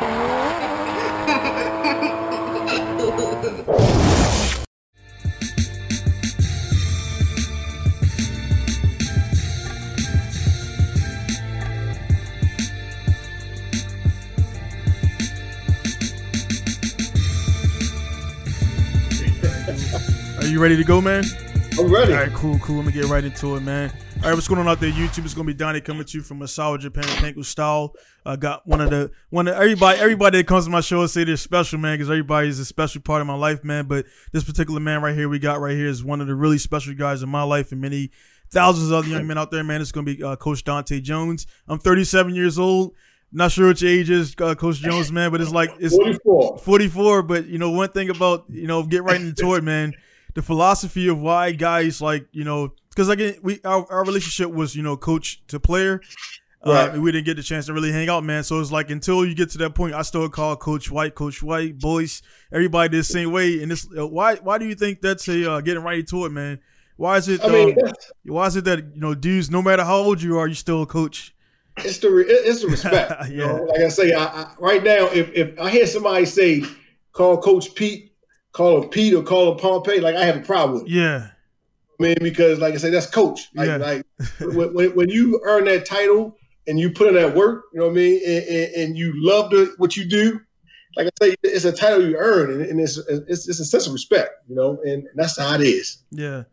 Are you ready to go, man? I'm ready. All right, cool, cool. Let me get right into it, man. All right, what's going on out there, YouTube? It's gonna be Donnie coming to you from Misawa Japan, Pinku style. I got one of the one of everybody everybody that comes to my show say they're special, man, because everybody is a special part of my life, man. But this particular man right here, we got right here, is one of the really special guys in my life and many thousands of other young men out there, man. It's gonna be uh, Coach Dante Jones. I'm 37 years old. Not sure what your age is, uh, Coach Jones, man, but it's like it's 44. 44. But you know, one thing about you know, get right into it, man. The philosophy of why guys like you know, because again, we our, our relationship was you know, coach to player. Uh, Right. and we didn't get the chance to really hang out, man. So it's like until you get to that point, I still call Coach White, Coach White, boys, everybody the same way. And this, uh, why, why do you think that's a uh, getting right into it, man? Why is it? I mean, um, why is it that you know, dudes, no matter how old you are, you still a coach? it's the re- it's the respect. you Yeah. know? Like I say, I, I, right now, if, if I hear somebody say, call Coach Pete, call him Pete or call him Pompey, like I have a problem with it. Yeah, I mean, because like I say, that's coach. Like, Yeah. like when, when, you earn that title and you put in that work, you know what I mean, and, and, and you love the, what you do, like I say, it's a title you earn, and, and it's, it's it's a sense of respect, you know, and that's how it is. yeah,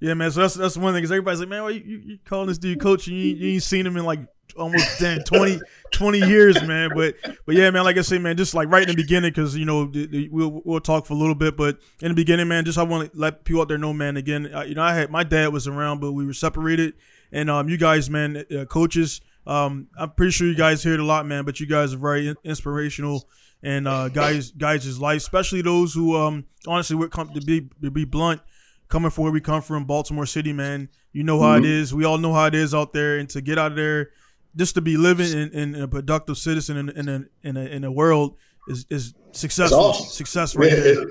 yeah, man. So that's that's one thing. Cause everybody's like, man, why you, you, you calling this dude coach? And you, you ain't seen him in like almost damn 20, 20 years, man. But but yeah, man. Like I say, man, just like right in the beginning, because you know we'll we'll talk for a little bit, but in the beginning, man, just I want to let people out there know, man. Again, uh, you know, I had my dad was around, but we were separated, and um, you guys, man, uh, coaches. Um, I'm pretty sure you guys hear it a lot, man. But you guys are very in- inspirational and uh, guys, guys' life, especially those who, um, honestly, we're come to be to be blunt, coming from where we come from, Baltimore City, man. You know how it is. We all know how it is out there, and to get out of there, just to be living in, in a productive citizen in in a, in a, in a world is is successful. awesome. Success right Yeah. there.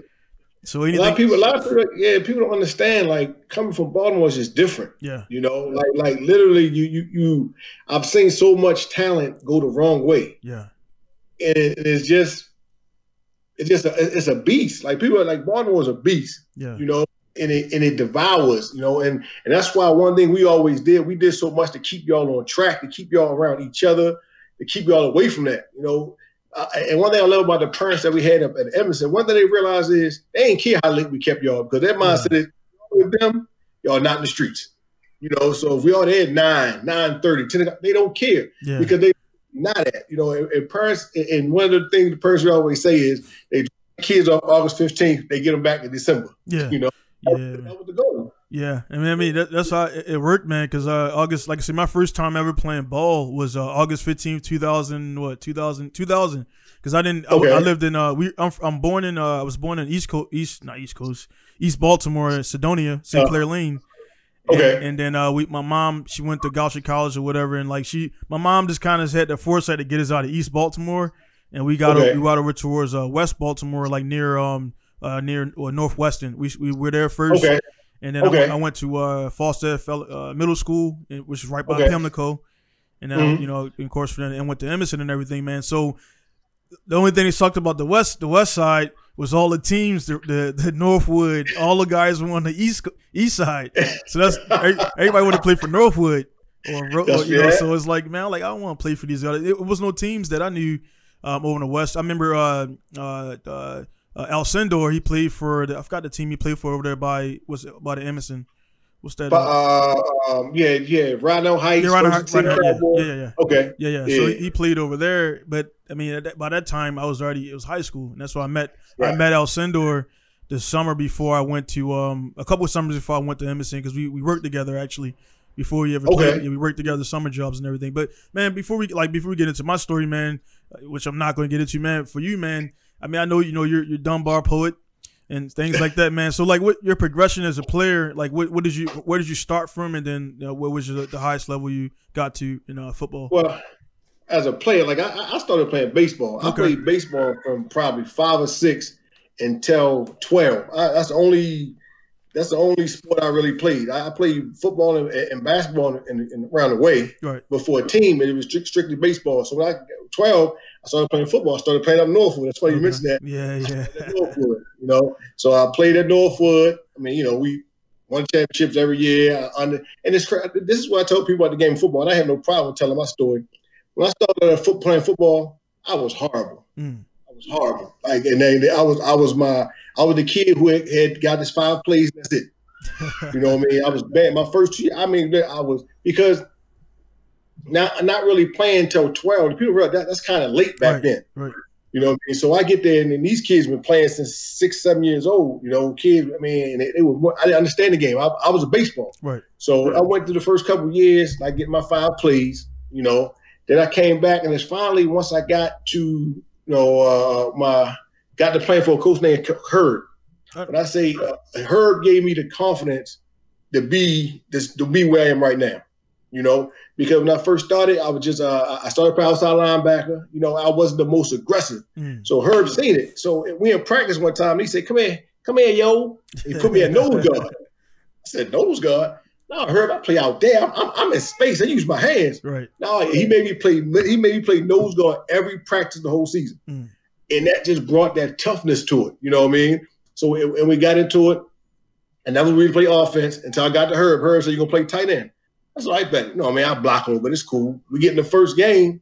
So A lot of people, a lot of people, yeah, people don't understand. Like coming from Baltimore is just different. yeah, You know, like like literally, you you you. I've seen so much talent go the wrong way, yeah, and it, it's just, it's just a, it's a beast. Like people are like Baltimore is a beast. yeah, You know, and it and it devours. You know, and and that's why one thing we always did, we did so much to keep y'all on track, to keep y'all around each other, to keep y'all away from that. You know. Uh, and one thing I love about the parents that we had up at Edmondson, one thing they realized is they ain't care how late we kept y'all because their mindset is with them, y'all not in the streets. You know, so if we all there at 9, 9 30, 10 o'clock, they don't care yeah, because they not at. You know, and, and parents, and one of the things the parents we always say is they drop kids off August 15th, they get them back in December. yeah, You know, yeah. that was the goal. Yeah, I mean, I mean that, that's how it, it worked, man. Because uh, August, like I said, my first time ever playing ball was uh, August fifteenth, two thousand, what 2000, 2000. Because I didn't, I, Okay. I lived in uh, we, I'm, I'm born in, uh, I was born in East Coast, East, not East Coast, East Baltimore, Cedonia, St. Uh, Clair Lane. And, okay. and then uh, we, my mom, she went to Goucher College or whatever, and like she, my mom just kind of had the foresight to get us out of East Baltimore, and we got Okay. we got over towards uh, West Baltimore, like near um uh near or Northwestern. We we were there first. Okay. And then I, Okay. went, I went to uh, Fel- uh, Middle School, which is right by Okay. Pimlico. And then, Mhm. you know, of course, then and went to Edmondson and everything, man. So the only thing they talked about the west, the west side, was all the teams, the the, the Northwood, all the guys were on the east east side. So that's every- everybody would have played for Northwood, or, or you know. So it's like, man, like I don't want to play for these guys. It, was no teams that I knew um, over in the west. I remember uh, uh, uh, uh, Al Sendor, he played for the, I forgot the team he played for over there by was it by the Edmondson. What's that? But, uh, um, yeah, yeah, Rognel Heights. yeah, right, right, First Team right, yeah, yeah, yeah, yeah. Okay. Yeah, yeah. So Yeah. he played over there, but I mean, at that, by that time, I was already it was high school, and that's why I met I met Al Sendor the summer before I went to um a couple of summers before I went to Edmondson because we, we worked together actually before we ever Okay. played. Yeah, we worked together summer jobs and everything. But man, before we like before we get into my story, man, uh, which I'm not going to get into, man, for you, man. I mean, I know you know you're you're Dunbar poet and things like that, man. So like, what your progression as a player? Like, what what did you where did you start from, and then you know, what was your, the highest level you got to in uh, football? Well, as a player, like I, I started playing baseball. Okay. I played baseball from probably five or six until twelve. I, that's the only that's the only sport I really played. I, played football and, and basketball and, and, around the way. Right. But for a team, it was strict, strictly baseball. So when I twelve, I started playing football. I started playing up Northwood. That's funny you mentioned that. Yeah, yeah. Northwood, you know. So I played at Northwood. I mean, you know, we won championships every year. Under, and this this is what I told people about the game of football. And I have no problem telling my story. When I started playing football, I was horrible. Mm. Was horrible. Like, and then I was I was my I was the kid who had, had got this five plays. That's it. you know what I mean? I was bad. My first year, I mean, I was because not not really playing until twelve. People realize that that's kind of late back right, then. Right. You know, what I mean? so I get there, and, and these kids been playing since six, seven years old. You know, kids. I mean, they, they were. I didn't understand the game. I, I was a baseball. Right. So I went through the first couple years. I get my five plays. You know, then I came back, and it's finally once I got to you know uh, my got to play for a coach named Herb. But I say uh, Herb gave me the confidence to be this to be where I am right now. You know, because when I first started, I was just uh, I started playing outside linebacker. You know, I wasn't the most aggressive. Mm. So Herb seen it. So we in practice one time. He said, "Come here, come here, yo." He put me a nose guard. I said, "Nose guard." No, Herb, I play out there. I'm, I'm in space. I use my hands. Right. No, he made me play. He made me play nose guard every practice the whole season, mm. and that just brought that toughness to it. You know what I mean? So and we got into it, and never really play offense until I got to Herb. Herb said, "You're gonna play tight end?" That's all right, bet. You know, I mean, I block him, but it's cool. We get in the first game.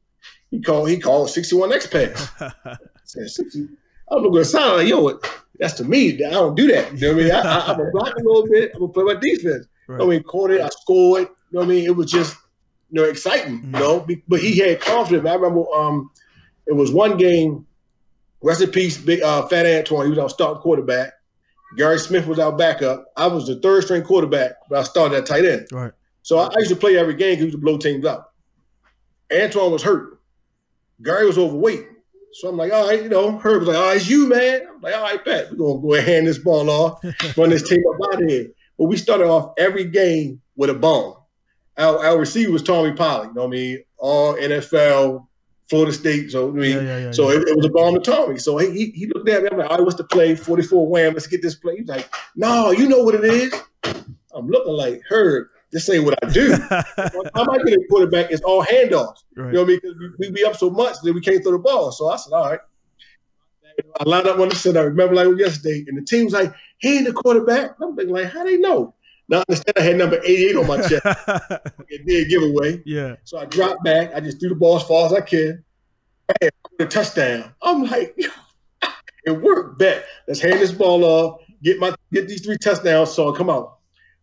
He called. He called 61 X pass. I said 60. I don't know what it sound like. Yo, that's to me. I don't do that. You know what I mean? I, I, am gonna block a little bit. I'm gonna play my defense. Right. I mean, caught it. I scored. You know what I mean? It was just you know exciting. Mm-hmm. You know, but he had confidence. I remember um, it was one game. Rest in peace, big uh, Fat Antoine. He was our starting quarterback. Gary Smith was our backup. I was the third string quarterback, but I started at tight end. Right. So I, used to play every game because we used to blow teams out. Antoine was hurt. Gary was overweight. So I'm like, all right, you know, Herb was like, all right, it's you, man. I'm like, all right, bet. We're going to go ahead and hand this ball off, run this team up out of here. But we started off every game with a bomb. Our, our receiver was Tommy Polley, you know what I mean? All NFL, Florida State. So I mean, yeah, yeah, yeah, so it, it, was a bomb to Tommy. So he, he looked at me. I'm like, all right, what's the play? 44 wham. Let's get this play. He's like, no, you know what it is. I'm looking like Herb. This ain't what I do. How am I a quarterback? It's all handoffs. Right. You know what I mean? Because we, we be up so much that we can't throw the ball. So I said, all right. I lined up on the center. I remember like yesterday, and the team was like, "He ain't the quarterback." I'm thinking like, how they know? Now I understand I had number 88 on my chest. it did giveaway. Yeah. So I dropped back. I just threw the ball as far as I can. And a touchdown. I'm like, it worked. Bet. Let's hand this ball off. Get my get these three touchdowns. So come on.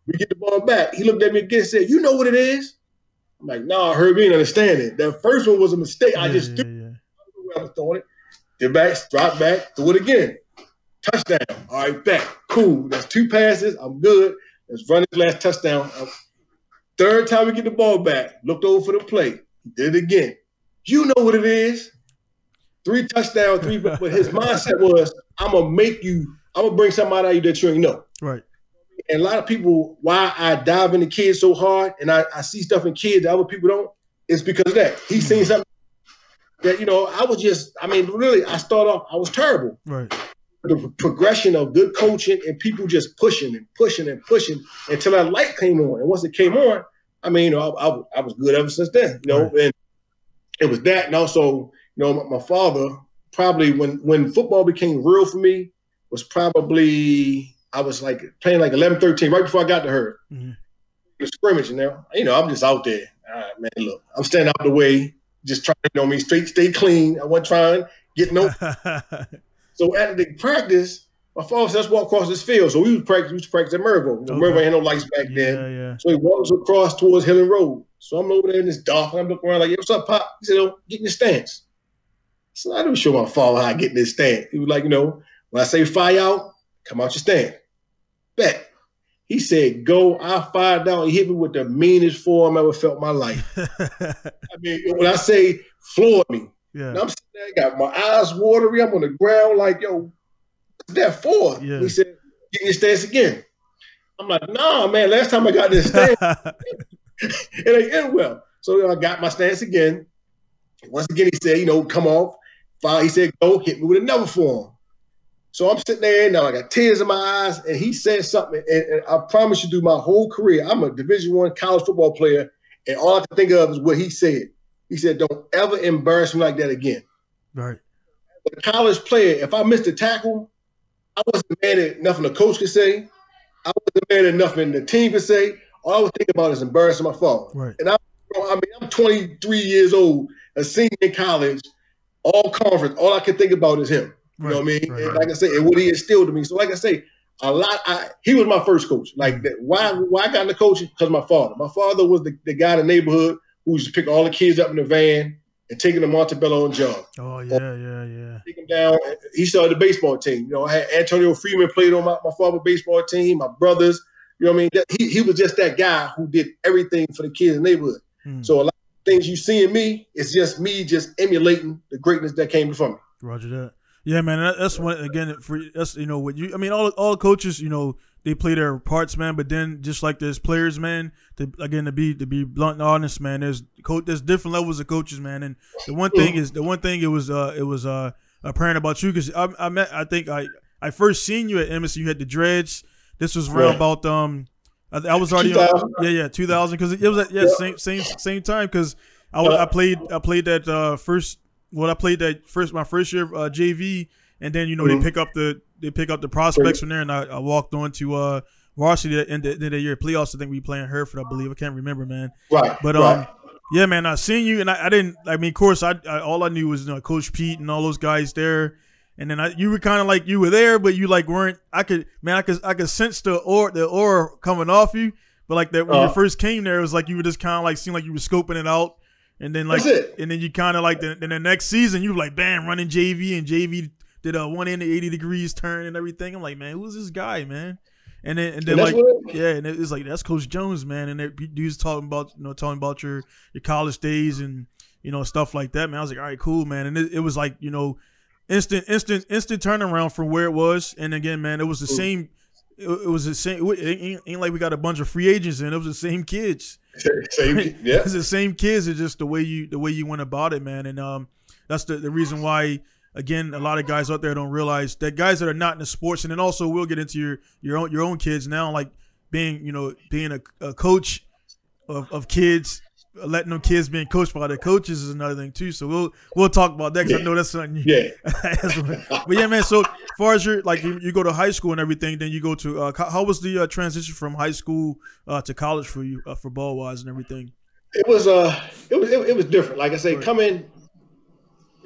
We get the ball back. He looked at me again and said, You know what it is? I'm like, No, nah, I heard me understand it. That first one was a mistake. Yeah, I just yeah, threw yeah. I was throwing it. Get back, drop back, do it again. Touchdown. All right, back. Cool. That's two passes. I'm good. Let's run this last touchdown. Third time we get the ball back, looked over for the play. He did it again. You know what it is. Three touchdowns, three. but his mindset was, I'm gonna make you. I'm gonna bring somebody out of you that you ain't know. Right and a lot of people, why I dive into kids so hard and I, I see stuff in kids that other people don't, it's because of that. He's seen something that, you know, I was just, I mean, really, I started off, I was terrible. Right. The progression of good coaching and people just pushing and pushing and pushing until that light came on. And once it came on, I mean, you know, I, I, I was good ever since then, you know, right. and it was that. And also, you know, my, my father probably when, when football became real for me was probably I was like playing like 11, 13, right before I got to her. Mm-hmm. The scrimmage, and there, you know, I'm just out there. All right, man, look, I'm standing out the way, just trying to you know me straight, stay clean. I wasn't trying get no. so after the practice, my father said, let's walk across this field. So we was practice, we was practice at Maryville. Okay. Maryville had no lights back yeah, then. Yeah. So he walks across towards Hillen Road. So I'm over there in this dark, and I'm looking around like, what's up, Pop? He said, oh, get in the stance. So I didn't show my father how I get in this stance. He was like, you know, when I say fire out, come out your stand. Bet. He said, go. I fired down. He hit me with the meanest form I ever felt in my life. I mean, when I say floored me, yeah. I'm sitting there, got my eyes watery. I'm on the ground like, yo, what's that for? Yeah. He said, get your stance again. I'm like, nah, man, last time I got this stance, it ain't end well. So I got my stance again. Once again, he said, you know, come off. Fire. He said, go hit me with another form. So I'm sitting there now, I got tears in my eyes, and he said something. And, and I promise you, through my whole career, I'm a Division One college football player, and all I can think of is what he said. He said, "Don't ever embarrass me like that again." Right. But a college player, if I missed a tackle, I wasn't mad at nothing the coach could say. I wasn't mad at nothing the team could say. All I was thinking about is embarrassing my father. Right. And I, I mean, I'm 23 years old, a senior in college, all conference. All I can think about is him. You Right. know what I mean? Right. And like I say, and what he instilled in me. So, like I say, a lot. I, he was my first coach. Like Mm. that. Why? Why I got into coaching? Because my father. My father was the, the guy in the neighborhood who used to pick all the kids up in the van and taking them to Montebello and John. Oh yeah, yeah, yeah. Take him down. He started the baseball team. You know, I had Antonio Freeman played on my, my father's baseball team. My brothers. You know what I mean? He, he was just that guy who did everything for the kids in the neighborhood. Hmm. So a lot of things you see in me, it's just me just emulating the greatness that came before me. Roger that. Yeah, man. That's one again. For that's you know what you. I mean, all all coaches, you know, they play their parts, man. But then just like there's players, man. To again to be to be blunt and honest, man. There's coach. There's different levels of coaches, man. And the one thing is the one thing it was uh it was uh apparent about you because I, I met I think I I first seen you at Edmondson. You had the dreads. This was around Yeah. about um. I, I was already on, yeah yeah 2000 because it was at yeah, Yeah. same same same time because I, I played I played that uh, first well I played that first my first year uh, JV and then you know Mhm. they pick up the they pick up the prospects from there and I, I walked on to uh, varsity at the end of the year playoffs I think we playing Hereford I believe I can't remember man Right. but um right. yeah man I seen you and I, I didn't I mean of course I, I all I knew was you know, Coach Pete and all those guys there and then I, you were kind of like you were there but you like weren't I could man I could I could sense the or the aura coming off you but like that when you Uh-huh. first came there it was like you were just kind of like seemed like you were scoping it out and then like That's it. and then you kind of like the, then the next season you were like bam running JV and JV did a 180 degrees turn and everything. I'm like man who's this guy man? And then and then And like yeah and it's like that's Coach Jones man and dudes talking about you know talking about your your college days and you know stuff like that man. I was like all right cool man and it, it was like you know instant instant instant turnaround from where it was and again man it was the Mm. same. It, it was the same. It ain't, ain't like we got a bunch of free agents in. It was the same kids Same- yeah. it's the same kids. It's just the way you the way you went about it, man. And um, that's the, the reason why again a lot of guys out there don't realize that guys that are not in the sports, and then also we'll get into your your own your own kids now, like being you know being a, a coach of, of kids. Letting them kids being coached by their coaches is another thing too. So we'll we'll talk about that because I know that's something. You, Yeah. but yeah, man. So as far as your like you, you go to high school and everything, then you go to uh, how was the uh, transition from high school uh, to college for you uh, for ball wise and everything? it was uh it was it, it was different. Like I say, Right. coming,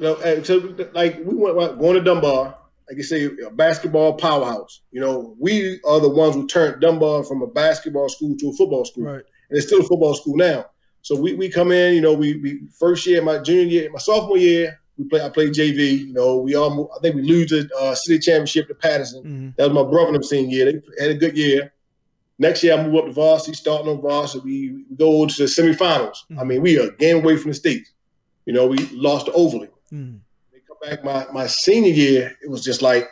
you know, so like we went like, going to Dunbar, like you say, a basketball powerhouse. You know, we are the ones who turned Dunbar from a basketball school to a football school, Right. and it's still a football school now. So we, we come in, you know, we, we first year, my junior year, my sophomore year, we play. I played JV. You know, we almost I think we lose the uh, city championship to Patterson. hmm That was my brother and them senior year. They had a good year. Next year, I move up to varsity, starting on varsity. We, we go to the semifinals. I mean, we are a game away from the state. You know, we lost to Overly. Hmm They come back my, my senior year, it was just like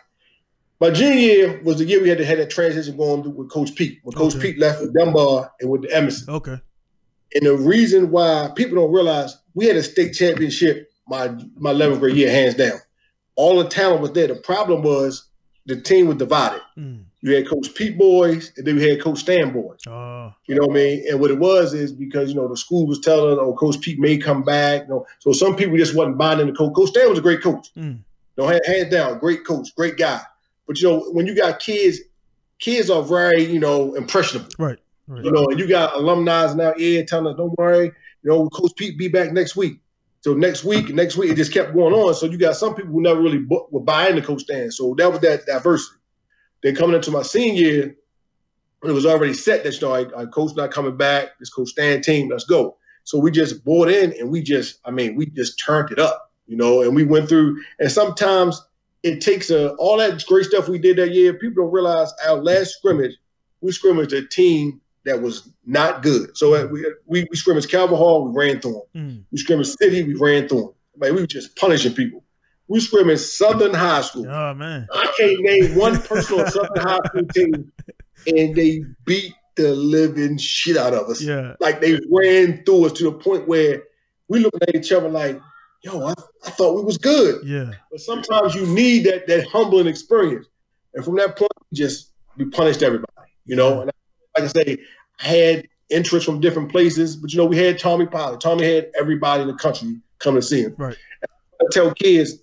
my junior year was the year we had to have that transition going through with Coach Pete. When Coach Okay. Pete left with Dunbar and with the Edmondson. Okay. And the reason why people don't realize we had a state championship my my 11th grade year, hands down. All the talent was there. The problem was the team was divided. Mm. You had Coach Pete boys, and then we had Coach Stan boys. Uh, You know what I mean? And what it was is because you know the school was telling, oh, Coach Pete may come back. You know, so some people just wasn't buying into Coach. Coach Stan was a great coach. mm. You know, hand- hands down, great coach, great guy. But you know, when you got kids, kids are very you know impressionable. Right. Right. You know, and you got alumni now here telling us, don't worry, you know, Coach Pete be back next week. So next week, next week, it just kept going on. So you got some people who never really bu- were buying the Coach Stan. So that was that diversity. Then coming into my senior year, it was already set that you know, our, our coach not coming back. This Coach Stan team, let's go. So we just bought in and we just, I mean, we just turned it up, you know, and we went through. And sometimes it takes a, all that great stuff we did that year. People don't realize our last scrimmage, we scrimmaged a team that was not good. So uh, we we, we scrimmaged Calvert Hall, we ran through them. Mm. We scrimmaged City, we ran through them. Like we were just punishing people. We swim in Southern High School. Oh man. I can't name one person on Southern High School team, and they beat the living shit out of us. Yeah. Like they ran through us to the point where we looked at each other like, "Yo, I, I thought we was good." Yeah. But sometimes you need that that humbling experience. And from that point, we just we punished everybody. You know, and like I say, I had interest from different places, but you know, we had Tommy Polley. Tommy had everybody in the country come to see him. Right. I tell kids,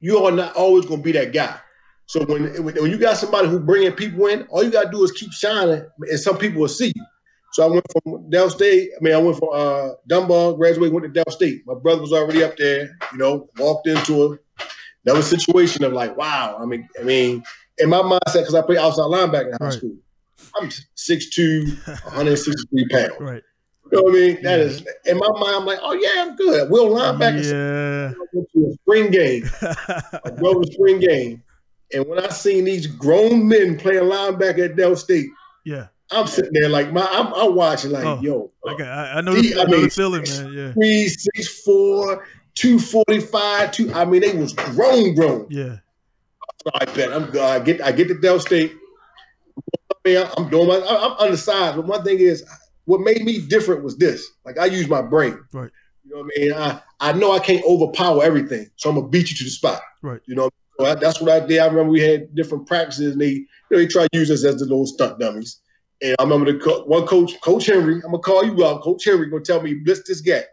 you are not always going to be that guy. So when when you got somebody who bringing people in, all you gotta do is keep shining, and some people will see you. So I went from Del State. I mean, I went from uh, Dunbar, graduated, went to Del State. My brother was already up there. You know, walked into it. That was a situation of like, wow. I mean, I mean, in my mindset, because I play outside linebacker in high Right. school, I'm 6'2", 163 pounds. Right. You know what I mean? That Yeah. is in my mind. I'm like, oh yeah, I'm good. We'll linebacker. Yeah. Went to a spring game. I drove to spring game, and when I seen these grown men playing linebacker at Del State, yeah. I'm sitting there like my I'm, I'm watching like Oh, yo, Okay. I, I know. The, I I know the mean, feeling, man. Yeah. three six four. 245, two. I mean, they was grown, grown. Yeah. So I bet I'm. I get I get to Del State. I'm doing my I'm undersized, but one thing is what made me different was this. Like I use my brain. Right. You know what I mean? I, I know I can't overpower everything, so I'm gonna beat you to the spot. Right. You know, so I, that's what I did. I remember we had different practices, and they you know they try to use us as the little stunt dummies. And I remember the co- one coach, Coach Henry. I'm gonna call you out. Coach Henry gonna tell me blitz this gap.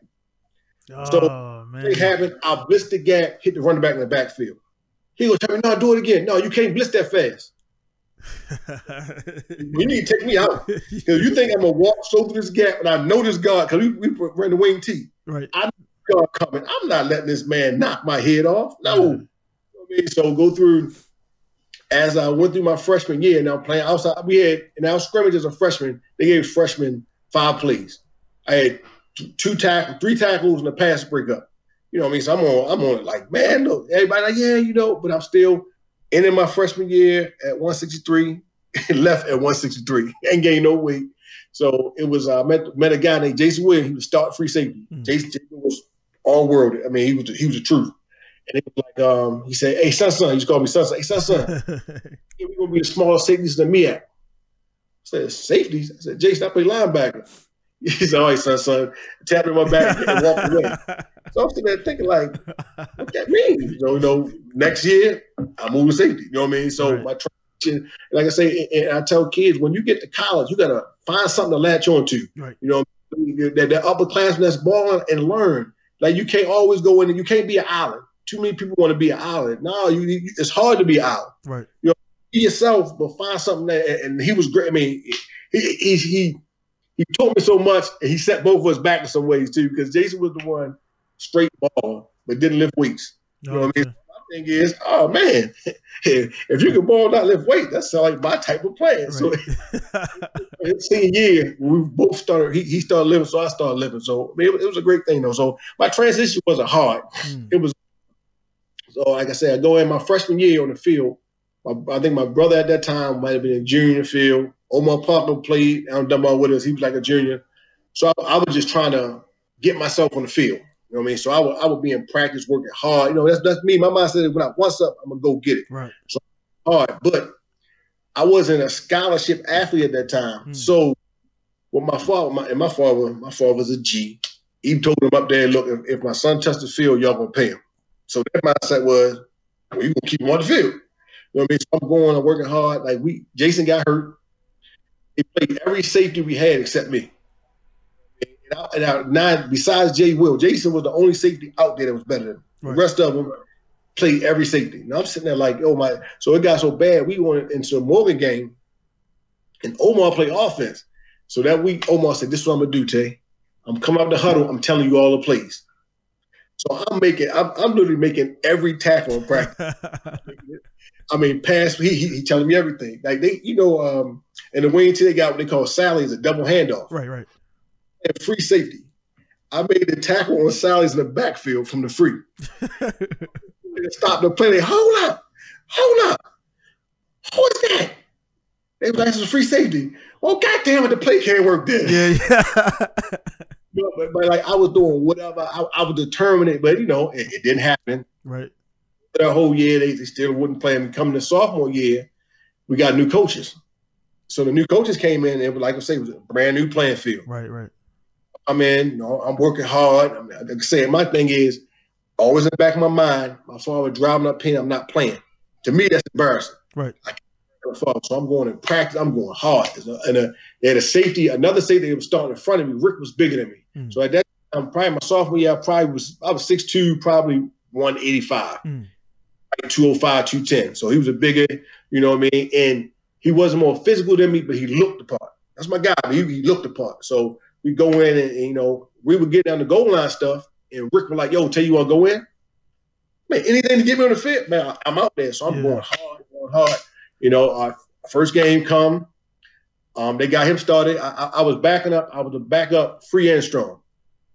So, Oh man. It happened. I blitzed the gap, hit the running back in the backfield. He gonna tell me, no, do it again. No, you can't blitz that fast. You need to take me out. Because you think I'm gonna walk so through this gap and I know this guard, because we, we ran the wing T. right. Guard coming. I'm not letting this man knock my head off. No. You know I mean? So go through as I went through my freshman year, now playing outside, we had in our scrimmage as a freshman, they gave freshmen five plays. I had two tackles, three tackles, and a pass breakup. You know what I mean? So I'm on, I'm on it like, man, look, everybody like, yeah, you know, but I'm still ending my freshman year at 163, left at 163, and gained no weight. So it was uh, met met a guy named Jason Williams. He was start free safety. Mm. Jason, Jason was all world. I mean, he was he was the truth. And it was like um, he said, "Hey, son, son," he used to call me son, son. Hey, son, son, we're gonna be the smallest safeties than me at. I said, "Safeties?" I said, "Jason, I play linebacker." He said, "All right, son, son." Tapped on my back and walked away. So I'm sitting there thinking, like, what that mean? So, you know, next year I move to safety. You know what I mean? So Right. my transition, like I say, and I tell kids, when you get to college, you gotta find something to latch on to. Right. You know, I mean? that, that upperclassmen that's balling and learn. Like you can't always go in and you can't be an island. Too many people want to be an island. No, you, you it's hard to be an island. right. You know, Be yourself, but find something that. And he was great. I mean, he he he, he taught me so much, and he set both of us back in some ways too. Because Jason was the one straight ball, but didn't lift weights. No, know what I mean? My thing is, oh man, if you can ball not lift weight, that's like my type of player. So Right. his senior year, we both started. He, he started living, so I started living. So I mean, it, it was a great thing though. So my transition wasn't hard. Mm. It was. So like I said, I go in my freshman year on the field. My, I think my brother at that time might have been in junior field. Omar Papa played in Dunbar with us. He was like a junior. So I, I was just trying to get myself on the field. You know what I mean? So I would, I would be in practice working hard. You know, that's that's me. My mind said when I once up, I'm gonna go get it Right. So hard. But I wasn't a scholarship athlete at that time. Hmm. So what my father, my, and my father, my father was a G. He told him up there, look, if, if my son touched the field, y'all gonna pay him. So that mindset was, well, you gonna keep him on the field. You know what I mean? So I'm going, I'm working hard. Like we, Jason got hurt. He played every safety we had except me. And I, and I, nine, besides Jay Will, Jason was the only safety out there that was better than him. Right. The rest of them played every safety. Now I'm sitting there like, oh my! So it got so bad. We went into a Morgan game, and Omar played offense. So that week, Omar said, "This is what I'm gonna do, Tay. I'm coming out the huddle. I'm telling you all the plays." So I'm making, I'm, I'm literally making every tackle in practice. I mean, pass. He, he he telling me everything. Like they, you know, um, in the wing they got what they call Sally's a double handoff right. Right. and free safety. I made the tackle on Sally's in the backfield from the free. Stop the play. They hold up, hold up. Who is that? They was like, "This is free safety. Well, goddamn it, the play can't work there. Yeah. Yeah. You know, but, but like I was doing whatever, I, I was determined but you know, it, it didn't happen. right. That whole year, they, they still wouldn't play him. Coming to sophomore year, we got new coaches. So the new coaches came in, and it was like I say, it was a brand new playing field. Right. Right. I'm in, you know, I'm working hard. I mean, like I said, my thing is always in the back of my mind, my father driving up pen, I'm not playing. To me, that's embarrassing. Right. So I'm going in practice. I'm going hard. And a, they had a safety, another safety that was starting in front of me. Rick was bigger than me. Mm. So at that time, probably my sophomore year, I probably was I was 6'2", probably 185. Mm. 205, 210. So he was a bigger, you know what I mean? And he wasn't more physical than me, but he looked the part. That's my guy. He, he looked the part. So we go in and, and, you know, we would get down the goal line stuff, and Rick was like, yo, tell you to go in? Man, anything to get me on the fit, man, I'm out there. So I'm yeah. going hard, going hard. You know, our first game come, um, they got him started. I, I, I was backing up. I was a backup free and strong.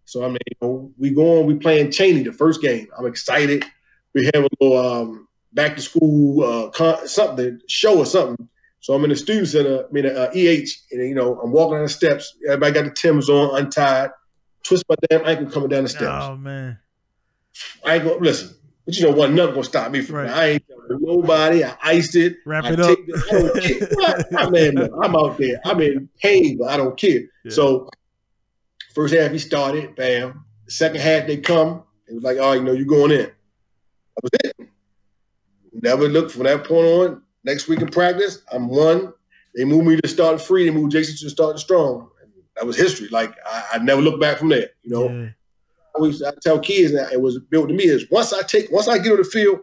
So I mean, you know, we going, we playing Cheyney the first game. I'm excited. We have a little um, back to school uh, con- something show or something. So I'm in the student center, I mean uh, EH, and you know I'm walking down the steps. Everybody got the Timbs on, untied, twist my damn ankle coming down the steps. Oh man, I ain't gonna listen. But you know what? Nothing gonna stop me from right. I ain't telling nobody. I iced it. Wrap I it up. The, I am I'm out there. I'm in pain, but I don't care. Yeah. So first half he started, bam. The second half they come. It was like, oh, you know, you're going in. That was it. Never looked from that point on. Next week in practice, I'm one. They moved me to start free. They moved Jason to start strong. And that was history. Like I, I never looked back from there. You know, yeah always I tell kids that it was built to me is once I take once I get on the field,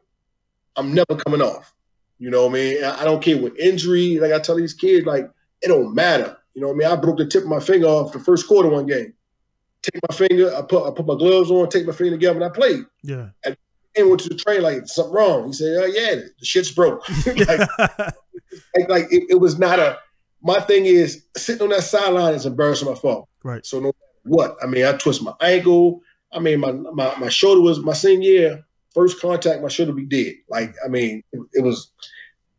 I'm never coming off. You know what I mean? I don't care what injury. Like I tell these kids, like it don't matter. You know what I mean? I broke the tip of my finger off the first quarter one game. Take my finger, I put I put my gloves on, take my finger together, and I played. Yeah. And, went to the train like something wrong. He said, "Oh yeah, the shit's broke." like, like, like it, it, was not a. My thing is sitting on that sideline is embarrassing my fault. Right. So no what I mean, I twist my ankle. I mean, my, my, my shoulder was my senior year, first contact, my shoulder be dead. Like, I mean, it, it, was,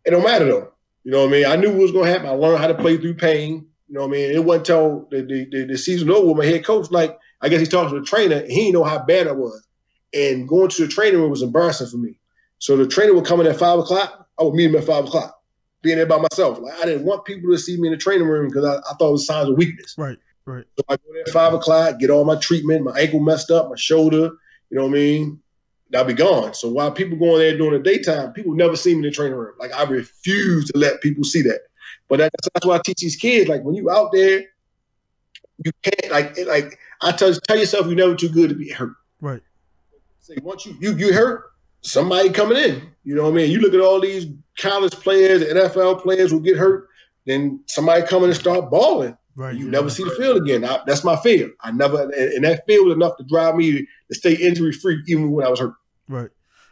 it don't matter though. You know what I mean? I knew what was going to happen. I learned how to play through pain. You know what I mean? It wasn't until the, the, the, the season over, my head coach, like, I guess he talked to the trainer, he didn't know how bad I was. And going to the training room was embarrassing for me. So the trainer would come in at five o'clock. I would meet him at five o'clock, being there by myself. Like I didn't want people to see me in the training room because I, I thought it was signs of weakness. Right. Right. So I go there at five o'clock, get all my treatment, my ankle messed up, my shoulder, you know what I mean? I'll be gone. So while people going there during the daytime, people never see me in the training room. Like I refuse to let people see that. But that's, that's why I teach these kids. Like when you out there, you can't like like I tell tell yourself you're never too good to be hurt. Right. Say once you you you hurt, somebody coming in. You know what I mean? You look at all these college players, NFL players who get hurt, then somebody coming and start balling. Right. You never see the field again. I, that's my fear. I never, and that field was enough to drive me to stay injury free even when I was hurt. Right.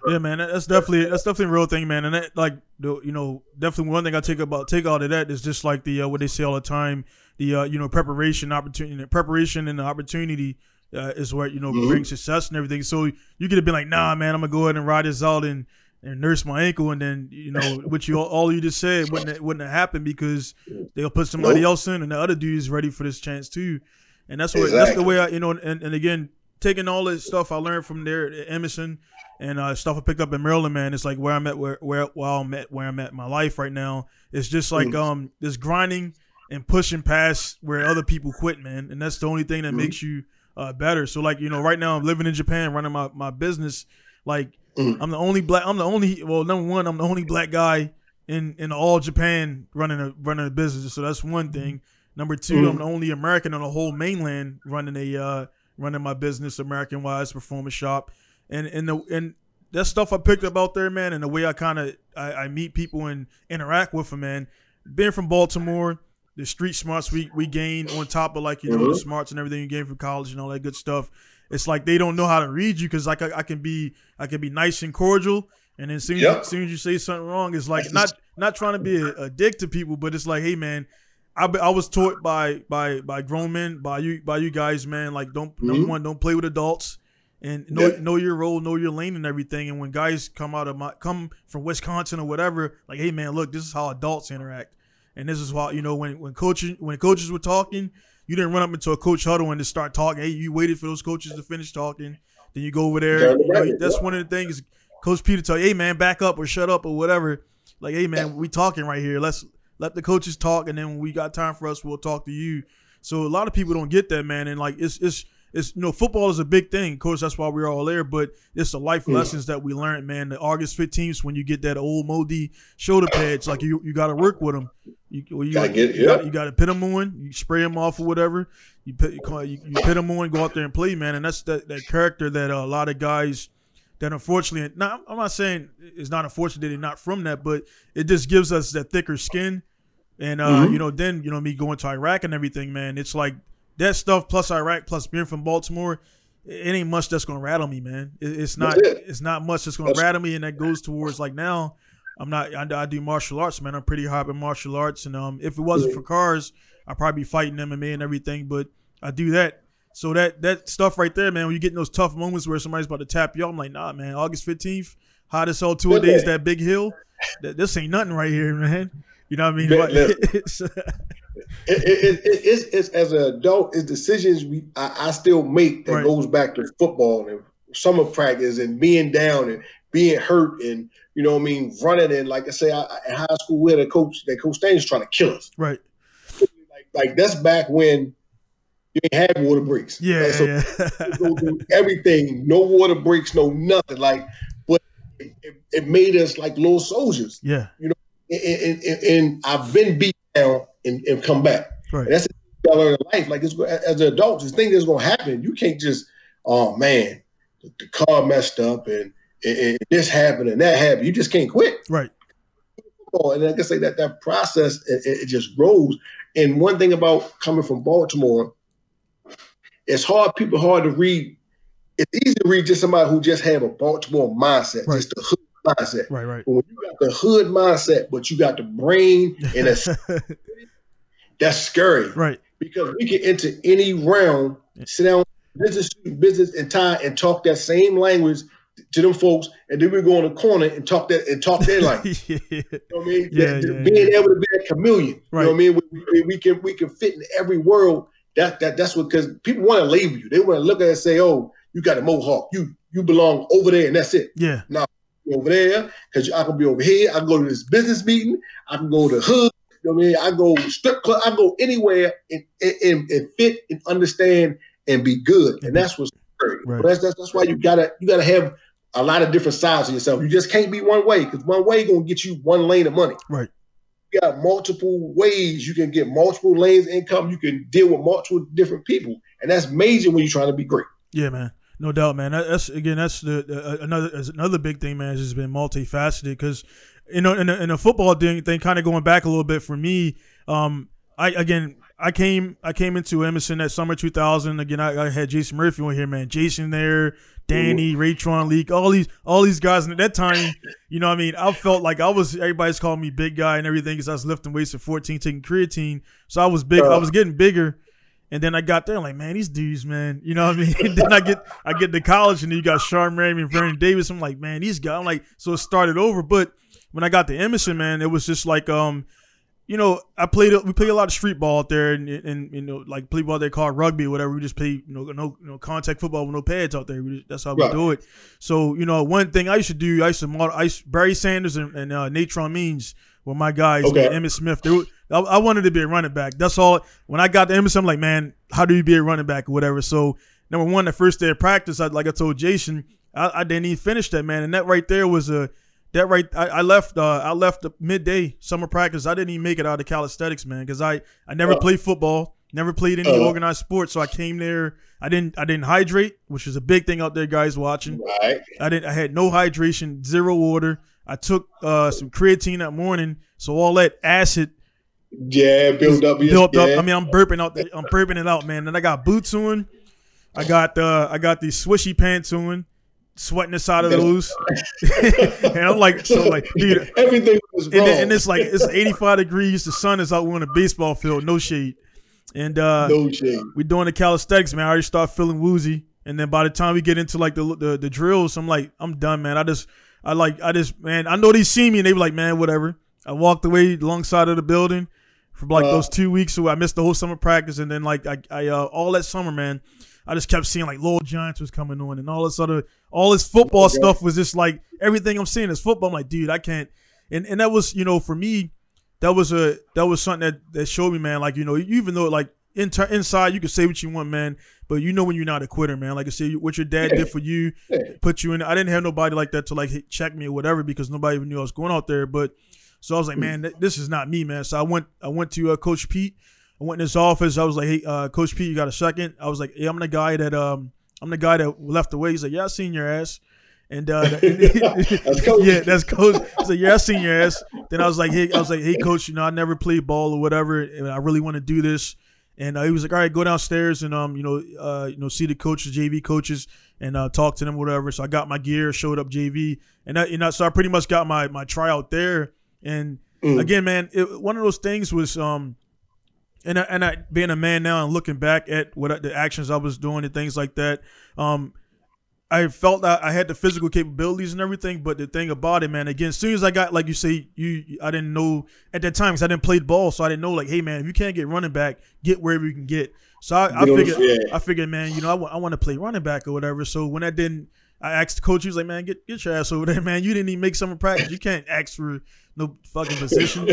Yeah, man, that's definitely that's definitely a real thing, man. And that, like, the, you know, definitely one thing I take about take out of that is just like the uh, what they say all the time, the uh, you know preparation opportunity, preparation and the opportunity uh, is what you know mm-hmm. brings success and everything. So you could have been like, nah, man, I'm gonna go ahead and ride this out and and nurse my ankle, and then you know, what you all you just said wouldn't wouldn't have happened because they'll put somebody nope. else in, and the other dude is ready for this chance too, and that's what exactly. that's the way I you know, and, and again, taking all this stuff I learned from there at Edmondson and uh, stuff I picked up in Maryland, man, it's like where I'm at, where where while I'm at, where I'm at in my life right now. It's just like mm-hmm. um this grinding and pushing past where other people quit, man, and that's the only thing that mm-hmm. makes you uh, better. So like you know, right now I'm living in Japan, running my my business, like Mm. I'm the only black. I'm the only. Well, number one, I'm the only black guy in in all Japan running a running a business. So that's one thing. Number two, mm. I'm the only American on the whole mainland running a uh, running my business, American Wise Performance Shop, and and the and that stuff I picked up out there, man, and the way I kind of I, I, meet people and interact with them, man. Being from Baltimore, the street smarts we we gain on top of like you know mm-hmm. the smarts and everything you gain from college and all that good stuff it's like they don't know how to read you because like I, I, can be I can be nice and cordial, and then soon yep. as, soon as you say something wrong, it's like not not trying to be a, a, dick to people, but it's like, hey man, I, I was taught by by by grown men by you by you guys, man. Like don't mm-hmm. number one, don't play with adults. And know, yep. know your role, know your lane, and everything. And when guys come out of my come from Wisconsin or whatever, like, hey man, look, this is how adults interact, and this is why you know when when coaching when coaches were talking, you didn't run up into a coach huddle and just start talking. Hey, you waited for those coaches to finish talking. Then you go over there. You know, that's one of the things. Coach Peter tell you, hey man, back up or shut up or whatever. Like, hey man, we talking right here. Let's let the coaches talk, and then when we got time for us, we'll talk to you. So a lot of people don't get that, man, and like it's it's it's you know football is a big thing. Of course, that's why we're all there. But it's the life lessons that we learned, man. The August fifteenth, when you get that old moldy shoulder pads, like you you got to work with them. You you, Gotta get you yeah. you got to put them on. You spray them off or whatever. You put you, call- you, you put them on, go out there and play, man. And that's that that character that uh, a lot of guys that unfortunately, not, I'm not saying it's not unfortunate that they're not from that, but it just gives us that thicker skin. And uh, Mhm. you know, then you know me going to Iraq and everything, man. It's like that stuff plus Iraq plus being from Baltimore. It ain't much that's gonna rattle me, man. It, it's not. It. It's not much that's gonna That's- rattle me, and that goes towards like now. I'm not. I, I do martial arts, man. I'm pretty hot in martial arts, and um, if it wasn't Yeah. for cars, I'd probably be fighting MMA and everything. But I do that. So that that stuff right there, man. When you get in those tough moments where somebody's about to tap you, I'm like, nah, man. August 15th, hot as hell, two days, that big hill. That, this ain't nothing right here, man. You know what I mean? Like, it's- uh, it, it, it, it's, it's as an adult, it's decisions we I, I still make that Right. goes back to football and summer practice and being down and being hurt and you know what I mean running and like I say I, I- in high school we had a coach that coach Staines trying to kill us right. like like that's back when you ain't had water breaks Yeah. Like, so yeah. everything no water breaks no nothing like but it, it, made us like little soldiers yeah. and, and, and, and I've been beat down and, and come back Right. that's the thing I in life. Like it's as an adult, this thing that's gonna happen. You can't just, oh man, the, the car messed up and, and, this happened and that happened. You just can't quit. Right. Oh, and I I say, that that process it, it it just grows. And one thing about coming from Baltimore, it's hard. People hard to read. It's easy to read just somebody who just have a Baltimore mindset, Right. just the hood mindset. Right. Right. But when you got the hood mindset, but you got the brain and that's, that's scary right. because we can enter any realm, sit down, business, business, and tie, and talk that same language to them folks, and then we go in the corner and talk that and talk their language. yeah. You know what I mean? Yeah, That- yeah, being able to be a chameleon. Right. You know what I mean? We, we, we can we can fit in every world. That that that's what because people want to label you. They want to look at it and say, "Oh, you got a mohawk. You you belong over there, and that's it." Yeah. You over there because I can be over here. I can go to this business meeting. I can go to hood. You know what I mean? I go strip club. I go anywhere and, and, and fit and understand and be good. And that's what's. Right. That's, that's that's why you gotta you gotta have a lot of different sides of yourself. You just can't be one way because one way gonna get you one lane of money. Right. You got multiple ways you can get multiple lanes of income. You can deal with multiple different people, and that's major when you're trying to be great. Yeah, man. No doubt, man. That's again, that's the, the uh, another is another big thing, man. Has just been multifaceted because you know, in a, in a football thing, thing kind of going back a little bit for me. Um, I again, I came I came into Edmondson that summer 2000. Again, I, I had Jason Murphy on here, man. Jason there, Danny, Raytron Leak, all these all these guys. And at that time, you know, what I mean, I felt like I was everybody's calling me big guy and everything because I was lifting weights at 14, taking creatine. So I was big. I was getting bigger. And then I got there, like, man, these dudes, man, you know what I mean? And then I get I get to college, and then you got Shawne Merriman and Vernon Davis. I'm like, man, these guys. I'm like, so it started over. But when I got to Edmondson, man, it was just like, um, you know, I played we played a lot of street ball out there, and, and you know, like play ball they call rugby or whatever. We just play, you know, no, you know, contact football with no pads out there. We just, that's how we Right. do it. So you know, one thing I used to do, I used to model, I used, Barry Sanders and, and uh, Natron Means were my guys. Okay. Emmitt Smith. They were, I, I wanted to be a running back. That's all. When I got to Edmondson, I'm like, man, how do you be a running back or whatever? So number one, the first day of practice, I, like I told Jason, I, I didn't even finish that man, and that right there was a that right. I, I left. Uh, I left the midday summer practice. I didn't even make it out of calisthenics, man, because I I never Uh. played football, never played any Uh. organized sports. So I came there. I didn't I didn't hydrate, which is a big thing out there, guys watching. Right. I didn't. I had no hydration, zero water. I took uh, some creatine that morning, so all that acid Yeah, build up. built up. I mean, I'm burping out. The, I'm burping it out, man. And I got boots on. I got uh, I got these swishy pants on, sweating the side of the those. and I'm like, so like, dude. everything was And, wrong. then- and it's like it's 85 degrees. The sun is out on a baseball field, no shade. And uh, no shade. We're doing the calisthenics, man. I already start feeling woozy, and then by the time we get into like the the, the drills, I'm like, I'm done, man. I just, I like, I just, man. I know they see me, and they be like, man, whatever. I walked away alongside of the building for like Uh. those two weeks, so I missed the whole summer practice, and then like I, I uh, all that summer, man. I just kept seeing like Lowell Giants was coming on, and all this other, all this football Okay. stuff was just like everything I'm seeing is football. I'm like, dude, I can't. And and that was, you know, for me, that was a that was something that that showed me, man. Like you know, even though like in inside you can say what you want, man. But you know when you're not a quitter, man. Like I said, what your dad Yeah. did for you, Yeah. put you in. I didn't have nobody like that to like check me or whatever because nobody even knew I was going out there. But so I was like, man, th- this is not me, man. So I went, I went to uh, Coach Pete. I went in his office. I was like, hey, uh, Coach Pete, you got a second? I was like, yeah, I'm the guy that um, I'm the guy that left away. He's like, yeah, I seen your ass. And uh, That's Coach. yeah, that's coach. He's like, yeah, I seen your ass. Then I was like, hey, I was like, hey, coach, you know, I never played ball or whatever, and I really want to do this. And uh, he was like, all right, go downstairs and um, you know, uh, you know, see the coaches, JV coaches, and uh, talk to them, whatever. So I got my gear, showed up JV, and I, you know, so I pretty much got my my tryout there. And Mm. again, man, it, one of those things was um, and I, and I being a man now and looking back at what I- the actions I was doing and things like that, um, I felt that I had the physical capabilities and everything, but the thing about it, man, again, as soon as I got like you say, you I didn't know at that time because I didn't play the ball, so I didn't know like, hey man, if you can't get running back, get wherever you can get. So I, I Get on the- figured, yeah. I figured, man, you know, I want to play running back or whatever. So when I didn't, I asked the coach, he was like, man, get get your ass over there, man. You didn't even make summer practice. You can't ask for no fucking position.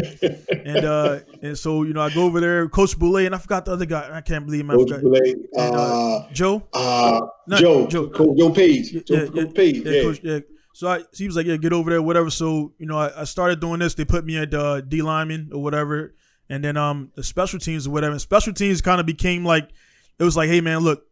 and uh, and so you know, I go over there, Coach Boulay, and I forgot the other guy. I can't believe him. I Coach forgot. Boulay, And, uh, uh, Joe. uh, No, Joe, Joe. Coach Joe Page, Yeah, Joe, yeah, Page, Yeah, yeah. coach. Yeah. So I, so he was like, yeah, get over there, whatever. So you know, I, I started doing this. They put me at uh, D lineman or whatever, and then um the special teams or whatever. And special teams kind of became like it was like, hey man, look,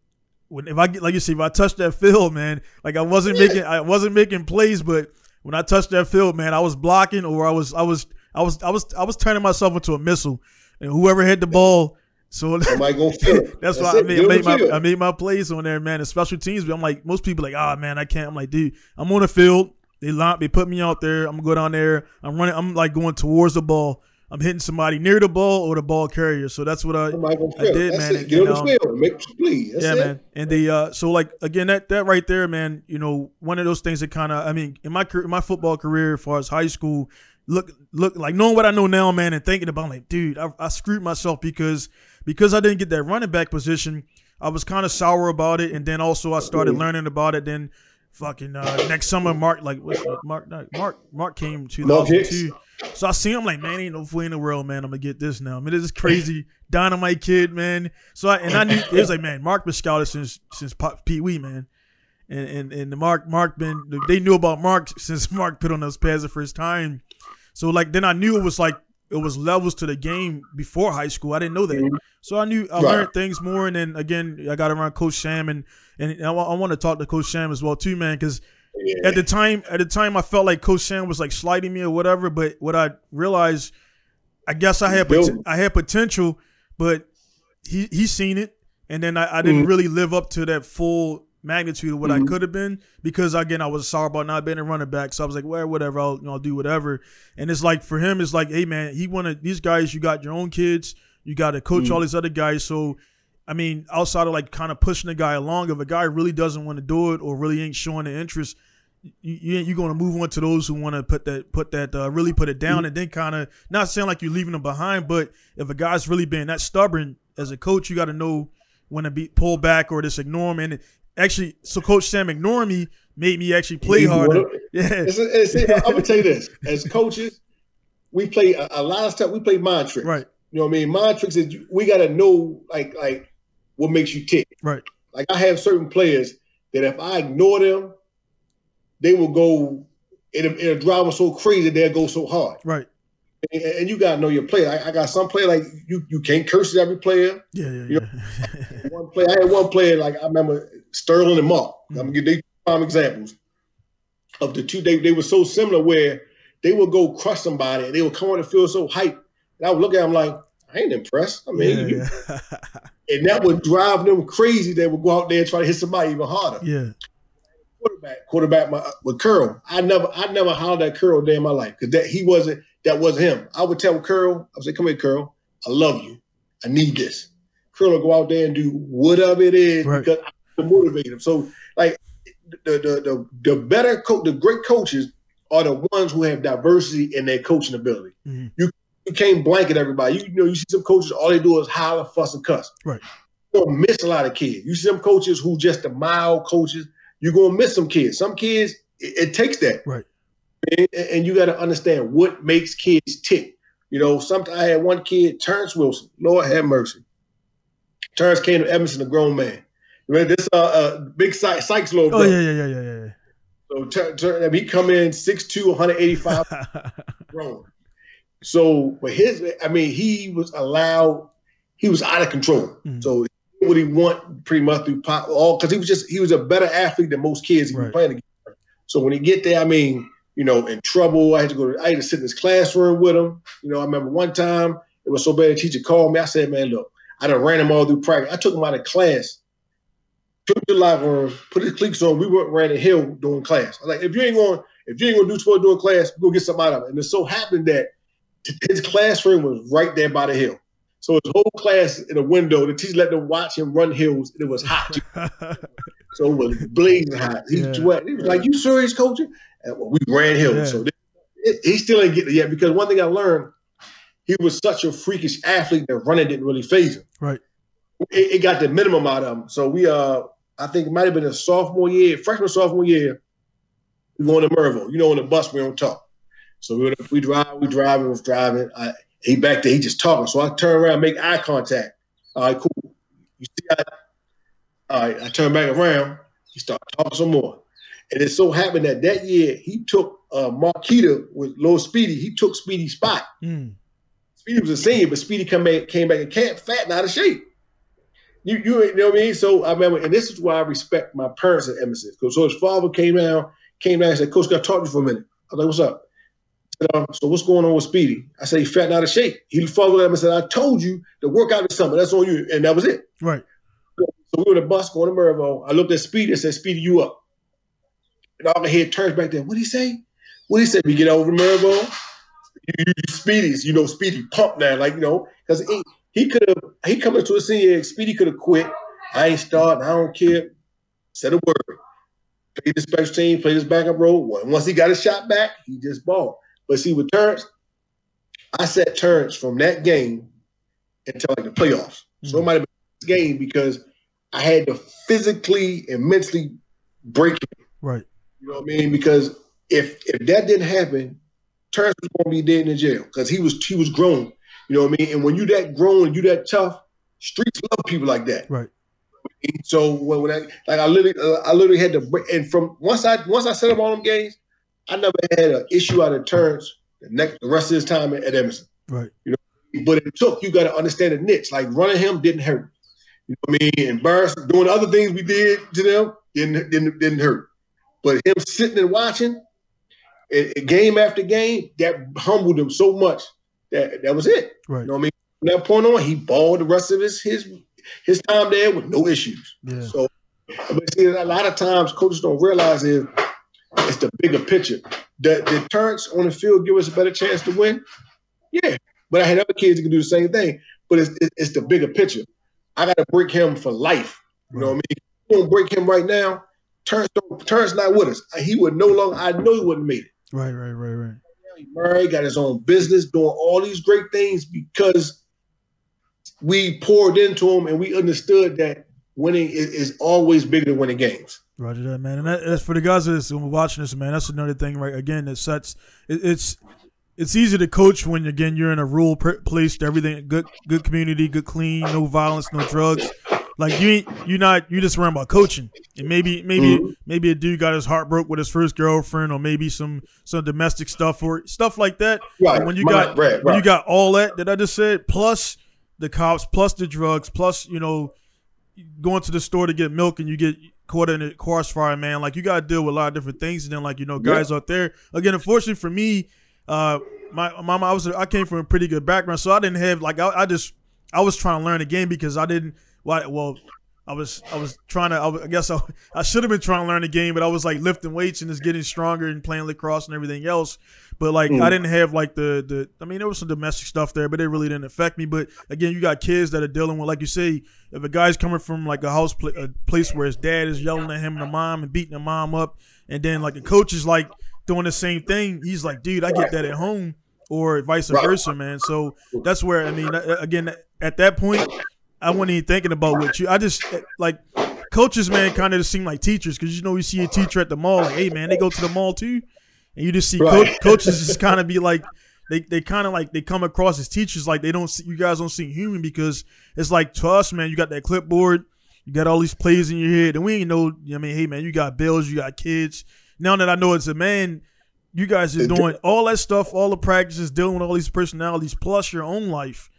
when if I get like you see, if I touch that field, man, like I wasn't making I wasn't making plays, but when I touched that field, man, I was blocking or I was I was I was I was I was turning myself into a missile, and whoever hit the ball. So Somebody gonna feel it. that's, why. I made, I made my field. I made my plays on there, man. And special teams, I'm like most people like, ah man, I can't. I'm like, dude, I'm on the field. They line, they put me out there. I'm gonna go down there. I'm running. I'm like going towards the ball. I'm hitting somebody near the ball or the ball carrier. So that's what I. I did, That's man, it. and, Get on you the know, field. Make some plays. That's yeah, it. man. And the uh, so like again that that right there, man. You know, one of those things that kind of I mean, in my career, in my football career, as far as high school, look look like knowing what I know now, man, and thinking about like, dude, I, I screwed myself because because I didn't get that running back position. I was kind of sour about it, and then also I started learning about it. Then fucking uh, next summer, Mark like what's? Mark Mark Mark came Hicks. 2002. So I see him like, man, ain't no way in the world, man. I'm gonna get this now. I mean, this is crazy dynamite kid, man. So I and I knew it was like, man, Mark been scouted since since Pee Wee, man. And and and the Mark Mark been they knew about Mark since Mark put on those pads the first time. So like then I knew it was like it was levels to the game before high school. I didn't know that. Mhm. So I knew I Right. learned things more. And then again, I got around Coach Sham and and I, I want to talk to Coach Sham as well too, man, because Yeah. at the time at the time I felt like Coach Sam was like sliding me or whatever. But what I realized, I guess I had pot- I had potential, but he he seen it, and then I, I didn't Mhm. really live up to that full magnitude of what I Mhm. could have been because again I was sorry about not being a running back. So I was like, well, whatever, I'll you know, I'll do whatever. And it's like for him, it's like, hey man, he wanted these guys. You got your own kids. You got to coach Mhm. all these other guys. So I mean, outside of like kind of pushing the guy along, if a guy really doesn't want to do it or really ain't showing the interest, you, you you're going to move on to those who want to put that put that uh, really put it down and then kind of not saying like you're leaving them behind, but if a guy's really being that stubborn as a coach, you got to know when to be pull back or just ignore him. And actually, so Coach Sam ignoring me made me actually play harder. Yeah, It's, it's, I'm gonna tell you this: as coaches, we play a, a lot of stuff. We play mind tricks. right, You know what I mean? Mind tricks is we got to know like like what makes you tick. right, Like I have certain players that if I ignore them, they will go. It'll, it'll drive them so crazy they'll go so hard. right. And, and you gotta know your player. I, I got some player like you. You can't curse every player. Yeah, yeah, You yeah. One player, I had one player like I remember Sterling and Mark. I'm Mm. gonna give they prime examples of the two. They they were so similar where they would go crush somebody and they would come on the field so hype. And I would look at them like I ain't impressed. I mean, yeah, you- yeah. and that would drive them crazy. They would go out there and try to hit somebody even harder. yeah, Quarterback, quarterback my, with Curl. I never, I never hollered at Curl day in my life because that he wasn't. That wasn't him. I would tell Curl. I would say, "Come here, Curl. I love you. I need this." Curl would go out there and do whatever it is Right. because I motivate him. So, like the the the, the better coach, the great coaches are the ones who have diversity in their coaching ability. Mhm. You you can't blanket everybody. You, you know, you see some coaches all they do is holler, fuss, and cuss. Right. You're gonna miss a lot of kids. You see some coaches who just the mild coaches. You're gonna miss some kids. Some kids, it, it takes that. Right. And, and you got to understand what makes kids tick. You know, sometimes I had one kid, Terrence Wilson. Lord have mercy. Terrence came to Edmondson, a grown man. This uh, uh big Sykes, Sykes little Oh yeah, yeah, yeah, yeah, yeah. So Ter- Ter- he come in 6'2", 185 grown. So, but his, I mean, he was allowed, he was out of control. Mhm. So, what he want pretty much through pop, all because he was just, he was a better athlete than most kids he was playing against. So, when he get there, I mean, you know, in trouble, I had to go, to, I had to sit in his classroom with him. You know, I remember one time it was so bad, the teacher called me. I said, man, look, I done ran him all through practice. I took him out of class, took the locker room, put his cleats on. We went ran a hill during class. I was like, if you ain't going, if you ain't gonna do sport during class, go get something out of it. And it so happened that his classroom was right there by the hill. So his whole class in a window, the teacher let them watch him run hills. And it was hot. so it was blazing hot. He Yeah. sweat. He was like, You serious, coaching? And we ran hills. Yeah. So it, he still ain't getting it yet because one thing I learned, he was such a freakish athlete that running didn't really phase him. Right. It, it got the minimum out of him. So we uh I think it might have been a sophomore year, freshman sophomore year. We going to Mervo. You know, on the bus we don't talk. So we, we drive, we drive, we was driving. I, he back there, he just talking. So I turn around, make eye contact. All right, cool. You see, I, all right, I turn back around. He start talking some more. And it so happened that that year he took uh, Marquita with Low Speedy. He took Speedy's spot. Mm, Speedy was a senior, but Speedy come back, came back and can't fat and out of shape. You, you, you know what I mean? So I remember, and this is why I respect my parents at Edmondson. Because so his father came down, came down and said, Coach, got to talk to you for a minute. I was like, what's up? Said, um, so what's going on with Speedy? I said, he fat out of shape. He followed him and said, I told you to work out this summer. That's on you. And that was it. right. So we were on the bus going to Mervo. I looked at Speedy and said, Speedy, you up. And all the head turns back there. What'd he say? What'd he say? We get over Mervo. You, you, Speedy's, you know, Speedy pumped now, like, you know, because he, he could have, he coming to a senior, Speedy could have quit. I ain't starting. I don't care. Said a word. Played the special team, played his backup role. Once he got his shot back, he just balled. But see, with Terrence, I set Terrence from that game until like the playoffs. So it Mhm. might have been this game because I had to physically and mentally break him. Right. You know what I mean? Because if if that didn't happen, Terrence was gonna be dead in jail because he was he was grown. You know what I mean? And when you that grown you that tough, streets love people like that. Right. So when, when I like I literally uh, I literally had to break and from once I once I set up all them games, I never had an issue out of Terrence the next the rest of his time at, at Edmondson. Right. You know, But it took you got to understand the niche. Like running him didn't hurt. You know what I mean? Embarrassed doing other things we did to them didn't didn't, didn't hurt. But him sitting and watching, and game after game, that humbled him so much that that was it. Right. You know what I mean? From that point on, he balled the rest of his his his time there with no issues. Yeah. So, but see, a lot of times coaches don't realize is it's the bigger picture. The the Terrence on the field give us a better chance to win. Yeah, but I had other kids that can do the same thing. But it's it's, it's the bigger picture. I got to break him for life. You know what I mean? You don't break him right now. Terrence, don't, Terrence not with us. He would no longer. I know he wouldn't made it. Right. Right. Right. Right. Murray got his own business, doing all these great things because we poured into him and we understood that winning is, is always bigger than winning games. Roger that, man. And that, that's for the guys that's watching this, man. That's another thing, right? Again, that sets it, it's it's easy to coach when again you're in a rural place. Everything good, good community, good clean, no violence, no drugs. Like you ain't you not you just worrying about coaching. And maybe maybe Mhm. maybe a dude got his heart broke with his first girlfriend, or maybe some some domestic stuff or stuff like that. Right. And when you right, got right, when you got all that that I just said, plus the cops, plus the drugs, plus you know going to the store to get milk and you get caught in a crossfire, man. Like you got to deal with a lot of different things, and then like you know guys out there. Again, unfortunately for me, uh, my mama, I was I came from a pretty good background, so I didn't have like I, I just I was trying to learn the game because I didn't. Why? Well, I was I was trying to. I, was- I guess I, I should have been trying to learn the game, but I was like lifting weights and just getting stronger and playing lacrosse and everything else. But like Mm. I didn't have like the the. I mean, there was some domestic stuff there, but it really didn't affect me. But again, you got kids that are dealing with, like you say, if a guy's coming from like a house pla- a place where his dad is yelling at him and the mom and beating the mom up, and then like the coach is like doing the same thing, he's like, dude, I get that at home, or vice Right. versa, man. So that's where I mean, again, at that point, I wasn't even thinking about what you. I just like coaches, man, kind of just seem like teachers because you know you see a teacher at the mall, like, hey, man, they go to the mall too, and you just see Right. co- coaches just kind of be like they they kind of like they come across as teachers like they don't see you guys don't seem human because it's like to us, man. You got that clipboard, you got all these plays in your head, and we ain't know. I mean, hey man, you got bills, you got kids. Now that I know it's a man, you guys are doing all that stuff, all the practices, dealing with all these personalities, plus your own life.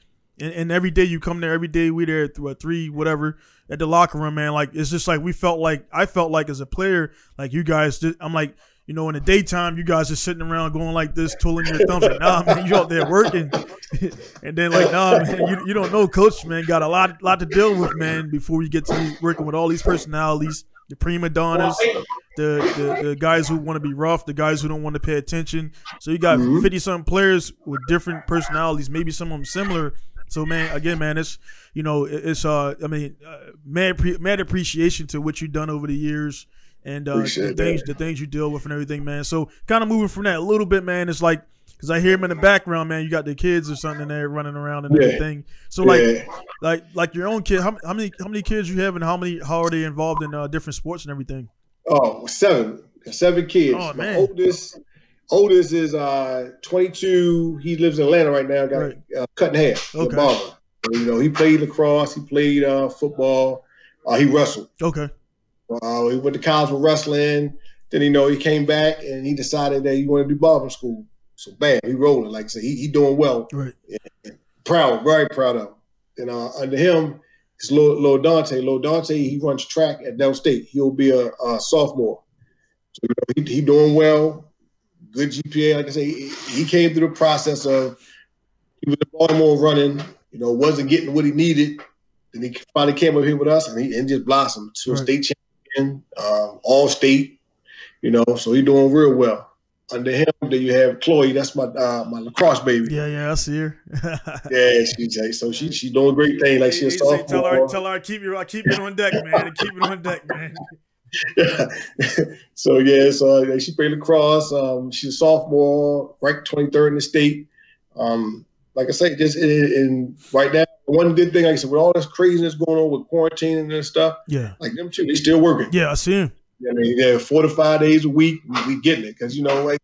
And, and every day you come there, every day we there through a three, whatever, at the locker room, man. Like it's just like we felt like I felt like as a player, like you guys. I'm like, you know, in the daytime, you guys are sitting around going like this, twiddling your thumbs. Like, nah, man, you out there working, and then like, nah, man, you, you don't know, coach, man, got a lot lot to deal with, man, before you get to working with all these personalities, the prima donnas, the the, the guys who want to be rough, the guys who don't want to pay attention. So you got Mhm. fifty something players with different personalities, maybe some of them similar. So man, again, man, it's you know, it's uh, I mean, uh, mad pre- mad appreciation to what you've done over the years and uh, the things that. the things you deal with and everything, man. So kind of moving from that a little bit, man. It's like because I hear him in the background, man. You got the kids or something there running around and Yeah. everything. So like yeah. like like your own kid, how, how many how many kids you have and how many how are they involved in uh, different sports and everything? Oh, seven. Seven kids. Oh, My oldest oldest is uh 22. He lives in Atlanta right now. Got Right. uh, cut in half. Okay. So, you know, he played lacrosse. He played uh, football. Uh, he wrestled. Okay, Uh, he went to college for wrestling. Then you know he came back and he decided that he wanted to do barber school. So bam, he rolling. Like I said, he, he doing well. right, Proud, very proud of him. And uh, under him is Lil, Lil Dante. Lil Dante, he runs track at Del State. He'll be a, a sophomore. So you know, he, he doing well. Good GPA. Like I say, he, he came through the process of he was in Baltimore running. You know, wasn't getting what he needed. Then he finally came up here with us, and he and just blossomed to a state champion, um, all state. You know, so he doing real well. Under him, then you have Chloe. That's my uh, my lacrosse baby. yeah, yeah, I see her. Yeah, she so she she's doing great things. Like she's a Hey, tell her, sophomore. tell her, keep you, I keep it on deck, man. Keep it on deck, man. so yeah, so uh, she played lacrosse. Um, she's a sophomore, ranked 23rd in the state. Um, like I say, just in, in right now, one good thing, like I said, with all this craziness going on with quarantining and stuff, Yeah, like them two, they still working. yeah, I see him. I mean, yeah, four to five days a week, we, we getting it because you know, like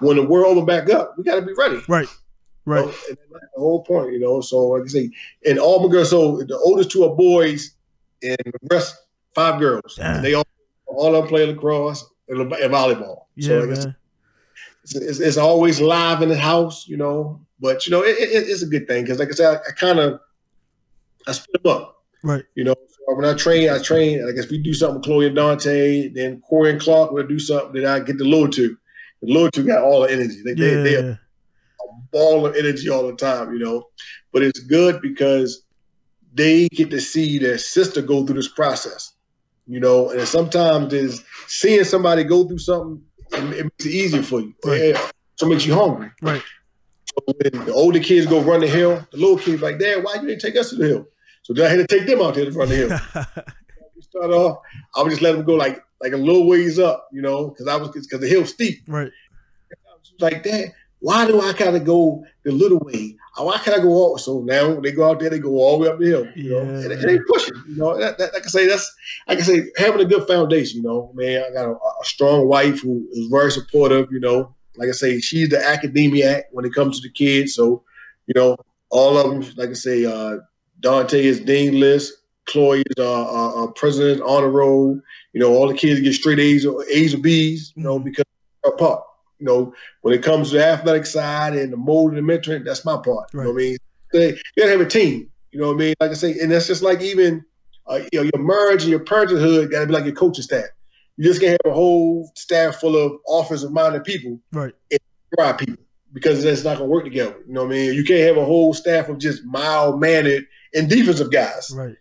when the world open back up, we got to be ready. Right, right. You know, and that's the whole point, you know. So like I say, and all my girls. So the oldest two are boys, and the rest five girls, Damn. and they all all of them play lacrosse and, volleyball. Yeah, so like I said, man. It's, it's, it's always live in the house, you know. But you know, it, it, it's a good thing because, like I said, I, I kind of I split them up. Right. You know, so when I train, I train. I guess we do something with Chloe and Dante, then Corey and Clark will do something that I get the little two. The little two got all the energy. They, Yeah, they, they yeah, ball of energy all the time, you know. But it's good because they get to see their sister go through this process, you know. And sometimes is seeing somebody go through something, it, it makes it easier for you. Right. It, so it makes you hungry. Right. So when the older kids go run the hill, the little kids like, Dad, why you didn't take us to the hill? So then I had to take them out there to run the hill. we start off, I would just let them go like like a little ways up, you know, because I was because the hill's steep. right. Like that, why do I gotta go the little way? Uh, Why can't I go all? So now they go out there, they go all the way up the hill. You know, Yeah, and, and they pushing. You know, that, that, like I say, that's I say, having a good foundation. You know, man, I got a, a strong wife who is very supportive. You know, like I say, she's the academiac when it comes to the kids. So, you know, all of them, like I say, uh, Dante is dean list. Chloe is uh, uh, uh, president honor roll. You know, all the kids get straight A's or A's or B's. You know, Mhm. because apart. You know, when it comes to the athletic side and the molding and mentoring, that's my part. You know what I mean? They, you gotta have a team. You know what I mean? Like I say, and that's just like even uh, you know your merge and your parenthood got to be like your coaching staff. You just can't have a whole staff full of offensive minded people, Right. dry people, because that's not gonna work together. You know what I mean? You can't have a whole staff of just mild mannered and defensive guys. Right.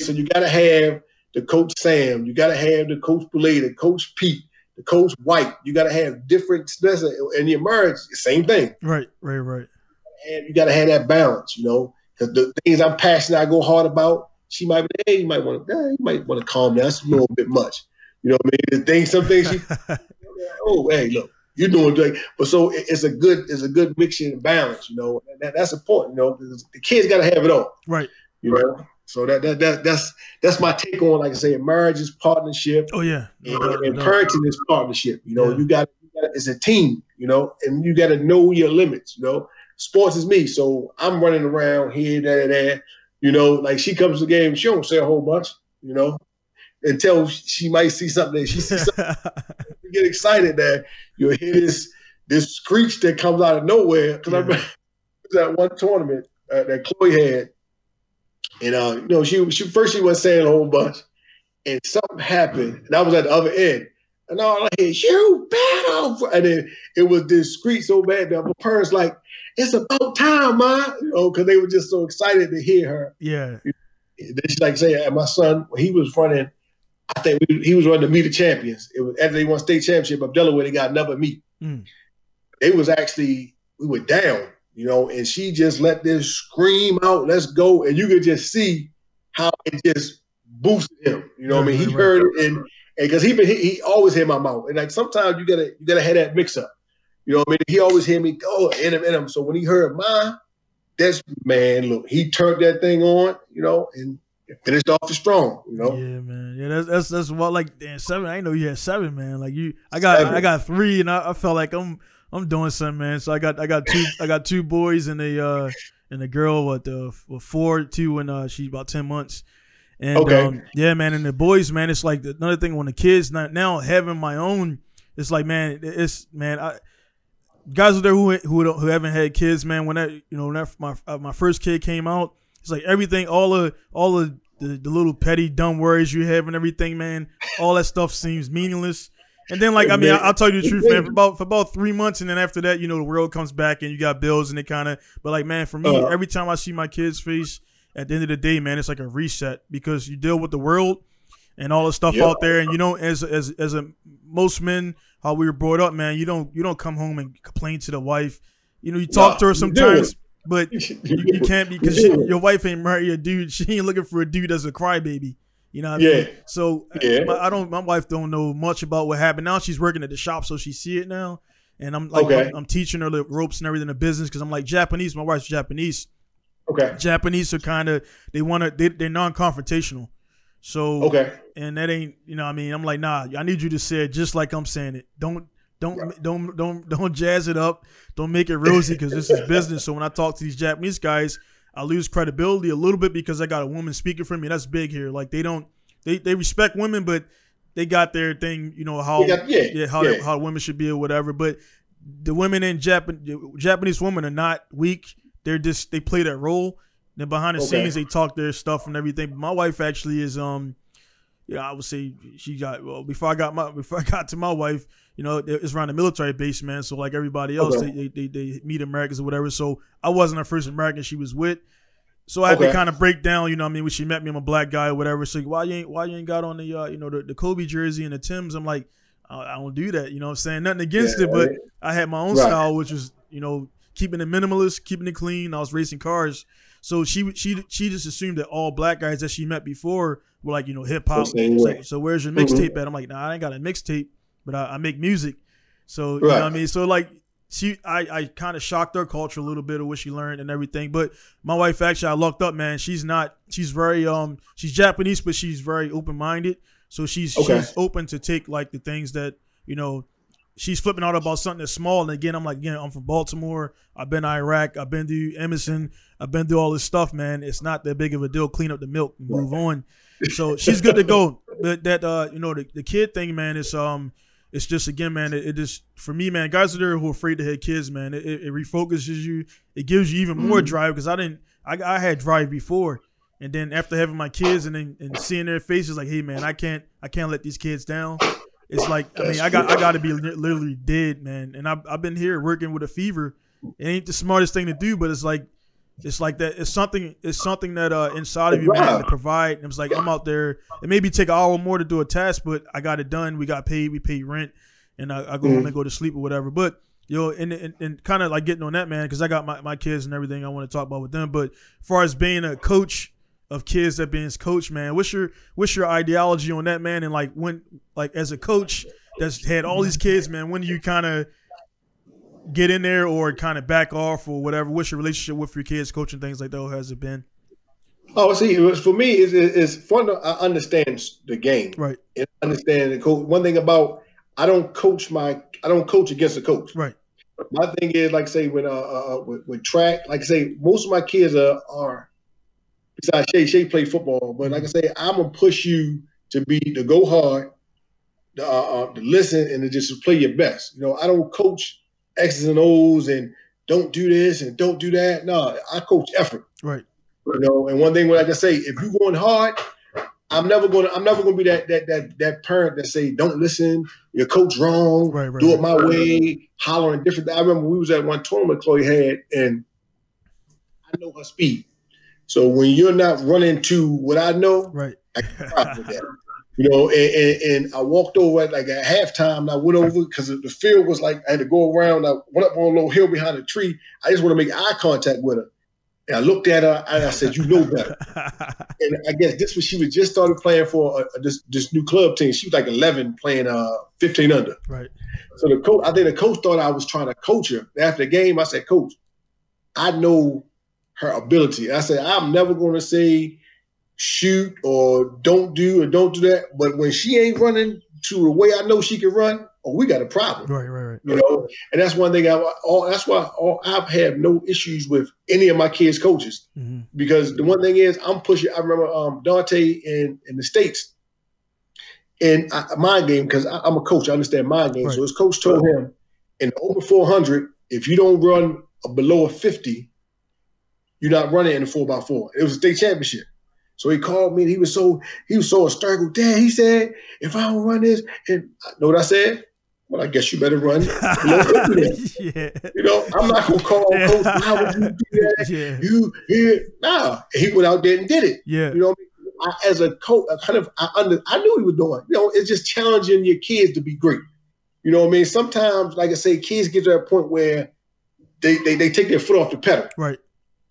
So you got to have the coach Sam, you got to have the coach Boulay, the coach Pete, the coach White. You got to have different and the emerge, same thing. Right. Right. Right. And you got to have that balance, you know, because the things I'm passionate, I go hard about. She might be, hey, you might want to, you might want to calm down. That's a little bit much, you know what I mean? The things, some things she, oh, hey, look, you're doing great. But so it- it's a good, it's a good mixture and balance, you know. And that, that's important, you know, The kids got to have it all right. you know. So that, that that that's that's my take on, like I say, marriage is partnership Oh yeah. No and, no and doubt. parenting is partnership. You know, Yeah. you got you it's a team. you know, and you got to know your limits, you know. Sports is me, so I'm running around here, there, there. You know, like she comes to the game, she don't say a whole bunch, you know, until she might see something. She sees something, you get excited that you'll hear this this screech that comes out of nowhere. Because yeah. I remember that one tournament uh, that Chloe had, and uh, you know, she she first she was saying a whole bunch, and something happened, and I was at the other end. And all I hear, you battle. And then it was discreet so bad that my parents like, it's about time, ma. You know, because they were just so excited to hear her. Yeah. Then she like say, and my son, he was running, I think he was running to meet the champions. It was after they won state championship of Delaware, they got another meet. Mm. It was actually, we were down, you know, and she just let this scream out, let's go. And you could just see how it just boosted him. You know what I mean? He heard it and because he been he, he always hear my mouth. And like sometimes you gotta you gotta have that mix up. You know what I mean? He always hear me go in him in him. So when he heard mine, that's man, look, he turned that thing on, you know, and finished off the strong, you know. Yeah, man. Yeah, that's that's that's what like damn, seven. I know you had seven, man. Like you, I got seven. I got three, and I, I, felt like I'm I'm doing something, man. So I got I got two I got two boys and a uh and a girl what the uh, four two and uh she's about ten months. And okay. um, yeah, man, and the boys, man, it's like another thing when the kids not now having my own. It's like man, it's man, I guys out there who who who haven't had kids, man. When that you know when that, my uh, my first kid came out, it's like everything, all the all the, the the little petty dumb worries you have and everything, man. All that stuff seems meaningless. And then, like, I mean, I'll tell you the truth, man. For about for about three months, and then after that, you know, the world comes back and you got bills and it kind of. But like, man, for me, uh, every time I see my kid's face, at the end of the day, man, it's like a reset because you deal with the world and all the stuff yep. out there, and you know, as as as a most men, how we were brought up, man, you don't you don't come home and complain to the wife. You know, you talk no, to her sometimes, but you, you can't because your wife ain't married a dude. She ain't looking for a dude that's a crybaby. You know what I yeah. mean? So uh, yeah. I don't. My wife don't know much about what happened. Now she's working at the shop, so she see it now. And I'm like, okay. I'm, I'm, teaching her the ropes and everything in business because I'm like Japanese. My wife's Japanese. Okay. Japanese are kind of they want to they, they're non-confrontational. So okay, and that ain't you know I mean I'm like nah I need you to say it just like I'm saying it. Don't don't right. don't don't don't jazz it up. Don't make it rosy because this is business. So when I talk to these Japanese guys, I lose credibility a little bit because I got a woman speaking for me. That's big here. Like they don't they they respect women, but they got their thing. You know how got, yeah, yeah how yeah. how women should be or whatever. But the women in Japan Japanese women are not weak they're just they play that role. Then behind the okay. scenes they talk their stuff and everything. But my wife actually is um yeah, I would say she got well before I got my before I got to my wife, you know, it's around the military base, man. So like everybody else, okay. they, they, they meet Americans or whatever. So I wasn't the first American she was with. So I had okay. to kind of break down, you know, I mean, when she met me, I'm a black guy or whatever. So why you ain't why you ain't got on the uh, you know the, the Kobe jersey and the Tims? I'm like, I, I don't do that, you know. I'm saying nothing against yeah, it, but I had my own right. style, which was you know keeping it minimalist, keeping it clean. I was racing cars, so she she she just assumed that all black guys that she met before were like you know hip hop. So, so, where's your mixtape mm-hmm. at? I'm like, nah, I ain't got a mixtape, but I, I, make music. So you know what I mean. So like she, I I kind of shocked her culture a little bit of what she learned and everything. But my wife actually, I looked up, man. She's not. She's very um. She's Japanese, but she's very open minded. So she's okay. she's open to take like the things that you know she's flipping out about something that's small. And again, I'm like, again, I'm from Baltimore. I've been to Iraq. I've been to Edmondson. I've been through all this stuff, man. It's not that big of a deal. Clean up the milk and move on. So she's good to go. But that, uh, you know, the, the kid thing, man, is um, it's just again, man. It, it just for me, man. Guys are there who are afraid to have kids, man. It, it, it refocuses you. It gives you even more mm. drive because I didn't. I, I had drive before, and then after having my kids and then and seeing their faces, like, hey, man, I can't, I can't let these kids down. It's like I mean I got I got to be literally dead, man. And I've I've been here working with a fever. It ain't the smartest thing to do, but it's like it's like that. It's something. It's something that uh inside of you, man, to provide. And it's like I'm out there. It maybe take an hour more to do a task, but I got it done. We got paid. We paid rent, and I, I go mm. home and go to sleep or whatever. But yo, and and, and kind of like getting on that, man, because I got my, my kids and everything I want to talk about with them. But as far as being a coach of kids that being coach, man. What's your what's your ideology on that, man? And like when like as a coach that's had all these kids, man, when do you kind of get in there or kind of back off or whatever? What's your relationship with your kids, coaching things like that? How has it been? Oh, see, for me, it's, it's fun to understand the game, right? And understand the coach. One thing about I don't coach my I don't coach against a coach, right? my thing is like say when uh, uh with, with, track, like I say, most of my kids are are besides Shay, Shay play football, but like I say, I'm gonna push you to be to go hard, to, uh, uh, to listen, and to just play your best. You know, I don't coach X's and O's and don't do this and don't do that. No, I coach effort. Right. You know, and one thing what I can say, if you're going hard, I'm never gonna I'm never gonna be that that that that parent that say don't listen, your coach wrong, right, right, do it my right. way, hollering different. I remember we was at one tournament Chloe had, and I know her speed. So when you're not running to what I know, right, I with that. You know, and, and, and, I walked over at like at halftime. I went over because the field was like I had to go around. I went up on a little hill behind a tree. I just want to make eye contact with her. And I looked at her and I said, "You know better." and I guess this was she was just started playing for a, a, this this new club team. She was like 11, playing uh 15 under. Right. So the coach, I think the coach thought I was trying to coach her. After the game, I said, "Coach, I know her ability." I said, "I'm never going to say shoot or don't do or don't do that, but when she ain't running to the way I know she can run, oh, we got a problem. Right, right, right. You know, and that's one thing. I all that's why all, I've had no issues with any of my kids' coaches mm-hmm. because the one thing is I'm pushing. I remember um, Dante in in the states in mind game because I'm a coach. I understand mind game. Right. So his coach told him in over 400, if you don't run below a 50, you're not running in the four by four. It was a state championship. So he called me and he was so he was so hysterical. Dad, he said, if I don't run this, and I know what I said? well, I guess you better run. yeah. You know, I'm not gonna call yeah. coach. Why would you do that? Yeah. You, yeah, nah. He went out there and did it. Yeah. You know, I, as a coach, I kind of, I under, I knew he was doing. You know, it's just challenging your kids to be great. You know what I mean? Sometimes, like I say, kids get to that point where they they, they take their foot off the pedal. Right.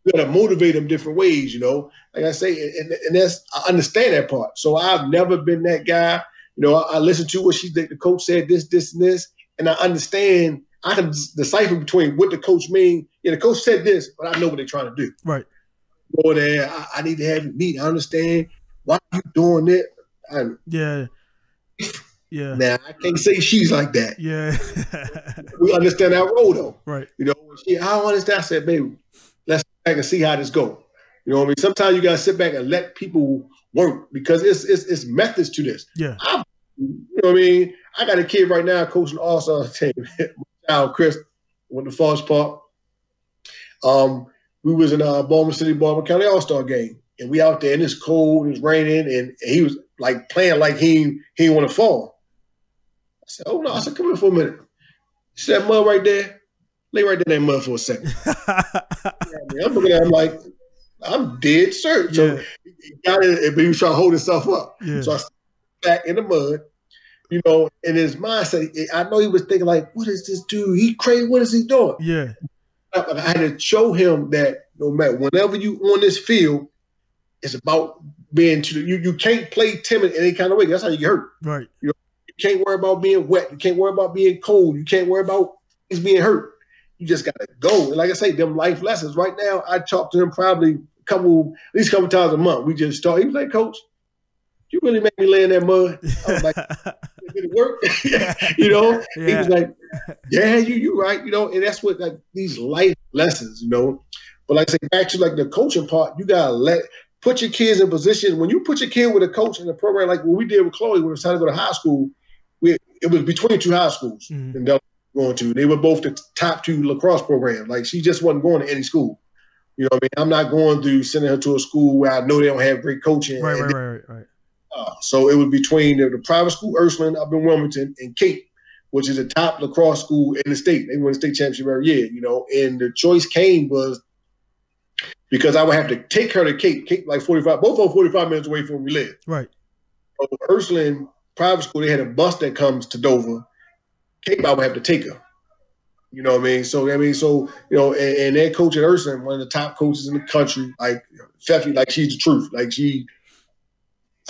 You got to motivate them different ways. You know, like I say, and, and that's I understand that part. So I've never been that guy you know, I, I listen to what she the coach said this, this, and this, and I understand. I can decipher between what the coach mean. Yeah, the coach said this, but I know what they're trying to do. Right. Go there. I, I need to have you meet. I understand why you doing it. Yeah. Yeah. Now I can't say she's like that. Yeah. we understand that role though. Right. You know, she I don't understand. I said, baby, back and see how this go. You know what I mean? Sometimes you gotta sit back and let people work because it's it's, it's methods to this. Yeah. I you know what I mean? I got a kid right now coaching all star team. My child Chris went to Forest Park. Um, we was in uh, Baltimore City, Baltimore County All Star game, and we out there and it's cold, it's raining, and, he was like playing like he he want to fall. I said, "Oh no!" I said, "Come here for a minute." He said, "Mud right there, lay right there in that mud for a second. yeah, I'm looking at him like I'm dead certain. So yeah. he got it, but he was trying to hold himself up. Yeah. So I sat back in the mud, you know, in his mindset, I know he was thinking like, "What is this dude? He crazy? What is he doing?" Yeah. I had to show him that no matter whenever you on this field, it's about being to you. You can't play timid in any kind of way. That's how you get hurt. Right. You, know, you can't worry about being wet. You can't worry about being cold. You can't worry about he's being hurt. You just gotta go. And like I say, them life lessons. Right now, I talk to him probably a couple, at least a couple times a month. We just talk. He was like, "Coach, you really made me lay in that mud. I was like, did it work? you know? Yeah. He was like, yeah, you you right. You know, and that's what like these life lessons, you know. But like I say, back to like the coaching part, you gotta let put your kids in position. When you put your kid with a coach in a program like what we did with Chloe when it was time to go to high school, we it was between two high schools mm-hmm. and going to. They were both the top two lacrosse programs. Like she just wasn't going to any school. You know what I mean? I'm not going through sending her to a school where I know they don't have great coaching. Right, right, right, right, right. Uh, so it was between the, the, private school Ursuline up in Wilmington and Cape, which is the top lacrosse school in the state. They won the state championship every year, you know. And the choice came was because I would have to take her to Cape, Cape like 45, both of 45 minutes away from where we live. Right. So Ursuline private school, they had a bus that comes to Dover. I would have to take her. You know what I mean? So I mean, so you know, and, and that coach at Ursuline, one of the top coaches in the country, like Feffy, like she's the truth. Like she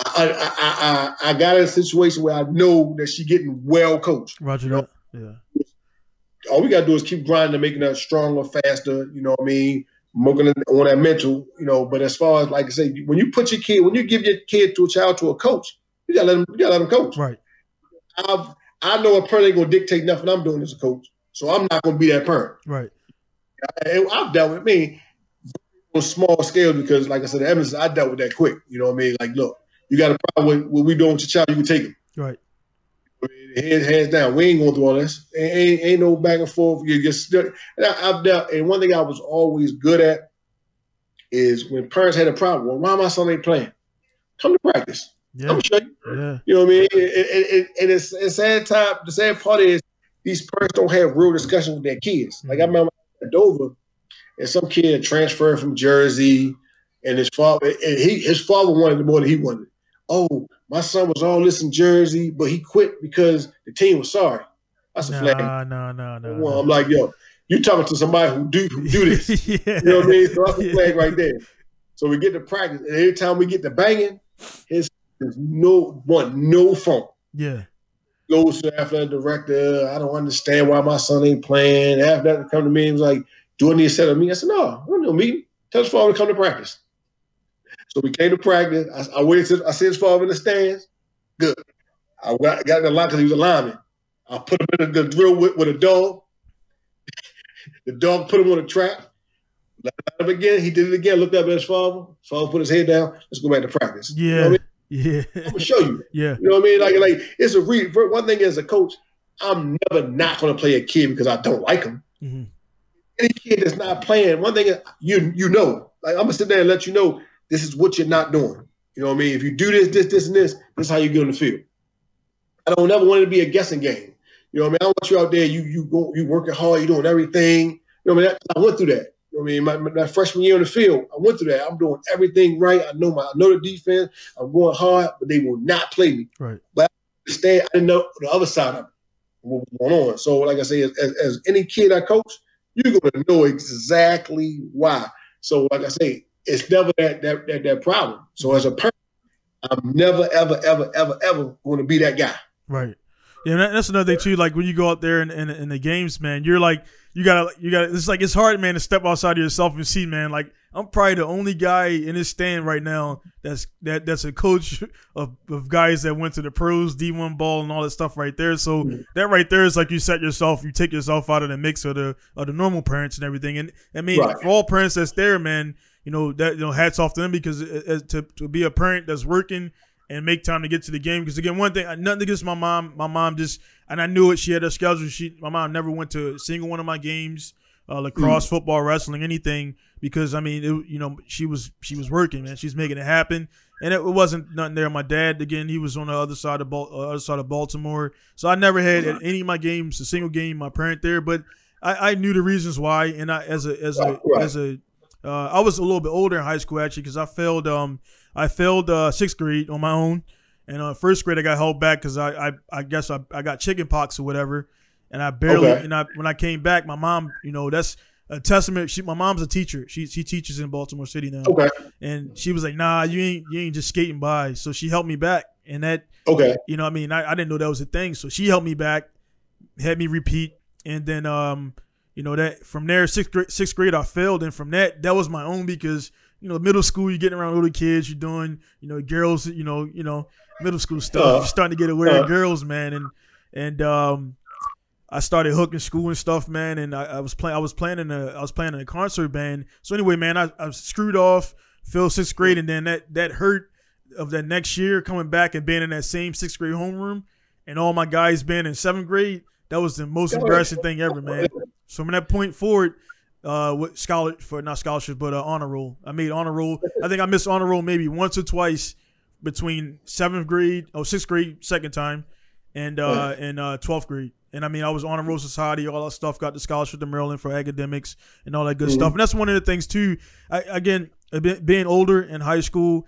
I, I, I, I got in a situation where I know that she's getting well coached. Roger that. Yeah. All we gotta do is keep grinding, making her stronger, faster. You know what I mean? Working on that mental. You know. But as far as like I say, when you put your kid, when you give your kid to a child to a coach, you gotta let them. You gotta let them coach. Right. I've, I know a parent ain't gonna dictate nothing I'm doing as a coach. So I'm not going to be that parent. Right. I, I've dealt with me on small scale because, like I said, Evans, I dealt with that quick. You know what I mean? Like, look, you got a problem with what we doing with your child, you can take him. Right. Hands, hands down. We ain't going through all this. Ain't, ain't no back and forth. You just and I, have dealt. And one thing I was always good at is when parents had a problem. Well, why my son ain't playing? Come to practice. Yeah. I'm show you. Yeah. You know what I mean? And, and, and it's, it's sad time. The sad part is these parents don't have real discussions with their kids. Like I Mm-hmm. remember at Dover, and some kid transferred from Jersey, and his father, and he his father wanted more than he wanted. Oh, my son was all this in Jersey, but he quit because the team was sorry. That's a flag. Nah, nah, nah, nah. Well, I'm like, yo, you talking to somebody who do who do this. yeah. You know what I mean? So that's a flag right there. So we get to practice, and every time we get to banging, his there's no one, no phone. Yeah. Goes to the athletic director. I don't understand why my son ain't playing. After that, come to me and was like, "Do I need to set a meeting?" I said, "No, I don't need a meeting. Tell his father to come to practice." So we came to practice. I, I waited. To, I see his father in the stands. Good. I got, got in the line because he was a lineman. I put him in the drill with, with a dog. the dog put him on a trap. Let him again. He did it again. Looked up at his father. Father put his head down. Let's go back to practice. You know Yeah. I mean? Yeah. I'm gonna show you. Yeah. You know what I mean? Like, like it's a re- one thing as a coach. I'm never not gonna play a kid because I don't like him. hmm Any kid that's not playing, one thing you you know. Like I'm gonna sit there and let you know this is what you're not doing. You know what I mean? If you do this, this, this, and this, this is how you get on the field. I don't never want it to be a guessing game. You know what I mean? I want you out there, you you go, you working hard, you doing everything. You know what I mean? I went through that. You know what I mean? My, my, that freshman year on the field, I went through that. I'm doing everything right. I know my I know the defense. I'm going hard, but they will not play me. Right. But stay. I didn't know the other side of it, what was going on. So, like I say, as, as any kid I coach, you're gonna know exactly why. So, like I say, it's never that that that, that problem. So, as a parent, I'm never, ever, ever, ever, ever going to be that guy. Right. Yeah, that's another thing too. Like when you go out there in, in, in the games, man, you're like you gotta you gotta. It's like it's hard, man, to step outside of yourself and see, man. Like I'm probably the only guy in this stand right now that's that that's a coach of, of guys that went to the pros, D1 ball, and all that stuff right there. So Mhm. that right there is like you set yourself, you take yourself out of the mix of the of the normal parents and everything. And I mean, Right. for all parents that's there, man, you know that you know hats off to them because uh, uh, to to be a parent that's working and make time to get to the game. Because again, one thing, nothing against my mom. My mom just, and I knew it. She had a schedule. She, my mom never went to a single one of my games, uh, lacrosse, football, wrestling, anything. Because I mean, it, you know, she was she was working, man. She's making it happen, and it, wasn't nothing there. My dad, again, he was on the other side of Bal- uh, other side of Baltimore, so I never had at any of my games a single game my parent there. But I, I knew the reasons why, and I as a as a Right, right. as a uh, I was a little bit older in high school actually because I failed um I failed uh, sixth grade on my own, and uh, first grade I got held back because I, I I guess I, I got chicken pox or whatever, and I barely Okay. and I when I came back, my mom, you know, that's a testament. She my mom's a teacher. She she teaches in Baltimore City now, Okay. and she was like, Nah, you ain't you ain't just skating by. So she helped me back, and that Okay. you know, what I mean, I, I didn't know that was a thing. So she helped me back, had me repeat, and then um, you know that from there sixth grade, sixth grade I failed, and from that that was my own because you know middle school you're getting around little kids, you're doing you know girls, you know you know middle school stuff. Uh, you're starting to get aware uh. of girls, man, and and um. I started hooking school and stuff, man, and I, I was playing. I was playing in a. I was playing in a concert band. So anyway, man, I, I screwed off, failed sixth grade, and then that that hurt of that next year coming back and being in that same sixth grade homeroom, and all my guys being in seventh grade. That was the most embarrassing thing ever, man. So from that point forward, uh, with scholar for not scholarship but uh, honor roll, I made honor roll. I think I missed honor roll maybe once or twice between seventh grade, oh sixth grade, second time, and uh, and uh, twelfth grade. And I mean, I was honor roll society, all that stuff. Got the scholarship to Maryland for academics and all that good Mhm. stuff. And that's one of the things too. I, again, a bit- being older in high school,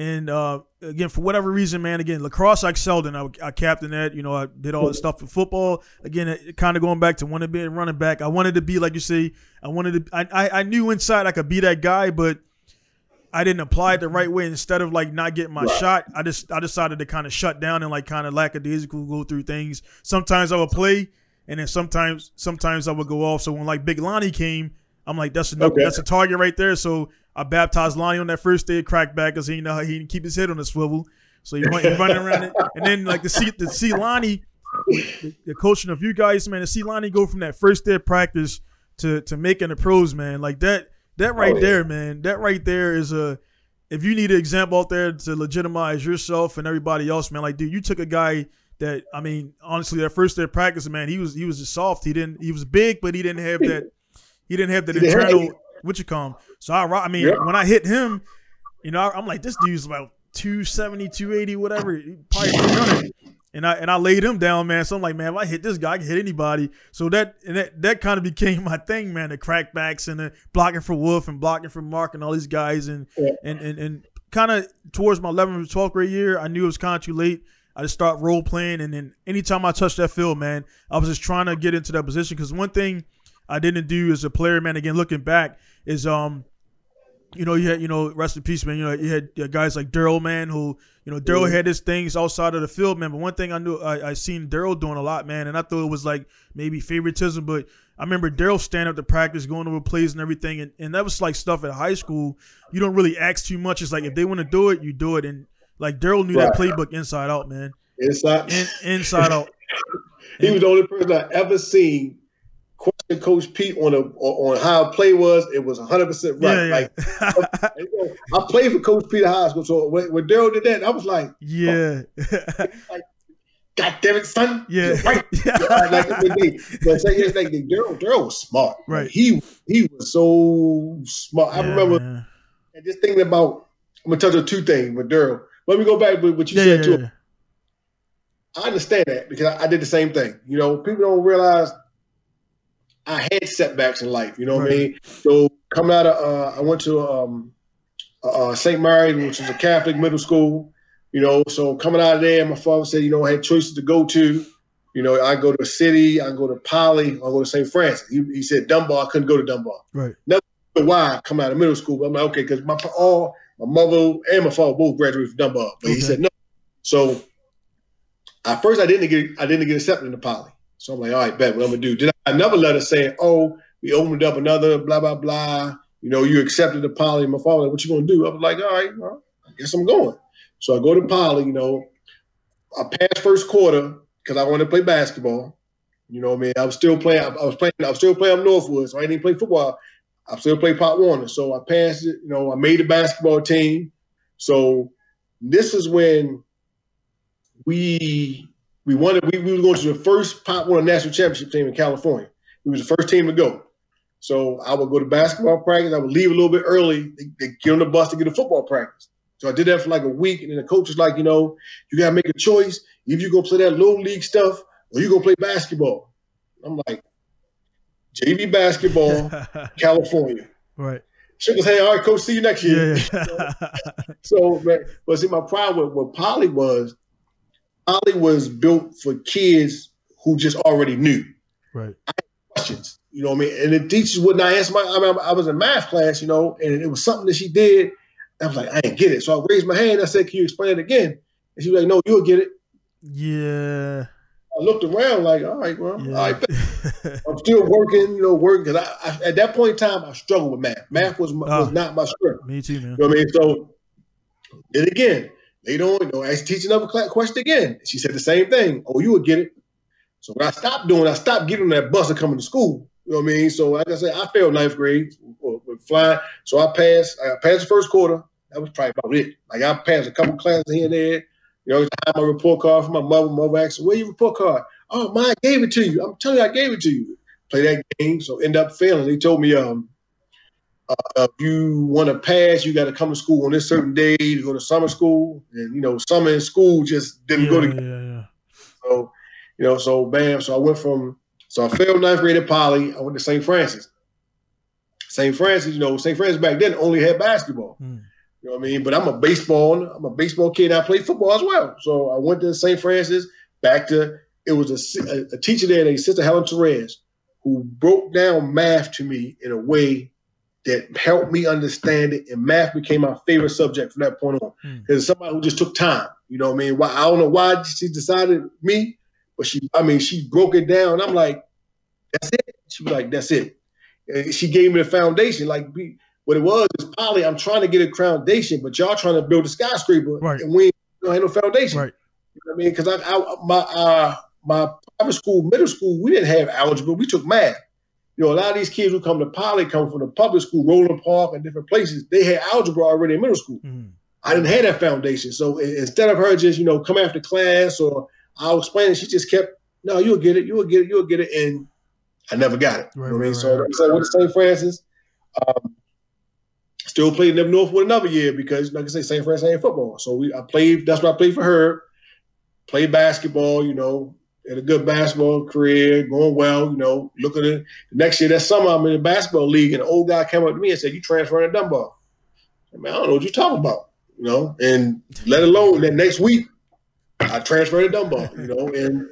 and uh, again for whatever reason, man. Again, lacrosse I excelled in. I, I captained that. You know, I did all this stuff for football. Again, kind of going back to wanting to be a running back. I wanted to be like you say. I wanted to. I, I I knew inside I could be that guy, but I didn't apply it the right way. Instead of like not getting my Right. shot, I just I decided to kind of shut down and like kind of lackadaisical go through things. Sometimes I would play, and then sometimes sometimes I would go off. So when like Big Lonnie came, I'm like that's a Okay. that's a target right there. So I baptized Lonnie on that first day of crackback because he didn't know how he didn't keep his head on the swivel. So he, run, he running around it, and then like to see to see Lonnie the, the coaching of you guys, man, to see Lonnie go from that first day of practice to to making the pros, man, like that that right oh, yeah. there, man, that right there is a if you need an example out there to legitimize yourself and everybody else, man, like dude, you took a guy that I mean, honestly, that first day of practice, man, he was he was just soft. He didn't he was big, but he didn't have that he didn't have that internal what you call him. So I I mean, yeah. when I hit him, you know, I'm like, this dude's about 270, 280, whatever, probably 300. And I and I laid him down, man. So I'm like, man, if I hit this guy, I can hit anybody. So that and that that kind of became my thing, man. The crackbacks and the blocking for Wolf and blocking for Mark and all these guys and yeah. and and, and kind of towards my 11th or 12th grade year, I knew it was kind of too late. I just start role playing, and then anytime I touched that field, man, I was just trying to get into that position. Because one thing I didn't do as a player, man, again looking back, is um you know, you had, you know, rest in peace, man. You know, you had, you had guys like Daryl, man, who, you know, Daryl had his things outside of the field, man. But one thing I knew, I, I seen Daryl doing a lot, man, and I thought it was like maybe favoritism, but I remember Daryl standing up to practice, going over plays and everything, and, and that was like stuff at high school. You don't really ask too much. It's like if they want to do it, you do it. And like Daryl knew right. that playbook inside out, man. Inside, In, inside out. he was the only person I ever seen question Coach Pete on a on how a play was, it was 100 percent right. Yeah, yeah. Like I played for Coach Pete at high school, so when, when Daryl did that, I was like, yeah. Oh. like, God damn it, son! Yeah, right. Yeah. like, but say like Daryl, Daryl was smart. Right. he he was so smart. I remember and just thinking about. I'm gonna touch on two things with Daryl. Let me go back with what you said too. I understand that because I, I, did the same thing. You know, people don't realize I had setbacks in life. You know what right. I mean? So coming out of, uh, I went to um, uh, St. Mary's, which is a Catholic middle school. You know, so coming out of there, my father said, you know, I had choices to go to. You know, I go to a city, I go to Poly, I go to St. Francis. He, he, said Dunbar, I couldn't go to Dunbar. Right. Never why I come out of middle school, but I'm like, okay, because my all my mother and my father both graduated from Dunbar, but okay. he said no. So at first, I didn't get I didn't get accepted into Poly. So I'm like, all right, bet what I'm gonna do. Did I another letter saying, oh, we opened up another blah blah blah. You know, you accepted the poly. My father, what you gonna do? I was like, all right, well, I guess I'm going. So I go to poly. You know, I passed first quarter because I wanted to play basketball. You know what I mean? I was still playing. I was playing. I was still playing Northwood, so I didn't play football. I still played Pop Warner, so I passed it. You know, I made the basketball team. So this is when we we wanted we, we were going to the first Pop Warner national championship team in California. We was the first team to go. So I would go to basketball practice. I would leave a little bit early. They, they get on the bus to get to football practice. So I did that for like a week, and then the coach was like, you know, you gotta make a choice. If you go play that little league stuff, or you go play basketball. I'm like, JV basketball, California. Right. Shook his hand. All right, coach. See you next year. Yeah, yeah. so, but see, my problem with, with Poly was Poly was built for kids who just already knew. Right. questions, you know what I mean? And the teachers would not answer my. I, mean, I was in math class, you know, and it was something that she did. I was like, I didn't get it. So I raised my hand. I said, Can you explain it again? And she was like, No, you'll get it. Yeah. I looked around like, all right, well, yeah. all right. I'm still working, you know, working because I, I, at that point in time I struggled with math. Math was my, oh, was ah. not my strength. Me too, man. You know what I mean? So then again, they don't, you know, ask teach another question again. She said the same thing. Oh, you would get it. So what I stopped doing, I stopped getting on that bus and coming to school. You know what I mean? So like I said, I failed ninth grade with flying. So I passed. I passed the first quarter. That was probably about it. Like I passed a couple classes here and there. You know, I had my report card from my mother. Mother asked, "Where your report card?" Oh, mine gave it to you. I'm telling you, I gave it to you. Play that game. So end up failing. They told me, um, uh, if you want to pass, you got to come to school on this certain day to go to summer school. And you know, summer in school just didn't yeah, go together. Yeah, yeah. So, you know, so bam. So I went from so I failed ninth grade at Poly. I went to St. Francis. St. Francis, you know, St. Francis back then only had basketball. Mm. You know what I mean? But I'm a baseball, I'm a baseball kid. I played football as well. So I went to St. Francis. Back to it was a, a teacher there named Sister Helen Therese who broke down math to me in a way that helped me understand it, and math became my favorite subject from that point on. Because mm. somebody who just took time, you know what I mean? Why I don't know why she decided me, but she, I mean, she broke it down. I'm like, that's it. She was like, that's it. And she gave me the foundation. Like, what it was is Poly. I'm trying to get a foundation, but y'all trying to build a skyscraper, right. and we don't have no foundation. Right. You know what I mean? Because I, I, my, uh, my private school, middle school, we didn't have algebra. We took math. You know, a lot of these kids who come to Poly come from the public school, Roland Park, and different places. They had algebra already in middle school. Mm-hmm. I didn't have that foundation. So instead of her just, you know, come after class or I'll explain it, she just kept, no, you'll get it, you'll get it, you'll get it. And I never got it. Right, you know right, I mean? Right, so, right. so with St. Francis, um, still played in North with another year because, like I say, St. Francis ain't football. So we I played, that's what I played for her. Played basketball, you know, had a good basketball career, going well, you know, looking at the next year, that summer, I'm in the basketball league, and an old guy came up to me and said, You transferring to Dunbar. I mean, I don't know what you're talking about, you know, and let alone that next week, I transferred to Dunbar, you know, and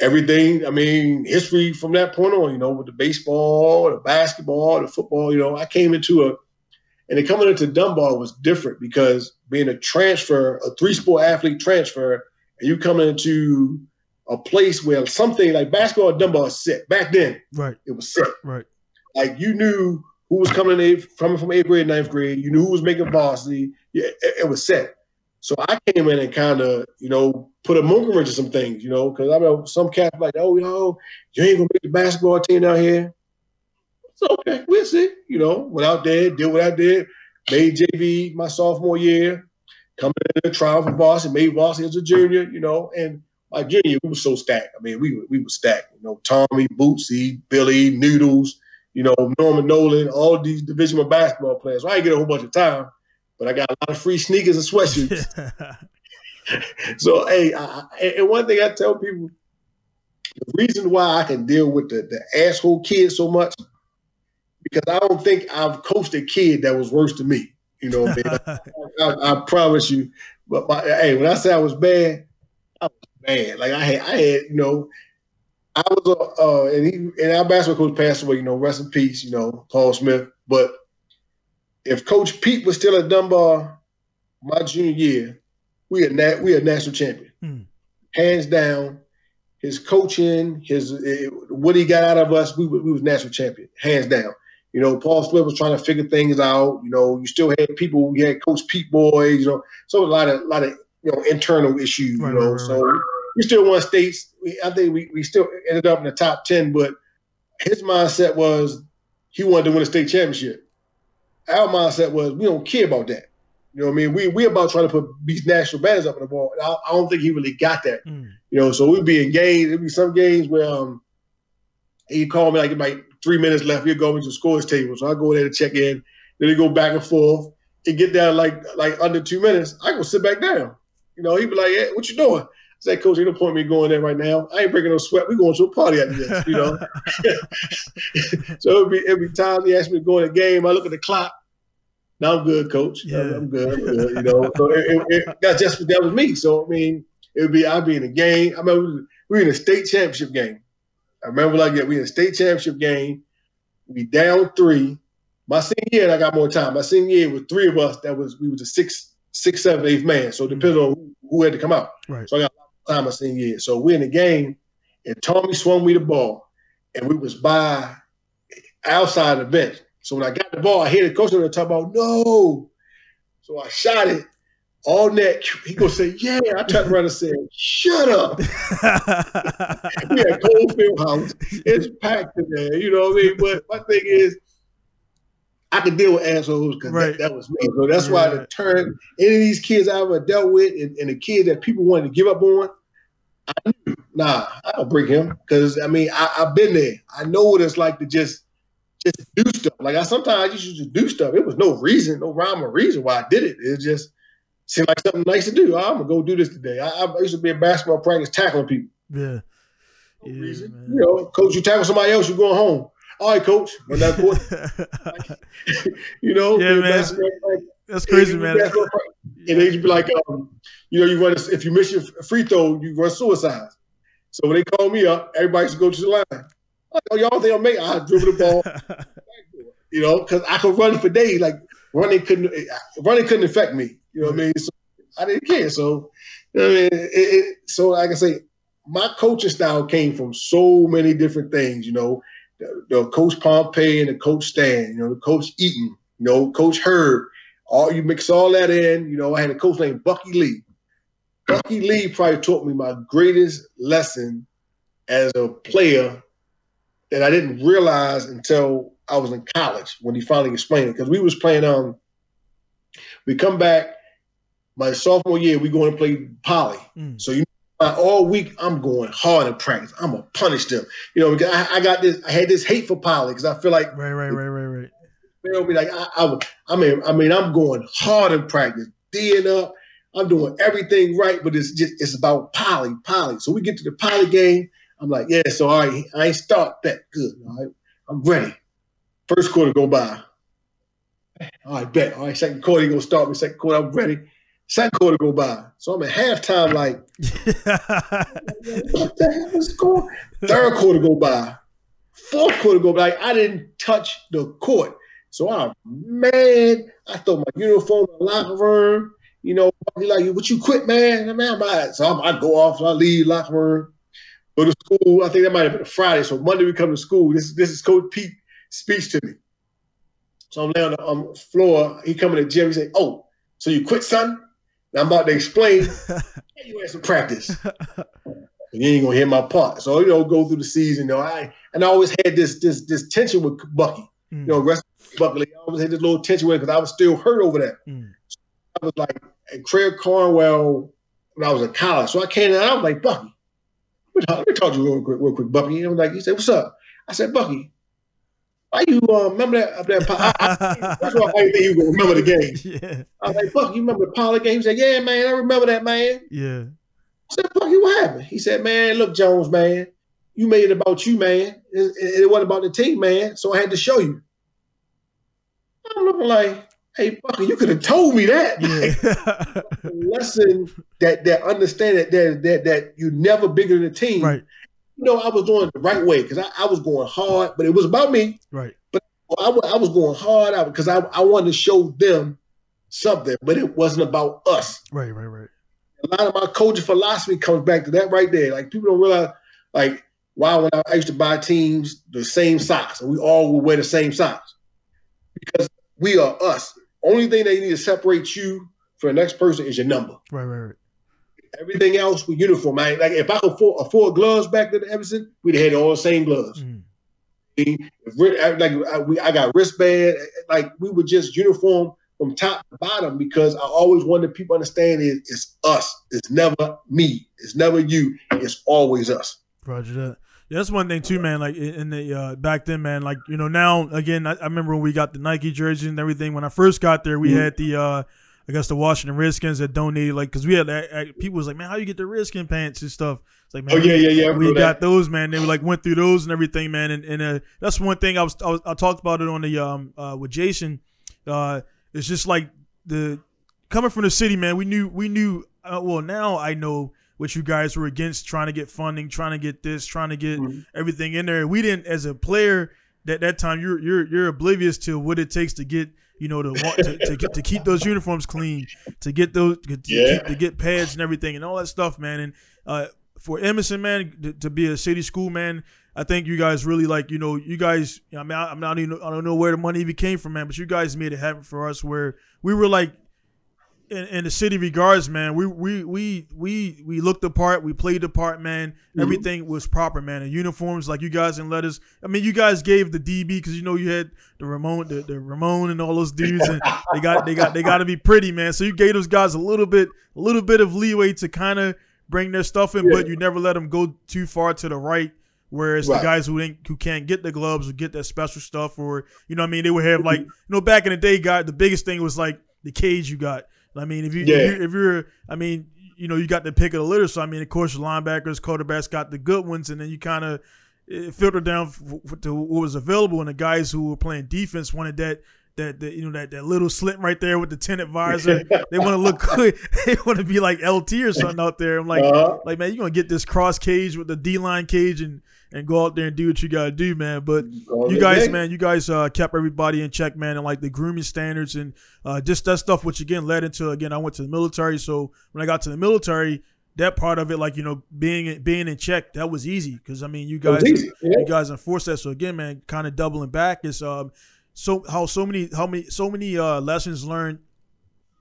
everything, I mean, history from that point on, you know, with the baseball, the basketball, the football, you know, I came into a, and coming into Dunbar was different because being a transfer, a three sport athlete transfer, and you coming into a place where something like basketball at Dunbar is set. Back then, right, it was set. Right, like you knew who was coming in from from eighth grade, ninth grade. You knew who was making varsity. Yeah, it, it was set. So I came in and kind of, you know, put a monkey wrench to some things, you know, because I know some cats like, oh, you know, you ain't gonna make the basketball team out here. So okay, we'll see. You know, went out there, did what I did, made JV my sophomore year, coming in trial for varsity, made varsity as a junior, you know, and my junior, we were so stacked. I mean, we we were stacked. You know, Tommy, Bootsy, Billy, Noodles, you know, Norman Nolan, all these division of basketball players. So I didn't get a whole bunch of time, but I got a lot of free sneakers and sweatshirts. so hey, I, and one thing I tell people, the reason why I can deal with the, the asshole kids so much, because I don't think I've coached a kid that was worse than me. You know, I, I, I, I, promise you. But my, hey, when I say I was bad, bad. Like I had, I had, you know, I was a, uh, and he, and our basketball coach passed away. You know, rest in peace. You know, Paul Smith. But if Coach Pete was still at Dunbar, my junior year, we had nat- we had national champion, mm. hands down. His coaching, his uh, what he got out of us, we we was national champion, hands down. You know, Paul Smith was trying to figure things out. You know, you still had people. You had Coach Pete boys. You know, so a lot of a lot of you know internal issues. Right, you know, right, right, so we still won states. We, I think we, we still ended up in the top ten, but his mindset was he wanted to win a state championship. Our mindset was we don't care about that. You know what I mean? We we about trying to put these national banners up on the ball. I, I, don't think he really got that. Mm. You know, so we'd be in games. There'd be some games where um he'd call me like like three minutes left. He'd go into the scores table. So I go there to check in. Then he go back and forth. It get down like like under two minutes. I go sit back down. You know, he'd be like, hey, "What you doing?" say, Coach, ain't no point me going there right now. I ain't breaking no sweat. We going to a party after this, you know. so it'd be every time he asked me to go in a game, I look at the clock. Now I'm good, Coach. Yeah. I'm, good, I'm good. You know, so it, it, it, that's just that was me. So I mean, it would be I'd be in a game. I remember we were in a state championship game. I remember like that. We in a state championship game. We down three. My senior year, and I got more time. My senior year was three of us. That was we was a six, six, seven, eighth man. So depending mm-hmm. on who, who had to come out. Right. So I got time I seen year. So we're in the game, and Tommy swung me the ball, and we was by outside the bench. So when I got the ball, I hear the coach on the talk about no. So I shot it all net. He gonna say, "Yeah." I turned around and said, "Shut up." we had Cole Field House. It's packed in there. You know what I mean? But my thing is. I could deal with assholes because right. that, that, was me. So that's why the turn any of these kids I ever dealt with and, and, the kids that people wanted to give up on, I knew, nah, I don't bring him because I mean I, have been there. I know what it's like to just just do stuff. Like I sometimes I used to just do stuff. It was no reason, no rhyme or reason why I did it. It just seemed like something nice to do. Oh, I'm gonna go do this today. I, I used to be in basketball practice tackling people. Yeah. No yeah, reason. You know, coach, you tackle somebody else, you're going home all right, coach, when that court, you know, yeah, man. That's crazy, man. And they be like, um, you know, you run if you miss your free throw, you run suicide. So when they call me up, everybody should go to the line. Oh, y'all think I'm making? I dribble the ball, you know, because I could run for days. Like running couldn't running couldn't affect me. You know what I mean? So I didn't care. So you know I mean, it, it, so like I say, my coaching style came from so many different things. You know, the, the coach Pompey and the coach Stan, you know, the coach Eaton, you know, Coach Herb. All you mix all that in, you know. I had a coach named Bucky Lee. Bucky Lee probably taught me my greatest lesson as a player that I didn't realize until I was in college when he finally explained it. Because we was playing um we come back my sophomore year, we going to play poly. Mm. So you know, all week I'm going hard in practice. I'm gonna punish them. You know, because I, I got this. I had this hate for poly because I feel like right, right, right, right, right. They'll be like, I, I, I mean, I mean, I'm going hard in practice, D'ing up. I'm doing everything right, but it's just it's about poly, poly. So we get to the poly game. I'm like, yeah. So all right, I ain't start that good. All right, I'm ready. First quarter go by. All right, bet. All right, second quarter, you gonna start me. Second quarter, I'm ready. Second quarter go by. So I'm at halftime, like, what the hell is going Third quarter go by. Fourth quarter go by. Like, I didn't touch the court. So I'm mad. I throw my uniform in the locker room. You know, he like, what you quit, man? I'm out. So I'm, I go off, I leave locker room, go to school. I think that might have been a Friday. So Monday we come to school. This, this is Coach Pete speaks to me. So I'm laying on the floor. He come in the gym. He say, "Oh, so you quit, son?" I'm about to explain. hey, you had some practice. And you ain't gonna hear my part. So you know, go through the season. You know, I and I always had this this this tension with Bucky. Mm. You know, rest Buckley. I always had this little tension with because I was still hurt over that. Mm. So I was like at Craig Cornwell when I was in college. So I came and I was like, Bucky, let me talk to you real quick, real quick, Bucky. And I was like, he said, What's up? I said, Bucky, why you uh, remember that? that I, I, that's why I didn't think you remember the game. Yeah. I was like, Buck, you remember the Pollard game? He said, Yeah, man, I remember that, man. Yeah. I said, "Fuck, you what happened? He said, Man, look, Jones, man, you made it about you, man. It, it, wasn't about the team, man. So I had to show you. I'm looking like, hey, Bucky, you could have told me that. Yeah. lesson that that understand that that that that you never bigger than the team. Right you know, I was doing it the right way because I, I, was going hard, but it was about me. Right. But I, I was going hard because I, I wanted to show them something, but it wasn't about us. Right, right, right. A lot of my coaching philosophy comes back to that right there. Like people don't realize, like, why when I, I used to buy teams the same socks and we all would wear the same socks because we are us. Only thing they need to separate you from the next person is your number. Right, right, right. Everything else we uniform. Man. Like if I could afford, afford gloves back then, Edmondson, we'd have had all the same gloves. Mm. Like we, I got wristband. Like we were just uniform from top to bottom because I always wanted people to understand it, it's us. It's never me. It's never you. It's always us. Roger that. Yeah, that's one thing too, man. Like in the uh, back then, man. Like you know, now again, I, I, remember when we got the Nike jersey and everything. When I first got there, we mm-hmm. had the uh, I guess the Washington Redskins that donated like because we had that people was like man how you get the Redskin pants and stuff. It's like man, oh yeah yeah yeah we got that. those man. They were like went through those and everything man. And, and uh, that's one thing I was, I was I talked about it on the um uh, with Jason. Uh, it's just like the coming from the city man. We knew we knew uh, well now I know what you guys were against trying to get funding, trying to get this, trying to get mm-hmm. everything in there. We didn't as a player that that time you're you're you're oblivious to what it takes to get you know, to want to, to, get, to keep those uniforms clean, to get those to, yeah. keep, to get pads and everything and all that stuff, man. And uh, for Edmondson, man, to, to, be a city school, man, I think you guys really like, you know, you guys. I mean, I, am not even I don't know where the money even came from, man, but you guys made it happen for us where we were like in, in, the city regards, man, we we we we we looked the part, we played the part, man. Mm-hmm. Everything was proper, man. And uniforms, like you guys in letters. I mean, you guys gave the DB because you know you had the Ramon, the, the Ramon, and all those dudes, and they got they got they got to be pretty, man. So you gave those guys a little bit a little bit of leeway to kind of bring their stuff in, yeah. but you never let them go too far to the right. Whereas right. the guys who ain't who can't get the gloves or get that special stuff, or you know, what I mean, they would have like you know back in the day, got the biggest thing was like the cage you got. I mean, if you yeah. if, you, if you're, I mean, you know, you got the pick of the litter. So I mean, of course, linebackers, quarterbacks got the good ones, and then you kind of filter down to what was available. And the guys who were playing defense wanted that that, that you know that, that little slit right there with the tinted visor. they want to look good. they want to be like LT or something out there. I'm like, uh-huh. like man, you're gonna get this cross cage with the D line cage and and go out there and do what you gotta do, man. But you guys, man, you guys uh, kept everybody in check, man, and like the grooming standards and uh, just that stuff, which again led into again, I went to the military. So when I got to the military, that part of it, like you know, being being in check, that was easy because I mean, you guys, yeah. you guys enforced that. So again, man, kind of doubling back is um, so how so many how many so many uh, lessons learned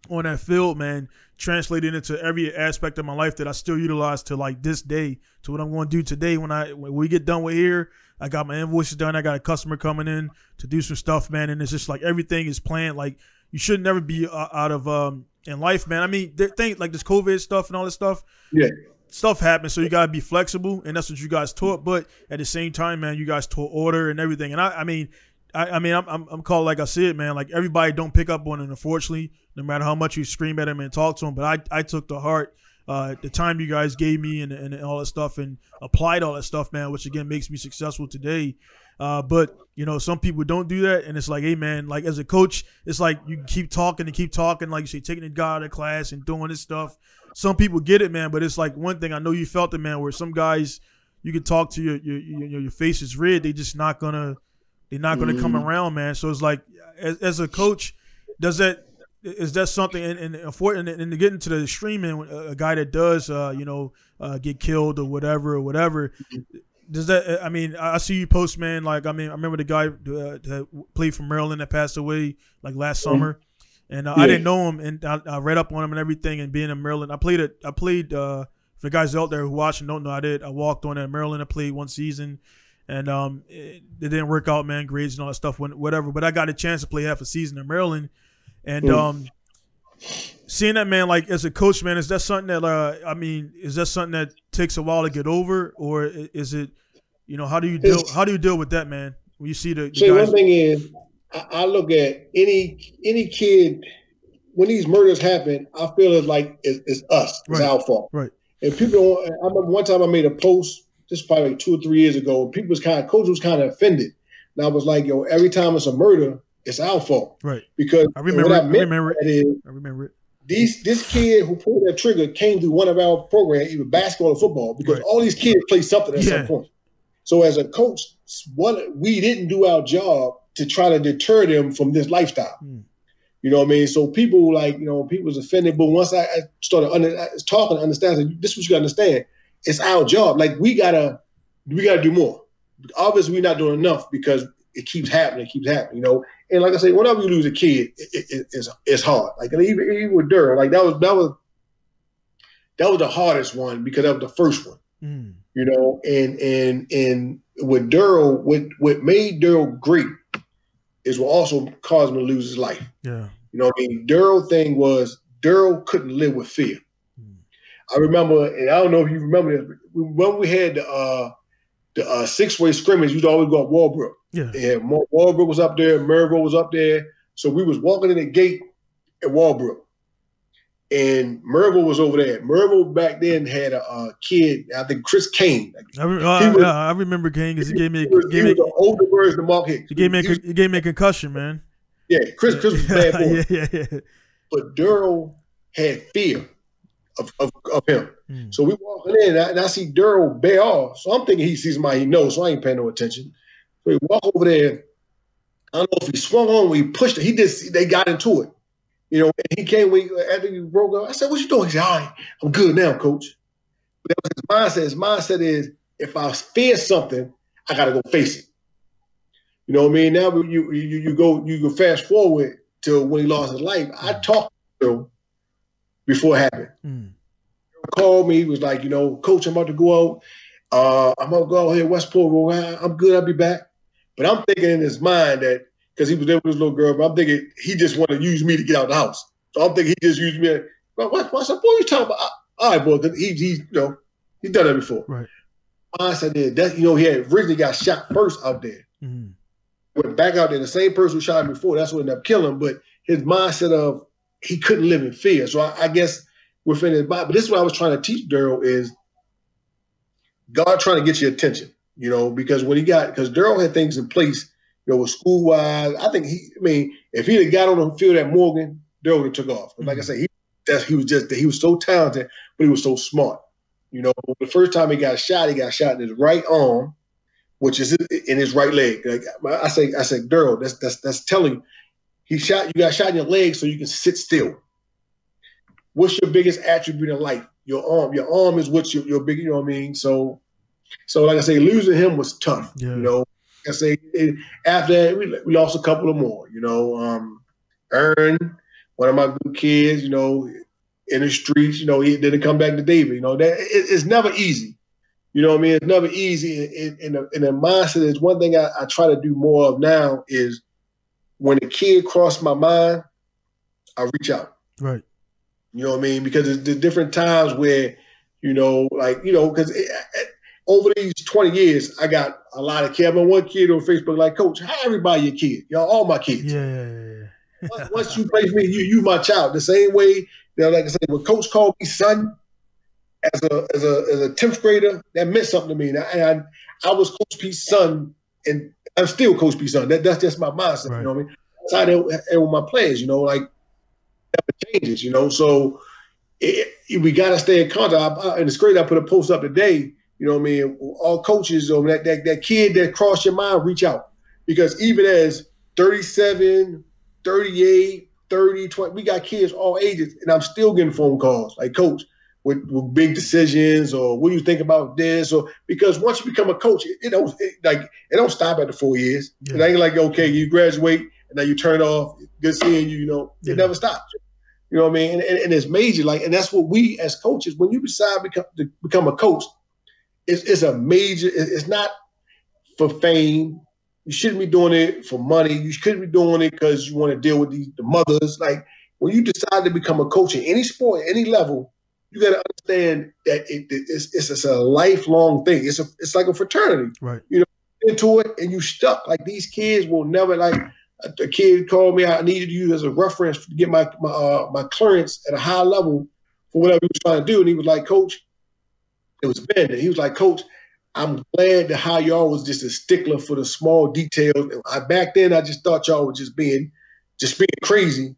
on that field, man, translated into every aspect of my life that I still utilize to like this day. To what I'm going to do today when I when we get done with here. I got my invoices done. I got a customer coming in to do some stuff, man, and it's just like everything is planned. Like you should never be uh, out of um in life, man. I mean, think like this COVID stuff and all this stuff. Yeah. Stuff happens, so you gotta be flexible, and that's what you guys taught. But at the same time, man, you guys taught order and everything. And I, I mean, I, I mean, I'm, I'm, I'm called like I said, man. Like everybody don't pick up on it, unfortunately, no matter how much you scream at them and talk to them. But I, I took the heart uh, the time you guys gave me and, and, all that stuff and applied all that stuff, man, which again makes me successful today. Uh, but you know, some people don't do that, and it's like, hey, man, like as a coach, it's like you keep talking and keep talking, like you say, taking the guy out of class and doing this stuff. Some people get it, man, but it's like one thing I know you felt it, man, where some guys you can talk to your your your, your face is red, they just not gonna they're not gonna mm-hmm. come around, man. So it's like as, as a coach, does that is that something and and, for, and, and to get into the streaming a guy that does uh, you know uh, get killed or whatever or whatever does that i mean i see you post man like i mean i remember the guy uh, that played for maryland that passed away like last mm-hmm. summer and uh, yeah. i didn't know him and I, I, read up on him and everything and being in maryland i played it i played uh, for the guys out there who watch and don't know i did i walked on in maryland i played one season and um, it, it, didn't work out, man. Grades and all that stuff, whatever. But I got a chance to play half a season in Maryland, and mm. um, seeing that man, like as a coach, man, is that something that uh, I mean, is that something that takes a while to get over, or is it, you know, how do you deal? It's, how do you deal with that, man? When you see the, the see, guys- one thing is, I, look at any any kid when these murders happen. I feel it's like it's, it's us, it's right. our fault, right? And people, I remember one time I made a post. This probably like two or three years ago. And people was kind of coach was kind of offended. And I was like, yo, every time it's a murder, it's our fault. Right. Because I remember, I, I remember it. Is, I remember it. These this kid who pulled that trigger came through one of our programs, either basketball or football, because right. all these kids play something at yeah. some point. So as a coach, one we didn't do our job to try to deter them from this lifestyle. Mm. You know what I mean? So people like, you know, people was offended. But once I, I started under, I talking, understanding this is what you gotta understand. It's our job. Like we gotta, we gotta do more. Obviously, we're not doing enough because it keeps happening, it keeps happening, you know. And like I say, whenever you lose a kid, it, it, it's it's hard. Like even even with Daryl, like that was that was that was the hardest one because that was the first one, mm. you know. And and and with Daryl, what what made Daryl great is what also caused him to lose his life. Yeah, you know. I mean, Daryl thing was Daryl couldn't live with fear. I remember, and I don't know if you remember this, when we had the uh, the uh, six way scrimmage, you'd always go at Walbrook. Yeah. And Walbrook was up there, Mervo was up there. So we was walking in the gate at Walbrook. And Mervo was over there. Mervo back then had a, a kid, I think Chris Kane. I, re- uh, was, I remember Kane because he gave me a, he was, gave he me, was older version of Mark Hicks. He gave me a, he, he gave me a concussion, man. Yeah, Chris Chris was bad boy. yeah, yeah, yeah. But Daryl had fear of, of, of him. Mm. So we walking in, and I, and I see Daryl off. So I'm thinking he sees somebody he knows, so I ain't paying no attention. So he walk over there. I don't know if he swung on he pushed it. He just they got into it. You know, and he came when after he broke up. I said, "What you doing?" He said, "All right, I'm good now, coach." But that was his mindset. His mindset is, if I fear something, I got to go face it. You know what I mean? Now you you you go you go fast forward to when he lost his life. I talked to him before it happened. Mm. Called me. He was like, you know, coach, I'm about to go out. Uh, I'm gonna go out here Westport. I'm good. I'll be back. But I'm thinking in his mind that because he was there with his little girl, but I'm thinking he just wanted to use me to get out of the house. So I'm thinking he just used me. But what, are you talking about? All right, boy. He, he, you know, he's done that before. Right. I said that you know he had originally got shot first out there. Mm-hmm. Went back out there. The same person who shot him before. That's what ended up killing him. But his mindset of he couldn't live in fear. So I, I guess within his body. But this is what I was trying to teach Daryl is God trying to get your attention, you know, because when he got because Daryl had things in place, you know, with school wise. I think he, I mean, if he'd have got on the field at Morgan, Daryl would have took off. But like I mm-hmm. said, he that's he was just he was so talented, but he was so smart. You know, the first time he got shot, he got shot in his right arm, which is in his right leg. Like I say, I said, Daryl, that's that's that's telling you, he shot you got shot in your leg so you can sit still. What's your biggest attribute in life? Your arm. Your arm is what's your, your big. You know what I mean? So so, like I say, losing him was tough. Yeah. You know, I say it, after that we, we lost a couple of more. You know, um, Ern, one of my good kids, you know, in the streets, you know, he didn't come back to David. You know, that it, it's never easy. You know what I mean? It's never easy. In, in, in a mindset, is one thing I, I try to do more of now is when a kid crossed my mind, I reach out. Right. You know what I mean? Because there's different times where, you know, like, you know, because over these 20 years, I got a lot of kids. I one kid on Facebook like, Coach, how everybody your kid? Y'all all my kids. Yeah, yeah, yeah. once, once, you place me, you you my child. The same way, you know, like I said, when Coach called me son as a as a as a 10th grader, that meant something to me. And I, I, was Coach P's son, and I'm still Coach P's son. That, that's just my mindset. Right. You know what I mean? That's how they, with my players. You know, like never changes. You know, so it, it, we got to stay in contact. I, and it's great. I put a post up today you know what I mean? All coaches, or that, that, that kid that crossed your mind, reach out. Because even as 37, 38, 30, 20, we got kids all ages, and I'm still getting phone calls like, Coach, with, with big decisions, or what do you think about this? Or because once you become a coach, it, it don't it, like it don't stop at the four years. Yeah. It ain't like okay, you graduate and now you turn off. Good seeing you. You know, yeah. it never stops. You know what I mean? And, and, and, it's major. Like, and that's what we as coaches, when you decide become, to become a coach, it's, it's a major. It's not for fame. You shouldn't be doing it for money. You shouldn't be doing it because you want to deal with the, the mothers. Like when you decide to become a coach in any sport, any level, you got to understand that it, it's, it's, it's a lifelong thing. It's a it's like a fraternity. Right. You know, into it and you stuck. Like these kids will never like. A, a kid called me. I needed you as a reference to get my my uh, my clearance at a high level for whatever he was trying to do, and he was like, "Coach, it was Ben. He was like, Coach, I'm glad to how y'all was just a stickler for the small details. I, back then, I just thought y'all were just being, just being crazy.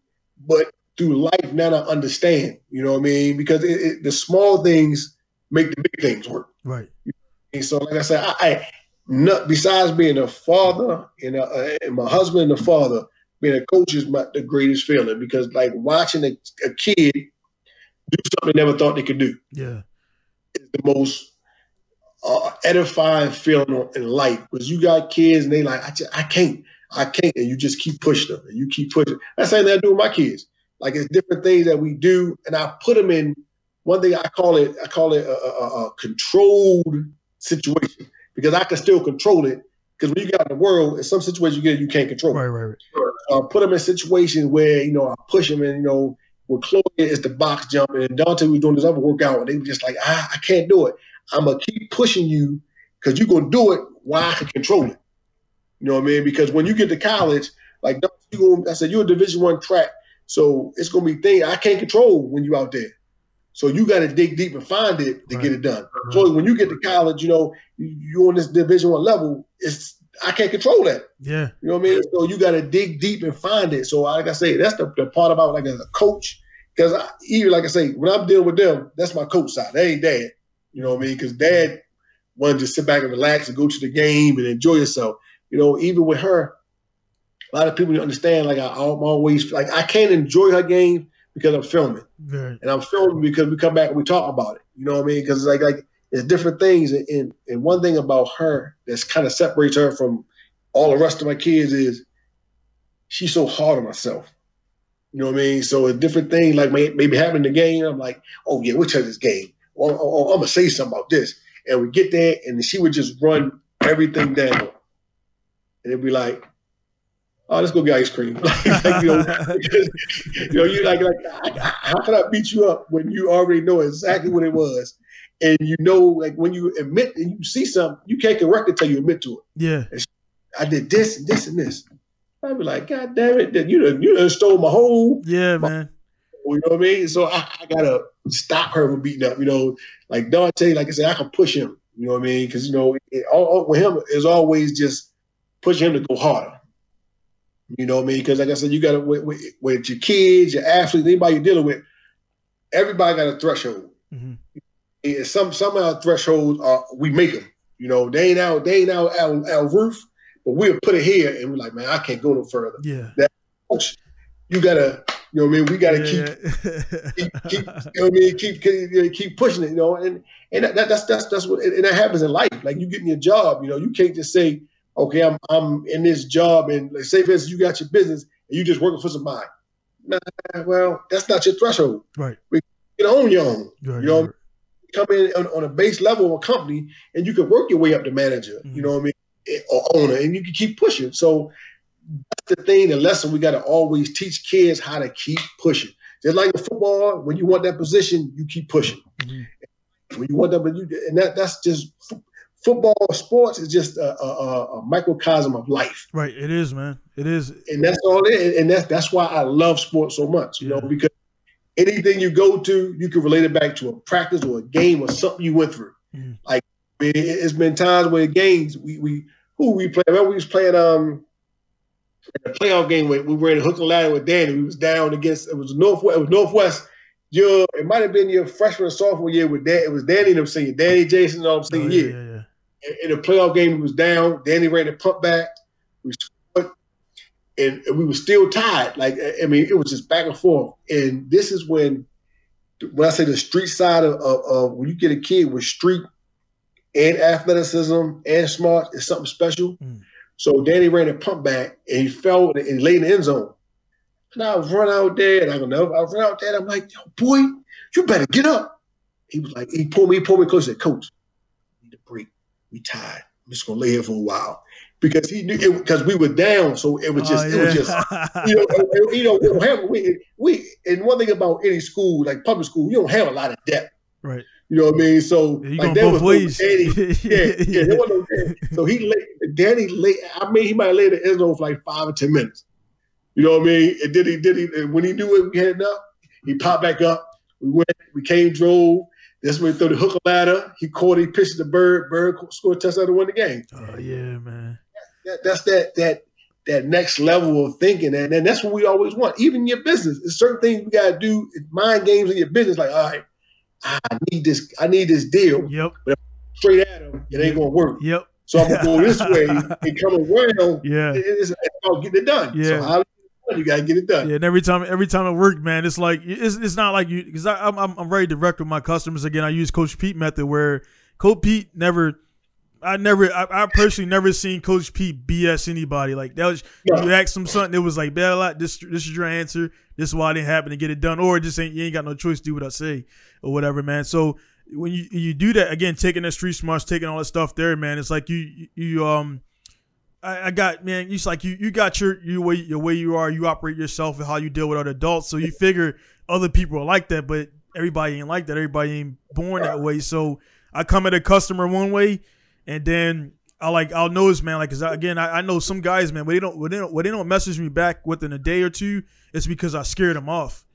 But through life, now I understand. You know what I mean? Because it, it, the small things make the big things work. Right. And so, like I said, I, I not, besides being a father and, a, and my husband and a father, being a coach is my, the greatest feeling because, like, watching a, a kid do something they never thought they could do. Yeah is the most uh, edifying feeling in life because you got kids and they like, I, just, I can't, I can't, and you just keep pushing them and you keep pushing. That's the same thing I do with my kids. Like it's different things that we do, and I put them in one thing. I call it, I call it a, a, a controlled situation because I can still control it. Because when you get out in the world, in some situations you get you can't control. Right, right, right. Uh, put them in situations where you know I push them and you know with Chloe is the box jump, and Dante was doing this other workout, and they were just like, ah, I can't do it. I'm gonna keep pushing you because you're gonna do it while I can control it. You know what I mean? Because when you get to college, like you I said, you're a Division One track, so it's gonna be things I can't control when you're out there. So you got to dig deep and find it to right. get it done. Right. So uh-huh. when you get to college, you know you're on this Division One level. It's I can't control that. Yeah. You know what I mean? So you got to dig deep and find it. So like I say, that's the, the part about like as a coach, because even like I say, when I'm dealing with them, that's my coach side. They ain't dad. You know what I mean? Because dad wanted to sit back and relax and go to the game and enjoy yourself. You know, even with her, a lot of people don't understand. Like I, I'm always like I can't enjoy her game because I'm filming, right. and I'm filming because we come back and we talk about it. You know what I mean? Because like like it's different things. And, and one thing about her that's kind of separates her from all the rest of my kids is she's so hard on herself. You know what I mean? So a different thing, like maybe having the game, I'm like, oh yeah, we'll tell this game. Or, or, or, I'm gonna say something about this. And we get there, and she would just run everything down, and it'd be like, oh, let's go get ice cream. like, you, know, because, you know, you like, like, how can I beat you up when you already know exactly what it was? and you know, like when you admit and you see something, you can't correct it till you admit to it. Yeah. I did this and this and this. I'd be like, God damn it, you done, you done stole my whole. Yeah, my, man. You know what I mean? So I, I, gotta stop her from beating up. You know, like Dante, like I said, I can push him. You know what I mean? Because you know, it, all, all, with him is always just pushing him to go harder. You know what I mean? Because like I said, you gotta with, with, with, your kids, your athletes, anybody you're dealing with, everybody got a threshold. Mm-hmm some some of our thresholds are we make them. You know, they ain't out they ain't out our, our roof, but we'll put it here, and we're like, man, I can't go no further. Yeah, that you gotta, you know, what I mean, we gotta yeah. keep, keep, keep, you know, what I mean, keep, keep, keep pushing it, you know, and and that, that's that's that's what, and that happens in life. Like you getting your job, you know, you can't just say, okay, I'm I'm in this job, and like, say for you got your business, and you just working for somebody. Nah, well, that's not your threshold. Right. We can own your own. Right, you know, right. come in on, on a base level of a company and you can work your way up to manager, Mhm. you know what I mean, eh, or owner, and you can keep pushing. So that's the thing, the lesson we got to always teach kids how to keep pushing. Just like in football, when you want that position, you keep pushing. Mhm. When you want that, but you and that that's just football. Sports is just a, a, a- microcosm of life Right. It is, man. It is. and that's all it is. And that's that's why I love sports so much, you know, because anything you go to, you can relate it back to a practice or a game or something you went through. Mhm. Like it, it's been times where games we we who we play. Remember we was playing um a playoff game where we were in hook and ladder with Danny. We was down against it was Northwest. It was Northwest. Your it might have been your freshman or sophomore year with Dan. It was Danny and them singing Danny Jason and all them Oh, yeah, year yeah, yeah. In the playoff game, we was down. Danny ran the pump back. We scored, and we were still tied. Like I mean, it was just back and forth. And this is when, when I say the street side of, of, of when you get a kid with street and athleticism and smart is something special. Mm. So Danny ran a pump back and he fell and he laid in the end zone. And I run out there and I go, no, I run out there I'm like, Yo, boy, you better get up. He was like, he pulled me, he pulled me close. He said, Coach, I need a break. We tired. I'm just gonna lay here for a while. Because he knew because we were down, so it was just Oh, it was just you know, you know, we don't have we, we and one thing about any school, like public school, you don't have a lot of depth. right. You know what I mean? So Yeah, like there was no. Danny, yeah, yeah, there was no Danny. So he laid, Danny lay. I mean, he might have laid the end zone for like five or ten minutes. You know what I mean? And did he? Did he? And when he knew it, we had enough. He popped back up. We went. We came, drove. That's when he threw the hook ladder. He caught. It, he pitched the bird. Bird scored a touchdown to win the game. Oh yeah, man. That, that's that that that next level of thinking, and, and that's what we always want. Even your business, there's certain things we gotta do. Mind games in your business, like all right, I need this. I need this deal Yep. straight at him. It ain't gonna work. Yep. So I'm gonna go this way and come around. Yeah. It- It's, it's about getting it done. Yeah. So you gotta get it done. Yeah, and every time, every time it worked, man, it's like it's, it's not like you because I'm, I'm I'm very direct with my customers. Again, I use Coach Pete method where Coach Pete never, I never, I, I personally never seen Coach Pete BS anybody. Like that was No. you ask him something, it was like, bad a lot. This this is your answer. This is why it didn't happen to get it done, or it just ain't you ain't got no choice to do what I say or whatever, man. So when you you do that again, taking that street smarts, taking all that stuff there, man, it's like you, you um. I, I got man. It's like you you got your your way your way you are. You operate yourself and how you deal with other adults. So you figure other people are like that, but everybody ain't like that. Everybody ain't born that way. So I come at a customer one way, and then I like I'll notice man. Like, cause I, again, I, I know some guys, man. When they don't when they don't when they don't message me back within a day or two, it's because I scared them off.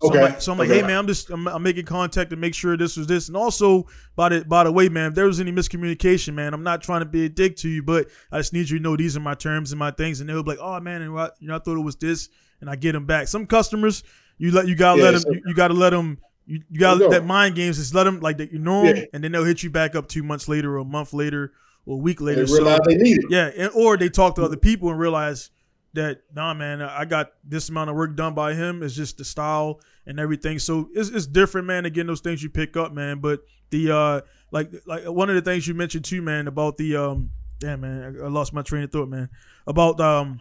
So Okay. I'm like, so I'm like Okay. hey man, I'm just I'm, I'm making contact to make sure this was this, and also by the by the way, man, if there was any miscommunication, man, I'm not trying to be a dick to you, but I just need you to know these are my terms and my things, and they'll be like, oh man, and what, you know, I thought it was this, and I get them back. Some customers, you let you gotta Yeah, let them, so- you, you gotta let them. You, you got I that mind games. Just let them like that. You know Yeah. and then they'll hit you back up two months later, or a month later, or a week They later. realize So they need it. yeah, and, or they talk to mm-hmm. other people and realize that nah, man, I got this amount of work done by him. It's just the style and everything. So it's, it's different, man. Again, those things you pick up, man. But the uh, like like one of the things you mentioned too, man, about the um, damn man, I, lost my train of thought, man. About um,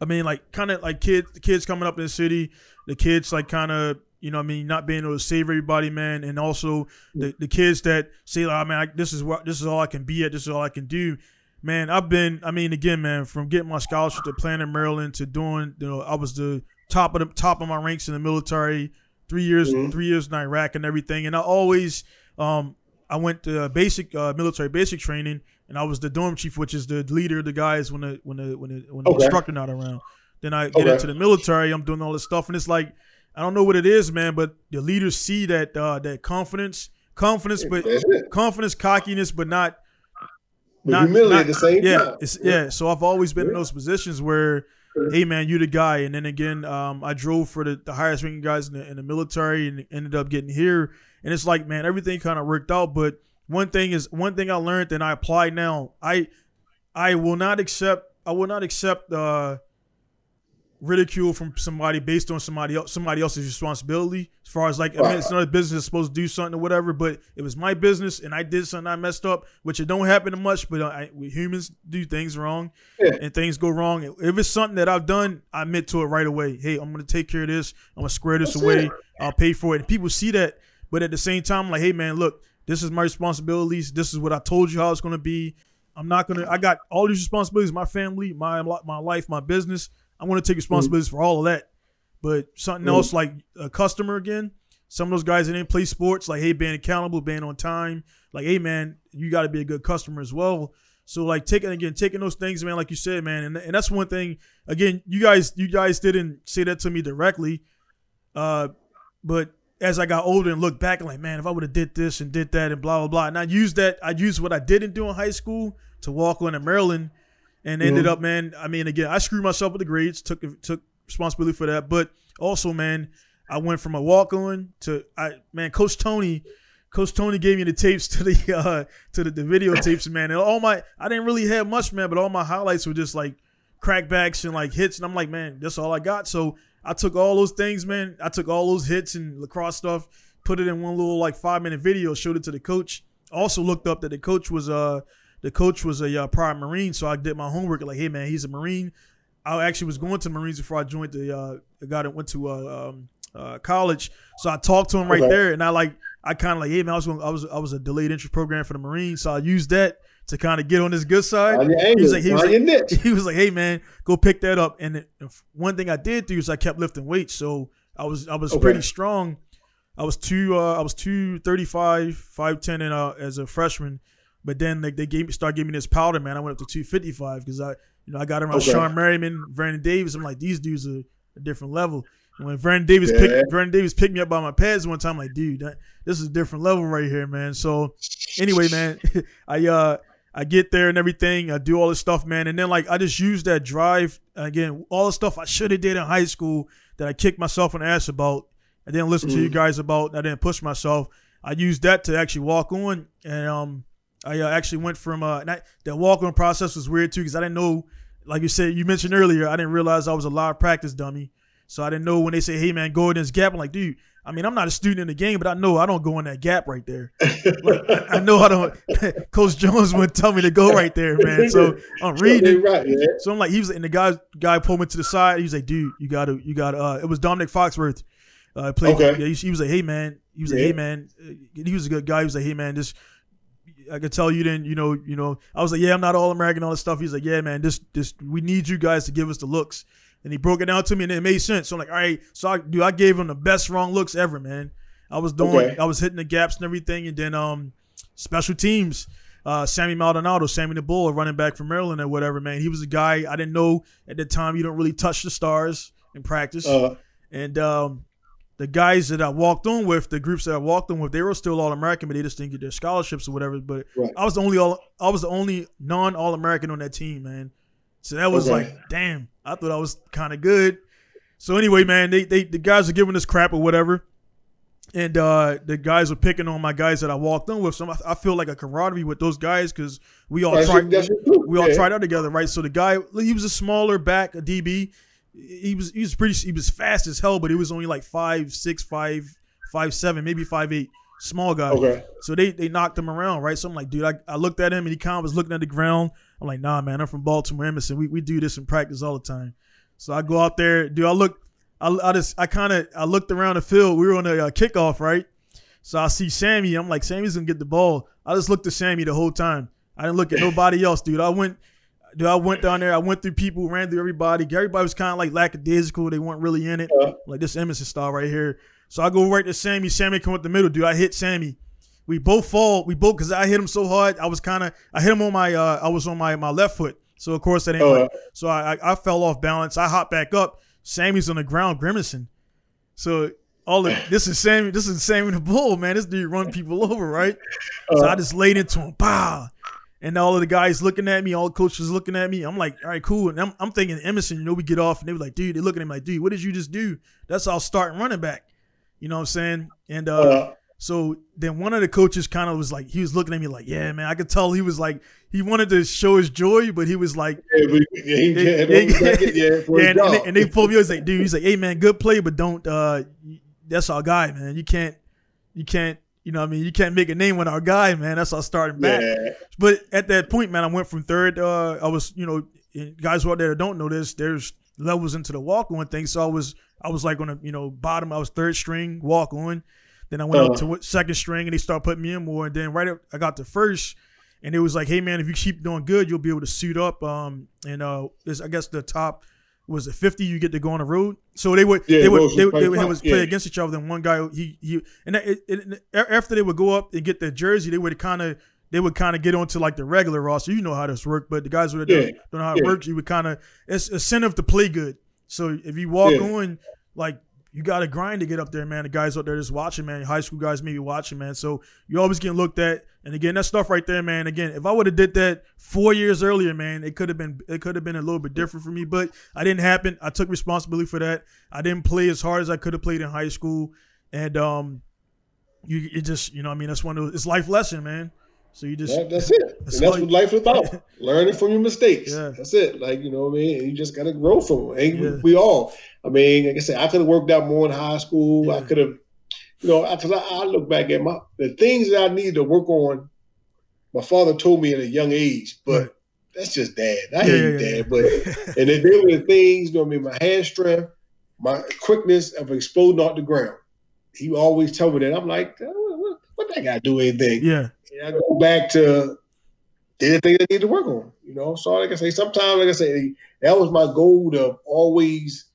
I mean, like kind of like kids, kids coming up in the city, the kids like kind of. You know, I mean, not being able to save everybody, man, and also the, the kids that say, like, "Oh man, I, this is what this is all I can be at. This is all I can do." Man, I've been, I mean, again, man, from getting my scholarship to playing in Maryland to doing, you know, I was the top of the top of my ranks in the military, three years, Mhm. three years in Iraq and everything. And I always, um, I went to basic uh, military basic training, and I was the dorm chief, which is the leader of the guys when the when the when the, when the Okay. instructor not around. Then I get Okay. into the military. I'm doing all this stuff, and it's like I don't know what it is, man, but the leaders see that uh, that confidence, confidence, but confidence, cockiness, but not But not- humility not- at the same yeah, yeah. So I've always been in those positions where, hey man, you the guy. And then again, um, I drove for the, the highest ranking guys in the, in the military and ended up getting here. And it's like, man, everything kind of worked out. But one thing is, one thing I learned and I apply now. I, I will not accept. I will not accept. Uh, ridicule from somebody based on somebody else somebody else's responsibility. As far as like I mean, it's not a business is supposed to do something or whatever but it was my business and I did something I messed up which it don't happen much but uh, I, we humans do things wrong Yeah. and things go wrong. If it's something that I've done I admit to it right away. Hey I'm gonna take care of this. I'm gonna square this That's away. It. I'll pay for it. And people see that but at the same time like hey man look this is my responsibilities. This is what I told you how it's gonna be. I'm not gonna I got all these responsibilities my family my my life my business I want to take responsibilities for all of that. But something Mhm. else like a customer again, some of those guys that didn't play sports, like hey, being accountable, being on time, like hey man, you got to be a good customer as well. So like taking again, taking those things, man, like you said, man, and, and that's one thing. Again, you guys, you guys didn't say that to me directly, uh, but as I got older and looked back, I'm like, man, if I would have did this and did that and blah blah blah, and I used that, I used what I didn't do in high school to walk on in Maryland, and ended Mhm. up, man. I mean, again, I screwed myself with the grades, took took responsibility for that, but also, man, I went from a walk on to I man, Coach Tony. Coach Tony gave me the tapes to the uh to the, the videotapes, man. And all my I didn't really have much, man, but all my highlights were just like crackbacks and like hits. And I'm like, man, that's all I got. So I took all those things, man. I took all those hits and lacrosse stuff, put it in one little like five minute video, showed it to the coach. Also looked up that the coach was uh the coach was a uh, prior Marine, so I did my homework. Like, hey man, he's a Marine. I actually was going to Marines before I joined the uh the guy that went to uh, um, uh college. So I talked to him right Okay. there, and I like I kind of like, hey man, I was going, I was I was a delayed entry program for the Marines, so I used that to kind of get on his good side. He was like, he was like, he was like, "Hey man, go pick that up." And it, one thing I did do is I kept lifting weights, so I was I was Okay. pretty strong. I was two uh, I was two thirty five, five ten, and uh, as a freshman. But then like they gave me start giving me this powder, man. I went up to two fifty five because I you know I got around Okay. Shawne Merriman, Vernon Davis. I'm like these dudes are a different level. And when Vernon Davis Yeah. picked Vernon Davis picked me up by my pads one time, I'm like dude, that, this is a different level right here, man. So anyway, man, I uh I get there and everything. I do all this stuff, man, and then like I just use that drive again. All the stuff I should have did in high school that I kicked myself in the ass about. I didn't listen to you Mhm. guys about. I didn't push myself. I used that to actually walk on, and um, I uh, actually went from uh, that, that walk on process was weird too because I didn't know, like you said, you mentioned earlier, I didn't realize I was a live practice dummy. So I didn't know when they say, "Hey man, go in this gap." I'm like, dude. I mean, I'm not a student in the game, but I know I don't go in that gap right there. Like, I, I know I don't. Coach Jones would tell me to go right there, man. So I'm reading. right, yeah. So I'm like, he was, and the guy guy pulled me to the side. He was like, dude, you gotta, you gotta. Uh, it was Domonique Foxworth. Uh, played. Okay. Yeah, he, he was like, hey man. He was like, hey man. Uh, He was a good guy. He was like, hey man, this. I could tell you didn't, you know, you know. I was like, yeah, I'm not all American, all this stuff. He's like, yeah, man, this, this, we need you guys to give us the looks. And he broke it down to me, and it made sense. So I'm like, all right, so I, dude, I gave him the best wrong looks ever, man. I was doing, Okay. I was hitting the gaps and everything, and then um, special teams. Uh, Sammy Maldonado, Sammy the Bull, running back from Maryland or whatever, man. He was a guy I didn't know at the time. You don't really touch the stars in practice. Uh, And um, the guys that I walked on with, the groups that I walked on with, they were still all American, but they just didn't get their scholarships or whatever. But Right. I was the only all I was the only non All American on that team, man. So that was Okay. like, damn. I thought I was kind of good. So anyway, man, they, they the guys are giving us crap or whatever. And uh, the guys were picking on my guys that I walked on with. So I, I feel like a camaraderie with those guys because we all that's tried, your, your we all yeah. tried out together, right? So the guy, he was a smaller back, a DB. He was he was pretty he was fast as hell, but he was only like five six, five five seven, maybe five eight, small guy. Okay. So they they knocked him around, right? So I'm like, dude, I, I looked at him and he kind of was looking at the ground. I'm like, nah, man, I'm from Baltimore, Edmondson. We we do this in practice all the time. So I go out there, dude. I look, I, I just I kind of I looked around the field. We were on a uh, kickoff, right? So I see Sammy. I'm like, Sammy's gonna get the ball. I just looked at Sammy the whole time. I didn't look at nobody else, dude. I went, dude. I went down there. I went through people, ran through everybody. Everybody was kind of like lackadaisical. They weren't really in it. Uh, Like this Edmondson style right here. So I go right to Sammy. Sammy come up the middle, dude. I hit Sammy. We both fall. We both because I hit him so hard. I was kind of I hit him on my uh I was on my my left foot. So of course that ain't Uh. my, so I, I I fell off balance. I hop back up. Sammy's on the ground grimacing. So all of this is Sammy. This is Sammy the Bull, man. This dude run people over, right? So I just laid into him, pow. And all of the guys looking at me, all the coaches looking at me. I'm like, all right, cool. And I'm, I'm thinking Edmondson, you know, we get off and they were like, dude, they're looking at me like, dude, what did you just do? That's our starting running back. You know what I'm saying? And uh, uh, So then one of the coaches kind of was like, he was looking at me like, yeah, man, I could tell he was like, he wanted to show his joy, but he was like, yeah, but, yeah, he, they, they, yeah, yeah and, and, they, and they pulled me. Was like, dude, he's like, hey man, good play, but don't. uh That's our guy, man. You can't, you can't. You know, what I mean, you can't make a name with our guy, man. That's our starting back. Yeah. But at that point, man, I went from third. Uh, I was, you know, guys who out there that don't know this, there's levels into the walk on thing. So I was, I was like on the, you know, bottom. I was third string walk on. Then I went up to second string and they started putting me in more. And then right up, I got to first and it was like, hey man, if you keep doing good, you'll be able to suit up. Um, and uh, I guess the top was it 50 you get to go on the road? So they would yeah, they would they, they, they, would play against each other then one guy he he and it, it, after they would go up and get their jersey they would kind of they would kind of get onto like the regular roster. You know how this worked but the guys who yeah. don't, know how it yeah. works you would kind of it's incentive to play good. So if you walk on like you got to grind to get up there, man. The guys out there just watching, man. High school guys maybe watching, man. So you're always getting looked at. And again, that stuff right there, man. Again, if I would have did that four years earlier, man, it could have been it could have been a little bit different for me. But I didn't happen. I took responsibility for that. I didn't play as hard as I could have played in high school, and um, you it just you know I mean that's one of those, it's life lesson, man. So you just yeah, that's it. That's, that's what life is about. Learning from your mistakes. Yeah. That's it. Like, you know what I mean? you just gotta grow from them. And yeah. we all. I mean, like I said, I could have worked out more in high school. I could have, you know, because I, I, look back at my the things that I needed to work on. My father told me at a young age, but that's just dad. I hate dad, but and then there were the things. You know, what I mean, my hand strength, my quickness of exploding off the ground. He always tell me that. I'm like, what, what that guy do anything? Yeah. I go back to did the thing I need to work on. You know, so like I say, sometimes, like I say, that was my goal to always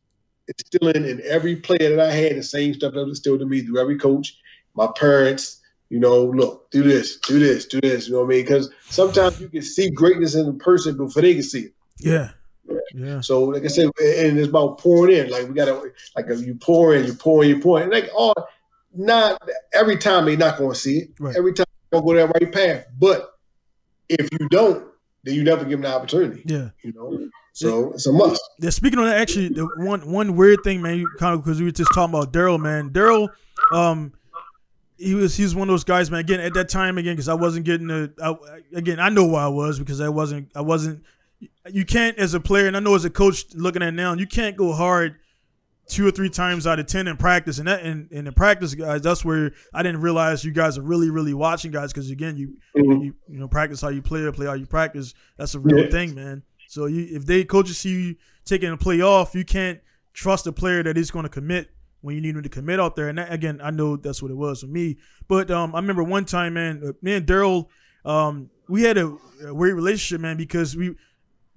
instilling in every player that I had the same stuff that was instilled in me through every coach, my parents. You know, look, do this, do this, do this. You know what I mean? Because sometimes you can see greatness in a person before they can see it. Yeah. Yeah. So, like I said, and it's about pouring in. Like we gotta, like you pour in, you pour in, you pour in. Like, all, not every time they're not going to see it. Right. Every time they're going to go that right path. But if you don't, then you never give them the opportunity. Yeah. You know. So it's a must. Yeah, speaking on that, actually, the one one weird thing, man, you kind of because we were just talking about Daryl, man. Daryl, um, he was he's one of those guys, man. Again, at that time, again, because I wasn't getting the. Again, I know why I was because I wasn't. I wasn't. You can't as a player, and I know as a coach looking at now, you can't go hard two or three times out of ten in practice, and that in, in practice, guys, that's where I didn't realize you guys are really, really watching, guys, because again, you, mm-hmm. you you know practice how you play or play how you practice. That's a real yeah. thing, man. So you, if they coaches see you taking a play off, you can't trust a player that is going to commit when you need him to commit out there. And that, again, I know that's what it was for me. But um, I remember one time, man, uh, me and Daryl, um, we had a, a, weird relationship, man, because we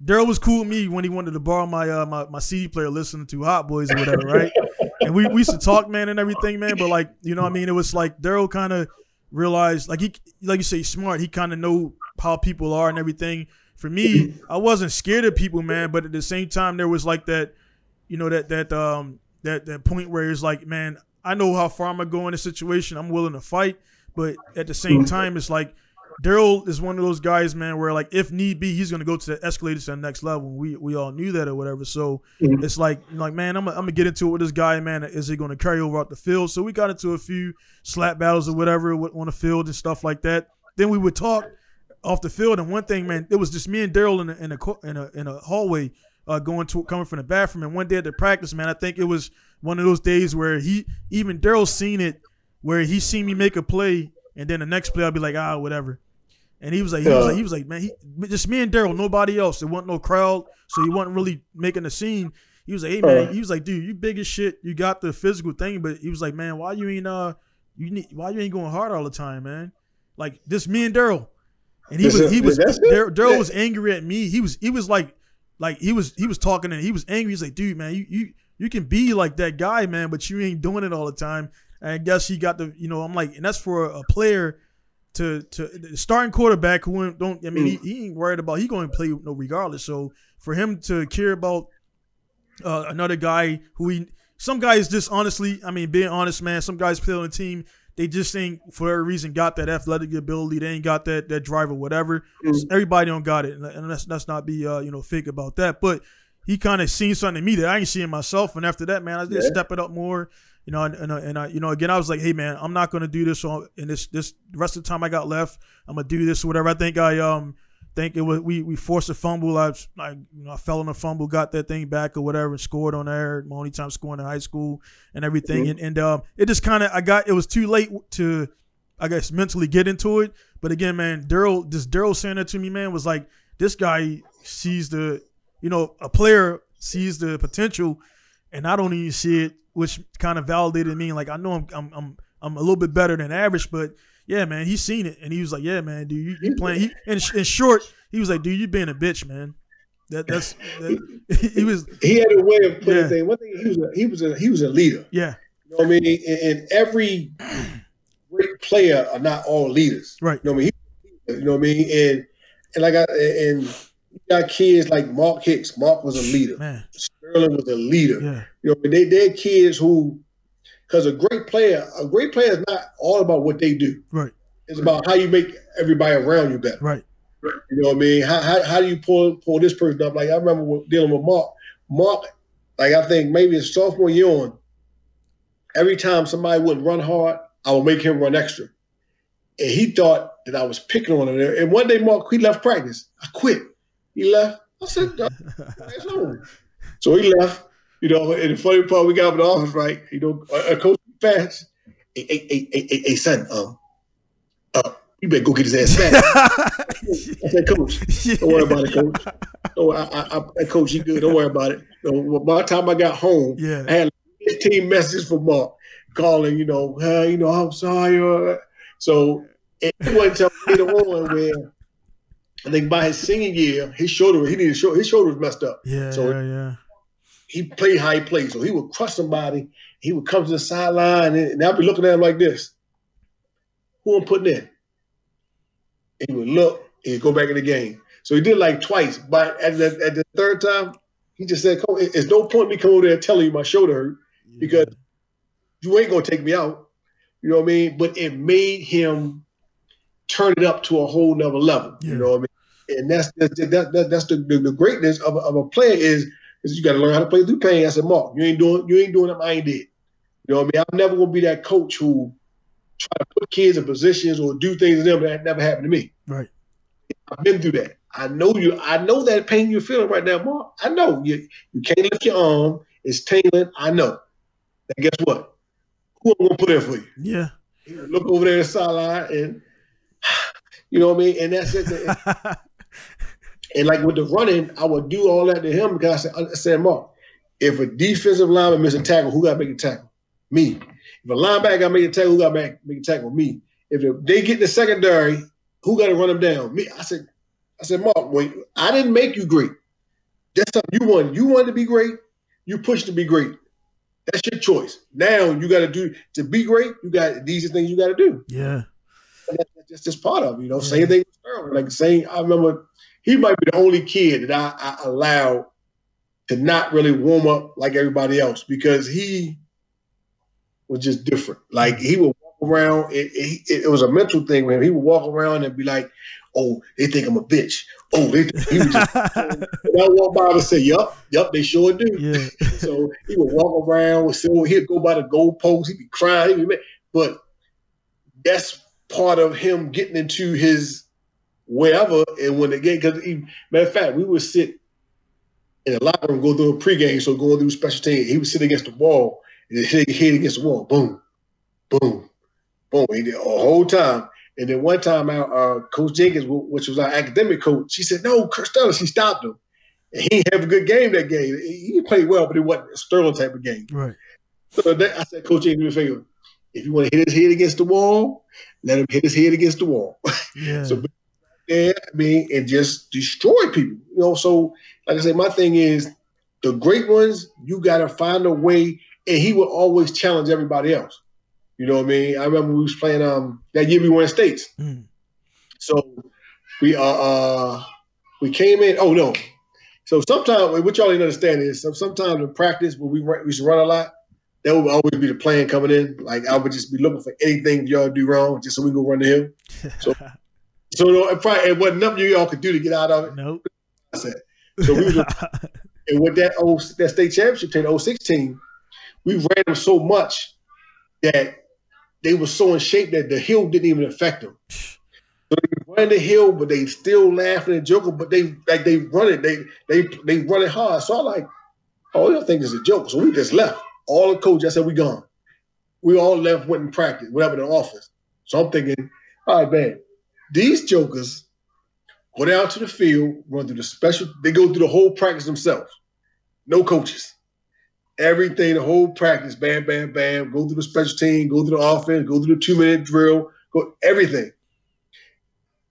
Daryl was cool with me when he wanted to borrow my uh, my, my CD player, listening to Hot Boys or whatever, right? and we, we used to talk, man, and everything, man. But like, you know, what I mean, it was like Daryl kind of realized, like he, like you say, smart. He kind of know how people are and everything for me, I wasn't scared of people, man, but at the same time, there was like that, you know, that that um that that point where it's like, man, I know how far I'm gonna go in a situation. I'm willing to fight, but at the same time, it's like Daryl is one of those guys, man, where like if need be, he's gonna go to the escalator to the next level. We we all knew that or whatever. So mm-hmm. it's like like man, I'm, I'm gonna get into it with this guy, man. Is he gonna carry over out the field? So we got into a few slap battles or whatever on the field and stuff like that. Then we would talk off the field. And one thing, man, it was just me and Daryl in a, in a in a in a hallway uh, going to coming from the bathroom. And one day at the practice, man, I think it was one of those days where he even Daryl seen it, where he seen me make a play, and then the next play I'll be like, ah, whatever. And he was like, he was like, he was like, man, he, just me and Daryl, nobody else. There wasn't no crowd, so he wasn't really making a scene. He was like, hey man, he was like, dude, you big as shit. You got the physical thing, but he was like, man, why you ain't uh, you need, why you ain't going hard all the time, man? Like this, me and Daryl. And he was he was Daryl was angry at me. He was he was like like he was he was talking and he was angry. He's like, dude, man, you you you can be like that guy, man, but you ain't doing it all the time. And I guess he got the you know I'm like, and that's for a, player to to starting quarterback who don't I mean mm. he, he, ain't worried about he going to play no regardless. So for him to care about uh, another guy who he some guys just honestly I mean being honest man some guys play on the team they just ain't for a reason got that athletic ability. They ain't got that that drive or whatever. Mm-hmm. Everybody don't got it, and let's let's not be uh, you know fake about that. But he kind of seen something in me that I ain't seeing myself, and after that, man, I just yeah. step it up more. You know, and, and, and I, you know, again, I was like, hey man, I'm not gonna do this on in this this rest of the time I got left. I'm gonna do this or whatever. I think I um think it was we we forced a fumble. I I, you know, I fell on a fumble, got that thing back or whatever, and scored on there. My only time scoring in high school and everything. Mm-hmm. And and um, it just kind of I got it was too late to I guess mentally get into it. But again, man, Daryl, this Daryl saying that to me, man, was like this guy sees the you know a player sees the potential, and I don't even see it, which kind of validated me. Like I know I'm I'm I'm, I'm a little bit better than average, but yeah, man, he's seen it, and he was like, "Yeah, man, dude, you, you playing?" He, in, in short, he was like, "Dude, you being a bitch, man." That that's that, he was. He had a way of putting yeah. things. One thing he was a, he was a he was a leader. Yeah, you know what I mean. And, and every great player are not all leaders. Right. You know what I mean. He, you know what I mean. And and like I and you got kids like Mark Hicks. Mark was a leader. Man. Sterling was a leader. Yeah. You know, they they're kids who because a great player, a great player is not all about what they do. Right. It's about how you make everybody around you better. Right. You know what I mean? How, how, how do you pull pull this person up? Like I remember dealing with Mark. Mark, like I think maybe his sophomore year on, every time somebody wouldn't run hard, I would make him run extra. And he thought that I was picking on him. And one day, Mark, he left practice. I quit. He left. I said, so he left. You know, and the funny part, we got in the office, right? You know, a, coach fast. Hey, hey, hey, hey, hey, son, um, uh, you better go get his ass back. I said, Coach, don't worry about it, Coach. Oh, I, I, I, Coach, you good. Don't worry about it. So, by the time I got home, yeah. I had 15 messages from Mark calling, you know, hey, you know, I'm sorry. Uh, so it wasn't until later on where I think by his senior year, his shoulder, he needed shoulder, his shoulder was messed up. Yeah, so yeah, yeah he played how he played. So he would crush somebody. He would come to the sideline, and, I'd be looking at him like this. Who I'm putting in? And he would look, and he'd go back in the game. So he did like twice. But at the, at the third time, he just said, "It's no point me coming over there telling you my shoulder hurt because you ain't gonna take me out." You know what I mean? But it made him turn it up to a whole nother level. Yeah. You know what I mean? And that's that, that, that's the, the, the greatness of of a player is is you got to learn how to play through pain. I said, Mark, you ain't doing you ain't doing what I ain't did. You know what I mean? I'm never gonna be that coach who try to put kids in positions or do things to them that never happened to me. Right. I've been through that. I know you. I know that pain you're feeling right now, Mark. I know you. You can't lift your arm. It's tingling. I know. And guess what? Who I'm gonna put in for you? Yeah. Look over there at the sideline and you know what I mean. And that's it. And like with the running, I would do all that to him because I said, I said Mark, if a defensive lineman misses a tackle, who got to make a tackle? Me. If a linebacker got to make a tackle, who got to make a tackle? Me. If they get in the secondary, who got to run them down? Me. I said, I said, Mark, wait, I didn't make you great. That's something you wanted. You wanted to be great. You pushed to be great. That's your choice. Now you got to do to be great. You got these are things you got to do. Yeah, that's just part of you know. Yeah. Same thing with Sterling. Like saying, I remember he might be the only kid that I, I allowed to not really warm up like everybody else because he was just different. Like he would walk around. It, it, it, was a mental thing with him. He would walk around and be like, "Oh, they think I'm a bitch." Oh, they. He would just. I walk by and say, "Yup, yup, they sure do." Yeah. so he would walk around with silver. He'd go by the goalpost. He'd be crying. He'd be, but that's part of him getting into his wherever, and when the game, because matter of fact, we would sit in the locker room, go through a pregame, so going through special team, he would sit against the wall and hit, hit against the wall, boom, boom, boom, he did a whole time. And then one time, our uh, Coach Jenkins, which was our academic coach, she said, "No, Kurt Sterling." She stopped him. And he didn't have a good game that game. He played well, but it wasn't a Sterling type of game. Right. So that, I said, Coach Jenkins, do a favor. If you want to hit his head against the wall, let him hit his head against the wall. Yeah. so there, I mean, and just destroy people. You know, so like I say, my thing is the great ones, you gotta find a way, and he will always challenge everybody else. You know what I mean? I remember we was playing um that year we won states. Mm. So we uh, uh we came in. Oh no. So sometimes what y'all didn't understand is sometimes in practice when we we used to run a lot, that would always be the plan coming in. Like I would just be looking for anything y'all do wrong, just so we go run the hill. So So it probably it wasn't nothing you all could do to get out of it. Nope. I said. So we were, and with that old that state championship team, the 06 team, we ran them so much that they were so in shape that the hill didn't even affect them. So they run the hill, but they still laughing and joking. But they like they run it, they they they run it hard. So I like, oh, you think it's a joke. So we just left. All the coaches, I said, we gone. We all left, went and practice, went up in the office. So I'm thinking, all right, man, these jokers go down to the field, run through the special, they go through the whole practice themselves. No coaches. Everything, the whole practice, bam, bam, bam, go through the special team, go through the offense, go through the two minute drill, go everything.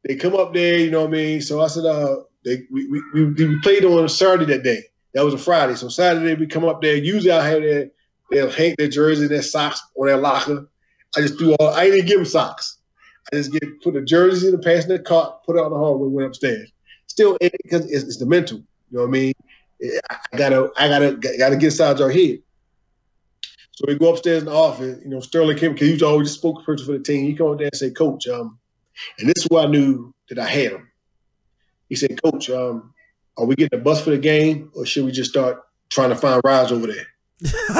They come up there, you know what I mean? So I said, uh, they we, we, we played on a Saturday that day. That was a Friday. So Saturday we come up there. Usually I have their they'll hang their jersey, their socks on their locker. I just do all I didn't give them socks. I just get put the jersey in the passenger cart, put it on the hallway, went upstairs. Still because it's, it's, the mental. You know what I mean? I gotta I gotta gotta get inside your head. So we go upstairs in the office. You know, Sterling came because he was always the spokesperson for the team. He come up there and say, Coach, um, and this is where I knew that I had him. He said, Coach, um, are we getting a bus for the game or should we just start trying to find rides over there?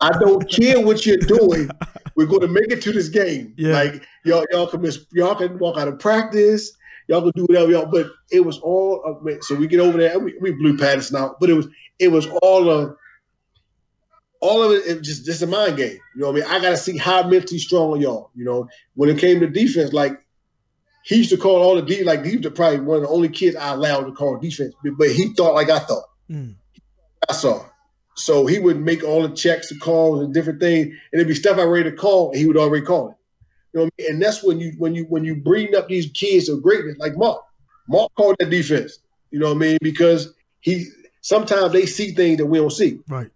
I don't care what you're doing. We're going to make it to this game. Yeah. Like y'all, y'all can miss, y'all can walk out of practice. Y'all can do whatever y'all. But it was all. So we get over there. We, we blew Patterson out, but it was it was all of all of it, it just just a mind game. You know what I mean? I got to see how mentally strong y'all. You know, when it came to defense, like he used to call all the D like he was probably one of the only kids I allowed to call defense, but he thought like I thought. Mm. I saw. So he would make all the checks, the calls, and different things, and it'd be stuff I ready to call, and he would already call it. You know, what I mean? and that's when you when you when you bring up these kids of greatness, like Mark. Mark called that defense. You know what I mean? Because he sometimes they see things that we don't see. Right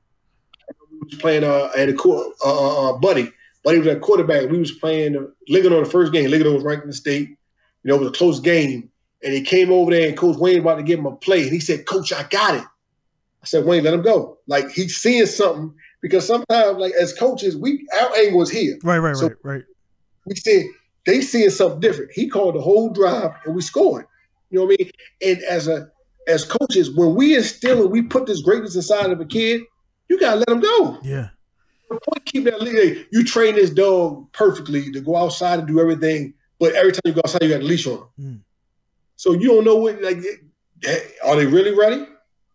was playing uh, at a court, uh, uh, buddy. Buddy was a quarterback. We was playing uh, Ligonier the first game. Ligonier was ranked in the state. You know, it was a close game. And he came over there and Coach Wayne about to give him a play. And he said, Coach, I got it. I said, Wayne, let him go. Like he's seeing something because sometimes, like as coaches, we our angle is here. Right, right, so right, right. We said they seeing something different. He called the whole drive and we scored. You know what I mean? And as a as coaches, when we instill and we put this greatness inside of a kid, you gotta let him go. Yeah. Keep that leash. You train this dog perfectly to go outside and do everything, but every time you go outside, you got a leash on him. Mm. So you don't know what like are they really ready?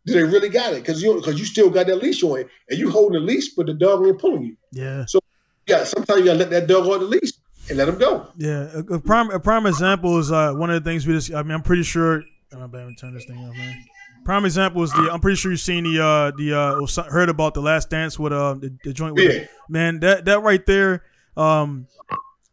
Do they really got it? Because you because you still got that leash on it, and you holding the leash, but the dog ain't pulling you. Yeah. So yeah, sometimes you gotta let that dog on the leash and let him go. Yeah, a, a prime a prime example is uh, one of the things we just. I mean, I'm pretty sure. I'm about to turn this thing off, man. Prime example is the. I'm pretty sure you've seen the uh the uh heard about the Last Dance with uh the, the joint with yeah. man that that right there um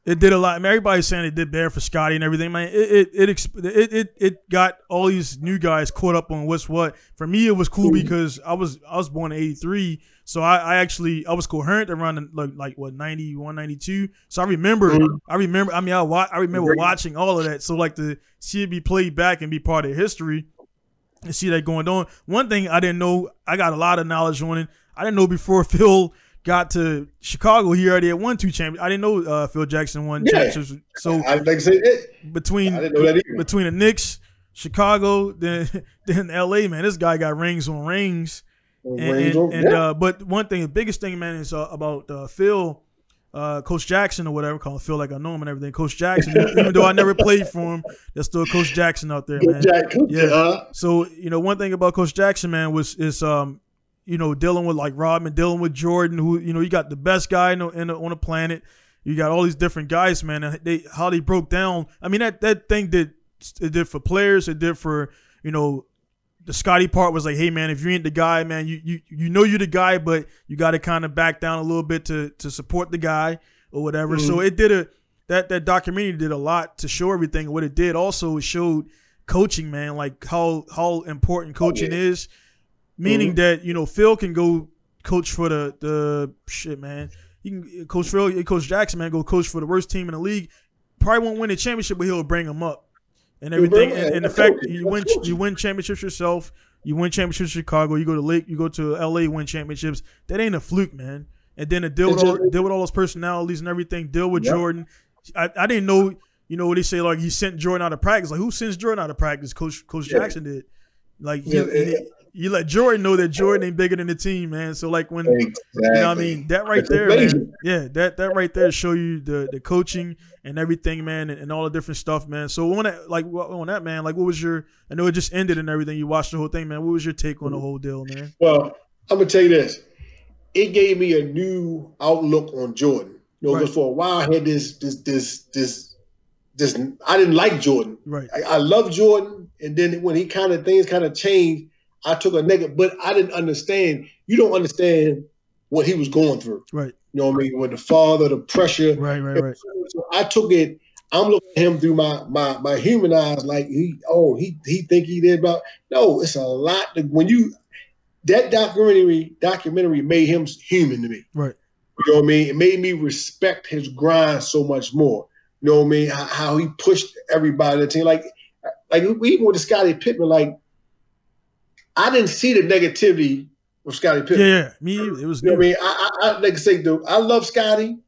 it did a lot. I mean, everybody's saying it did better for Scottie and everything, man. It it, it it it it got all these new guys caught up on what's what. For me, it was cool mm-hmm. because I was I was born in '83, so I, I actually I was coherent around like like what 91, 92. So I remember mm-hmm. I remember I mean I I remember watching all of that. So like to see it be played back and be part of history and see that going on. One thing I didn't know, I got a lot of knowledge on it. I didn't know before Phil got to Chicago, he already had won two champions. I didn't know uh, Phil Jackson won yeah. championships. So I like say it. between between the Knicks, Chicago, then then L.A. Man, this guy got rings on rings. And, and, and yeah. uh, but one thing, the biggest thing, man, is uh, about uh, Phil uh, Coach Jackson or whatever, call it feel like I know him and everything. Coach Jackson, even though I never played for him, there's still Coach Jackson out there, man. Yeah. Uh-huh. So you know, one thing about Coach Jackson, man, was is um, you know, dealing with like Rodman, dealing with Jordan, who you know, you got the best guy in, the, in the, on the planet. You got all these different guys, man, and they how they broke down. I mean, that that thing did it did for players, it did for you know the Scottie part was like, hey man, if you ain't the guy, man, you you you know you're the guy, but you got to kind of back down a little bit to to support the guy or whatever. Mm-hmm. So it did a that that documentary did a lot to show everything. What it did also it showed coaching, man, like how how important coaching oh, yeah. is. Meaning mm-hmm. that you know Phil can go coach for the the shit, man. He can coach Phil, coach Jackson, man, go coach for the worst team in the league. Probably won't win the championship, but he'll bring them up and everything. And, and the fact you win you win championships yourself, you win championships in Chicago, you go to Lake, you go to LA, win championships. That ain't a fluke, man. And then to deal with all deal with all those personalities and everything, deal with yep. Jordan. I, I didn't know, you know, what they say like he sent Jordan out of practice. Like who sends Jordan out of practice? Coach Coach yeah. Jackson did. Like he, yeah, he, you let Jordan know that Jordan ain't bigger than the team, man. So like when exactly. you know what I mean, that right there, man, yeah, that that right there show you the the coaching and everything, man, and, and all the different stuff, man. So on that, like on that, man, like what was your? I know it just ended and everything. You watched the whole thing, man. What was your take on the whole deal, man? Well, I'm gonna tell you this. It gave me a new outlook on Jordan. You know, right. because for a while I had this this this this this I didn't like Jordan. Right. I, I love Jordan, and then when he kind of things kind of changed, I took a negative. But I didn't understand. You don't understand what he was going through. Right. You know what I mean? With the father, the pressure. Right. Right. Right. So I took it. I'm looking at him through my my my human eyes, like he oh he he think he did about no. It's a lot. To, when you that documentary documentary made him human to me. Right. You know what I mean? It made me respect his grind so much more. You know what I mean? How, how he pushed everybody the team. Like, like even with the Scottie Pippen, like I didn't see the negativity with Scottie Pippen. Yeah, yeah. me it was. You know I mean? I, I, I like to say, though, I love Scottie.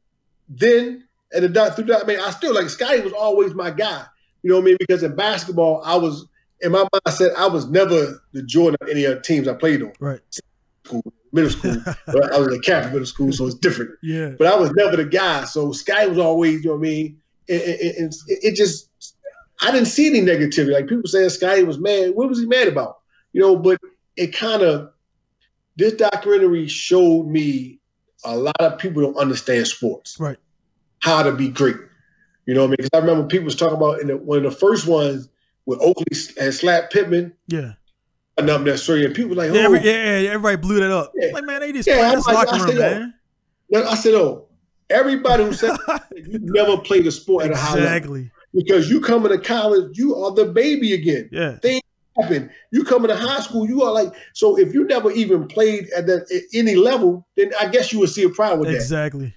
Then and the dot through that, I mean, I still like Scottie was always my guy. You know what I mean? Because in basketball, I was in my mindset, I was never the Jordan of any other teams I played on. Right. School, middle school. I was a Catholic middle school, so it's different. Yeah. But I was never the guy. So Scottie was always, you know what I mean? And it, it, it, just, I didn't see any negativity. Like people saying Scottie was mad. What was he mad about? You know, but it kind of, this documentary showed me a lot of people don't understand sports. Right. How to be great. You know what I mean? Because I remember people was talking about in the, one of the first ones, with Oakley and Slap Pippen. Yeah. and Enough necessary. And people like, oh. yeah, every, yeah, yeah, everybody blew that up. Yeah. Like, man, they just yeah, playing this like, locker room, oh. man. Oh. I said, oh, everybody who said you never played a sport at a high level. Exactly. Because you come into college, you are the baby again. Yeah. Things happen. You come into high school, you are like, so if you never even played at that at any level, then I guess you would see a problem with exactly. that. Exactly.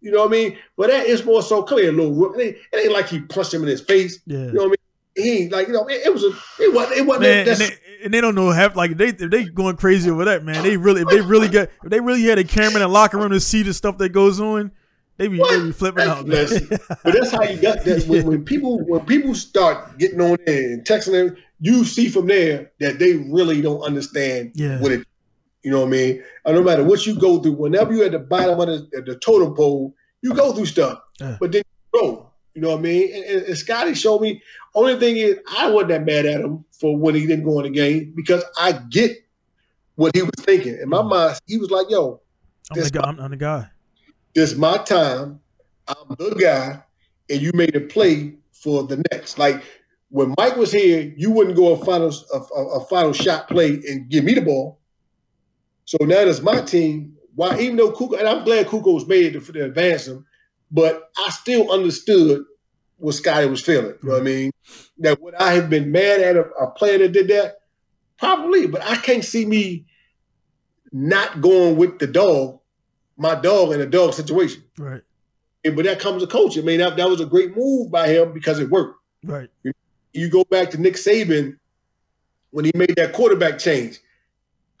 You know what I mean? But that is more so clear, little. It ain't, it ain't like he punched him in his face. Yeah. You know what I mean? he like you know it, it was a it wasn't it wasn't man, and, they, and they don't know half like they they going crazy over that man they really if they really get if they really had a camera in the locker room to see the stuff that goes on they be, they be flipping out man. but that's how you got that when, when, people when people start getting on there and texting them you see from there that they really don't understand yeah. what it you know what I mean and no matter what you go through whenever you're at the bottom of the, the totem pole you go through stuff but then you grow you know what I mean? And, and, and Scottie showed me. Only thing is, I wasn't that mad at him for when he didn't go in the game because I get what he was thinking. In my mm-hmm. mind, he was like, "Yo, I'm the, guy, I'm, I'm the guy. This is my time. I'm the guy, and you made a play for the next. Like when Mike was here, you wouldn't go a final a, a, a final shot play and give me the ball. So now it's my team. Why, even though Kukoc, and I'm glad Kukoc was made to, to advance him, but I still understood what Scottie was feeling. You know what I mean? That would I have been mad at a, a player that did that? Probably, but I can't see me not going with the dog, my dog in a dog situation. Right. And, but that comes to coaching. I mean, that, that was a great move by him because it worked. Right. You, you go back to Nick Saban when he made that quarterback change.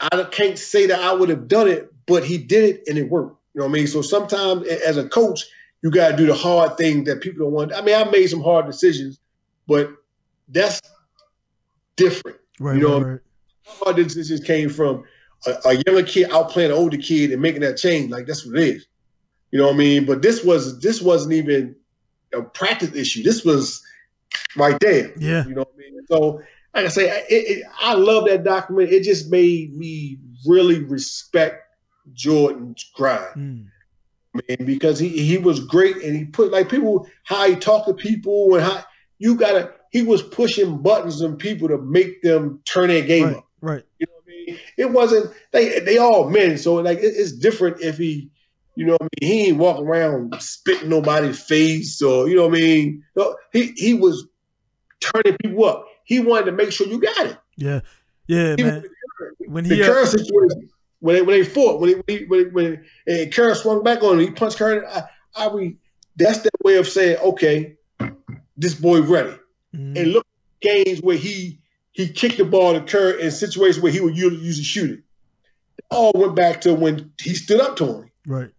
I can't say that I would have done it, but he did it and it worked. You know what I mean? So sometimes as a coach, you got to do the hard thing that people don't want. I mean, I made some hard decisions, but that's different. Right. You know, right, right. hard decisions came from a, a, younger kid outplaying an older kid and making that change. Like that's what it is. You know what I mean? But this was this wasn't even a practice issue. This was right there. Yeah. You know what I mean? So like I say, it, it, I love that document. It just made me really respect Jordan's grind. Mm man, because he he was great and he put like people how he talked to people and how you gotta he was pushing buttons on people to make them turn their game right, up. Right. You know what I mean? It wasn't they they all men, so like it, it's different if he you know what I mean? He ain't walk around spitting nobody's face or you know what I mean? No, he he was turning people up. He wanted to make sure you got it. Yeah. Yeah, he man. When he the uh, situation when they when they fought when he, when when, when Kerr swung back on him, he punched Kerr. I, I re, that's their way of saying, okay, this boy ready. Mm-hmm. And look games where he he kicked the ball to Kerr in situations where he would usually shoot it. it. All went back to when he stood up to him. Right.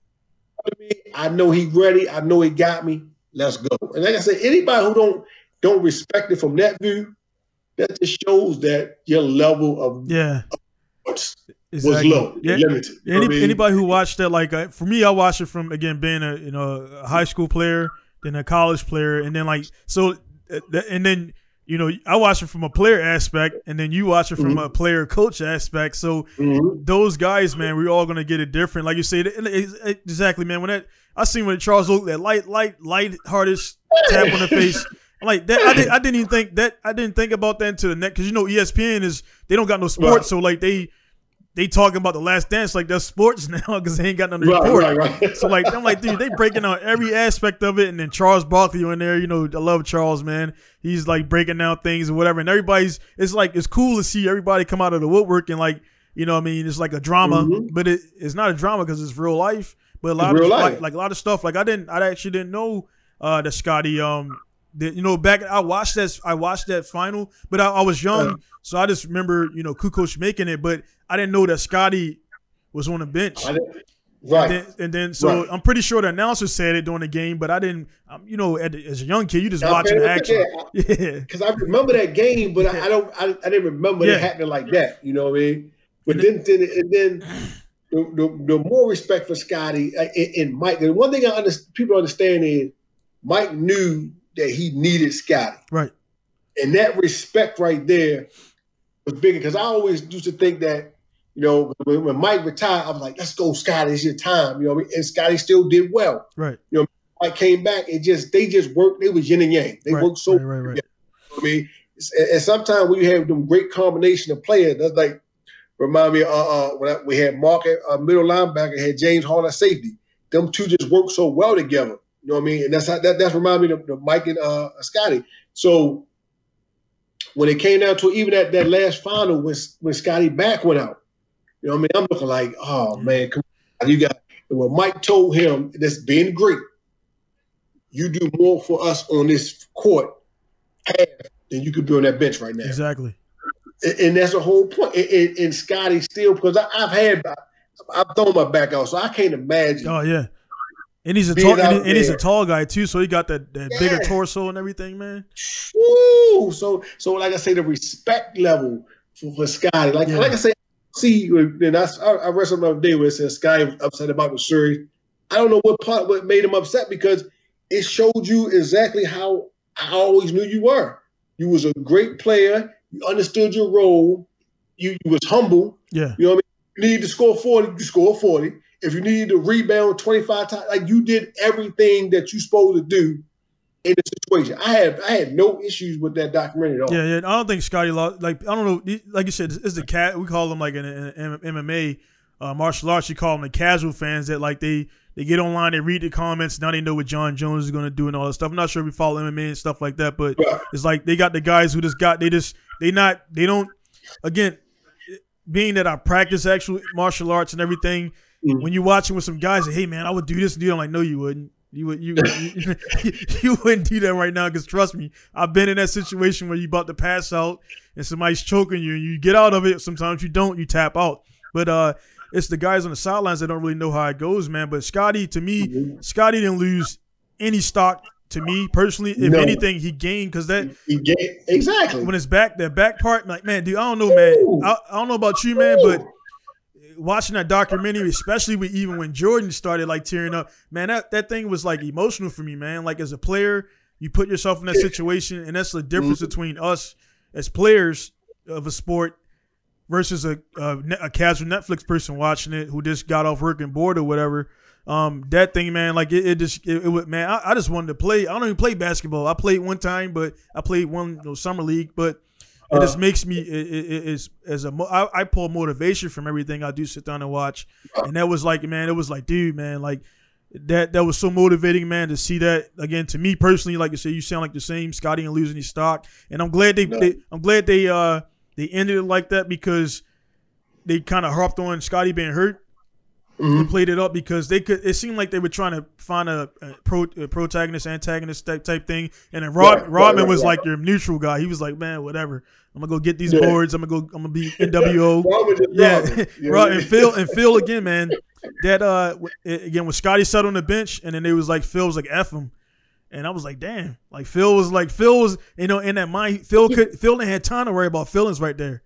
I, mean, I know he ready. I know he got me. Let's go. And like I said, anybody who don't don't respect it from that view, that just shows that your level of yeah was exactly. low, Yeah. limited. Any, I mean? Anybody who watched that, like uh, for me, I watched it from again being a you know a high school player, then a college player, and then like so, uh, and then you know I watch it from a player aspect, and then you watch it from Mhm. a player coach aspect. So Mhm. those guys, man, we're all gonna get it different. Like you said, exactly, man. When that I seen when Charles Oak that light, light, light hardest tap on the face. Like that. I didn't. I didn't even think that. I didn't think about that until the next because you know ESPN is they don't got no sports, Right. so like they they talking about the Last Dance like that's sports now because they ain't got nothing to Right, report. right, right. So like I'm like, dude, they breaking out every aspect of it, and then Charles Barkley in there. You know, I love Charles, man. He's like breaking down things and whatever, and everybody's. It's like it's cool to see everybody come out of the woodwork and like, you know, what I mean, it's like a drama, Mhm. but it, it's not a drama because it's real life. But a lot It's of like, like a lot of stuff. Like I didn't, I actually didn't know uh that Scottie um. That, you know, back I watched that I watched that final, but I, I was young, Yeah. so I just remember you know Kukoc making it, but I didn't know that Scottie was on the bench. I didn't- right. And then, and then so Right. I'm pretty sure the announcer said it during the game, but I didn't. Um, you know, at as a young kid, you just Now, watching the action. yeah, Yeah, because I remember that game, but I, I don't. I, I didn't remember Yeah. it happening like that. You know what I mean? But And then, then, and then the, the, the more respect for Scottie uh, and, and Mike. The one thing I under, people understand is Mike knew that he needed Scottie, right. and that respect right there was bigger. Because I always used to think that. You know, when, when Mike retired, I was like, "Let's go, Scottie! It's your time." You know, what I mean? and Scottie still did well. Right. You know, Mike came back, and just they just worked. They was yin and yang. They right, worked so right, right, right. I mean, and, and sometimes we have them great combination of players. That's like remind me. Uh, uh when I, we had Mark at uh, middle linebacker, had James Hall at safety. Them two just worked so well together. You know what I mean? And that's how that that's remind me of, of Mike and uh, Scottie. So when it came down to even at that last final, when when Scottie back went out, you know what I mean? I'm looking like, oh man, come on, you got. And when Mike told him, that's been great, you do more for us on this court half than you could be on that bench right now." Exactly. And, and that's the whole point. And, and, and Scottie still, because I've had, I've thrown my back out, so I can't imagine. Oh yeah. And he's a tall, and, and he's a tall guy too, so he got that, that bigger torso and everything, man. Woo! So, so like I say, the respect level for, for Scottie, like Yeah. like I say, see, and I, I read something the other day where it says Scottie was upset about the series. I don't know what part what made him upset because it showed you exactly how I always knew you were. You was a great player. You understood your role. You, you was humble. Yeah. You know what I mean? You need to score 40, you score 40. If you needed to rebound 25 times, like you did everything that you supposed to do in the situation. I have I had no issues with that documentary at all. Yeah, yeah. I don't think Scottie lost. Like I don't know. Like you said, it's the cat. We call them like in, in, in MMA uh, martial arts. You call them the casual fans that like they they get online, they read the comments. Now they know what Jon Jones is going to do and all that stuff. I'm not sure if we follow MMA and stuff like that, but it's like they got the guys who just got they just they not they don't again being that I practice actual martial arts and everything. Mhm. When you're watching with some guys, hey man, I would do this that. I'm like, no, you wouldn't. You would you you, you wouldn't do that right now because trust me, I've been in that situation where you about to pass out and somebody's choking you and you get out of it. Sometimes you don't, you tap out. But uh it's the guys on the sidelines that don't really know how it goes, man. But Scottie, to me, Mhm. Scottie didn't lose any stock to me personally. If No. anything, he gained because that He get, exactly. when it's back, that back part, like man, dude, I don't know, man. I, I don't know about you, man, but watching that documentary, especially with even when Jordan started like tearing up, man, that, that thing was like emotional for me, man. Like as a player, you put yourself in that situation, and that's the difference Mm-hmm. between us as players of a sport versus a, a a casual Netflix person watching it who just got off work and bored or whatever. Um, that thing, man, like it, it just it, would, man. I, I just wanted to play. I don't even play basketball. I played one time, but I played one you know, summer league, but. It just Uh. makes me it, it, it is as a I, I pull motivation from everything I do sit down and watch, and that was like man, it was like dude, man, like that that was so motivating, man, to see that again. To me personally, like I said, you sound like the same Scottie and losing his stock, and I'm glad they, No. they I'm glad they uh they ended it like that because they kind of harped on Scottie being hurt Mhm. and played it up because they could. It seemed like they were trying to find a, a, pro, a protagonist, antagonist type type thing. And then Rod, Right, Rodman right, was right. like your neutral guy. He was like, man, whatever. I'm gonna go get these Yeah. boards. I'm gonna go. I'm gonna be NWO. Yeah, know right. And? Phil and Phil again, man. That uh again when Scottie sat on the bench and then they was like Phil was like f him. And I was like, damn. Like Phil was like Phil was, you know, in that mind. Phil could Phil didn't have time to worry about feelings right there.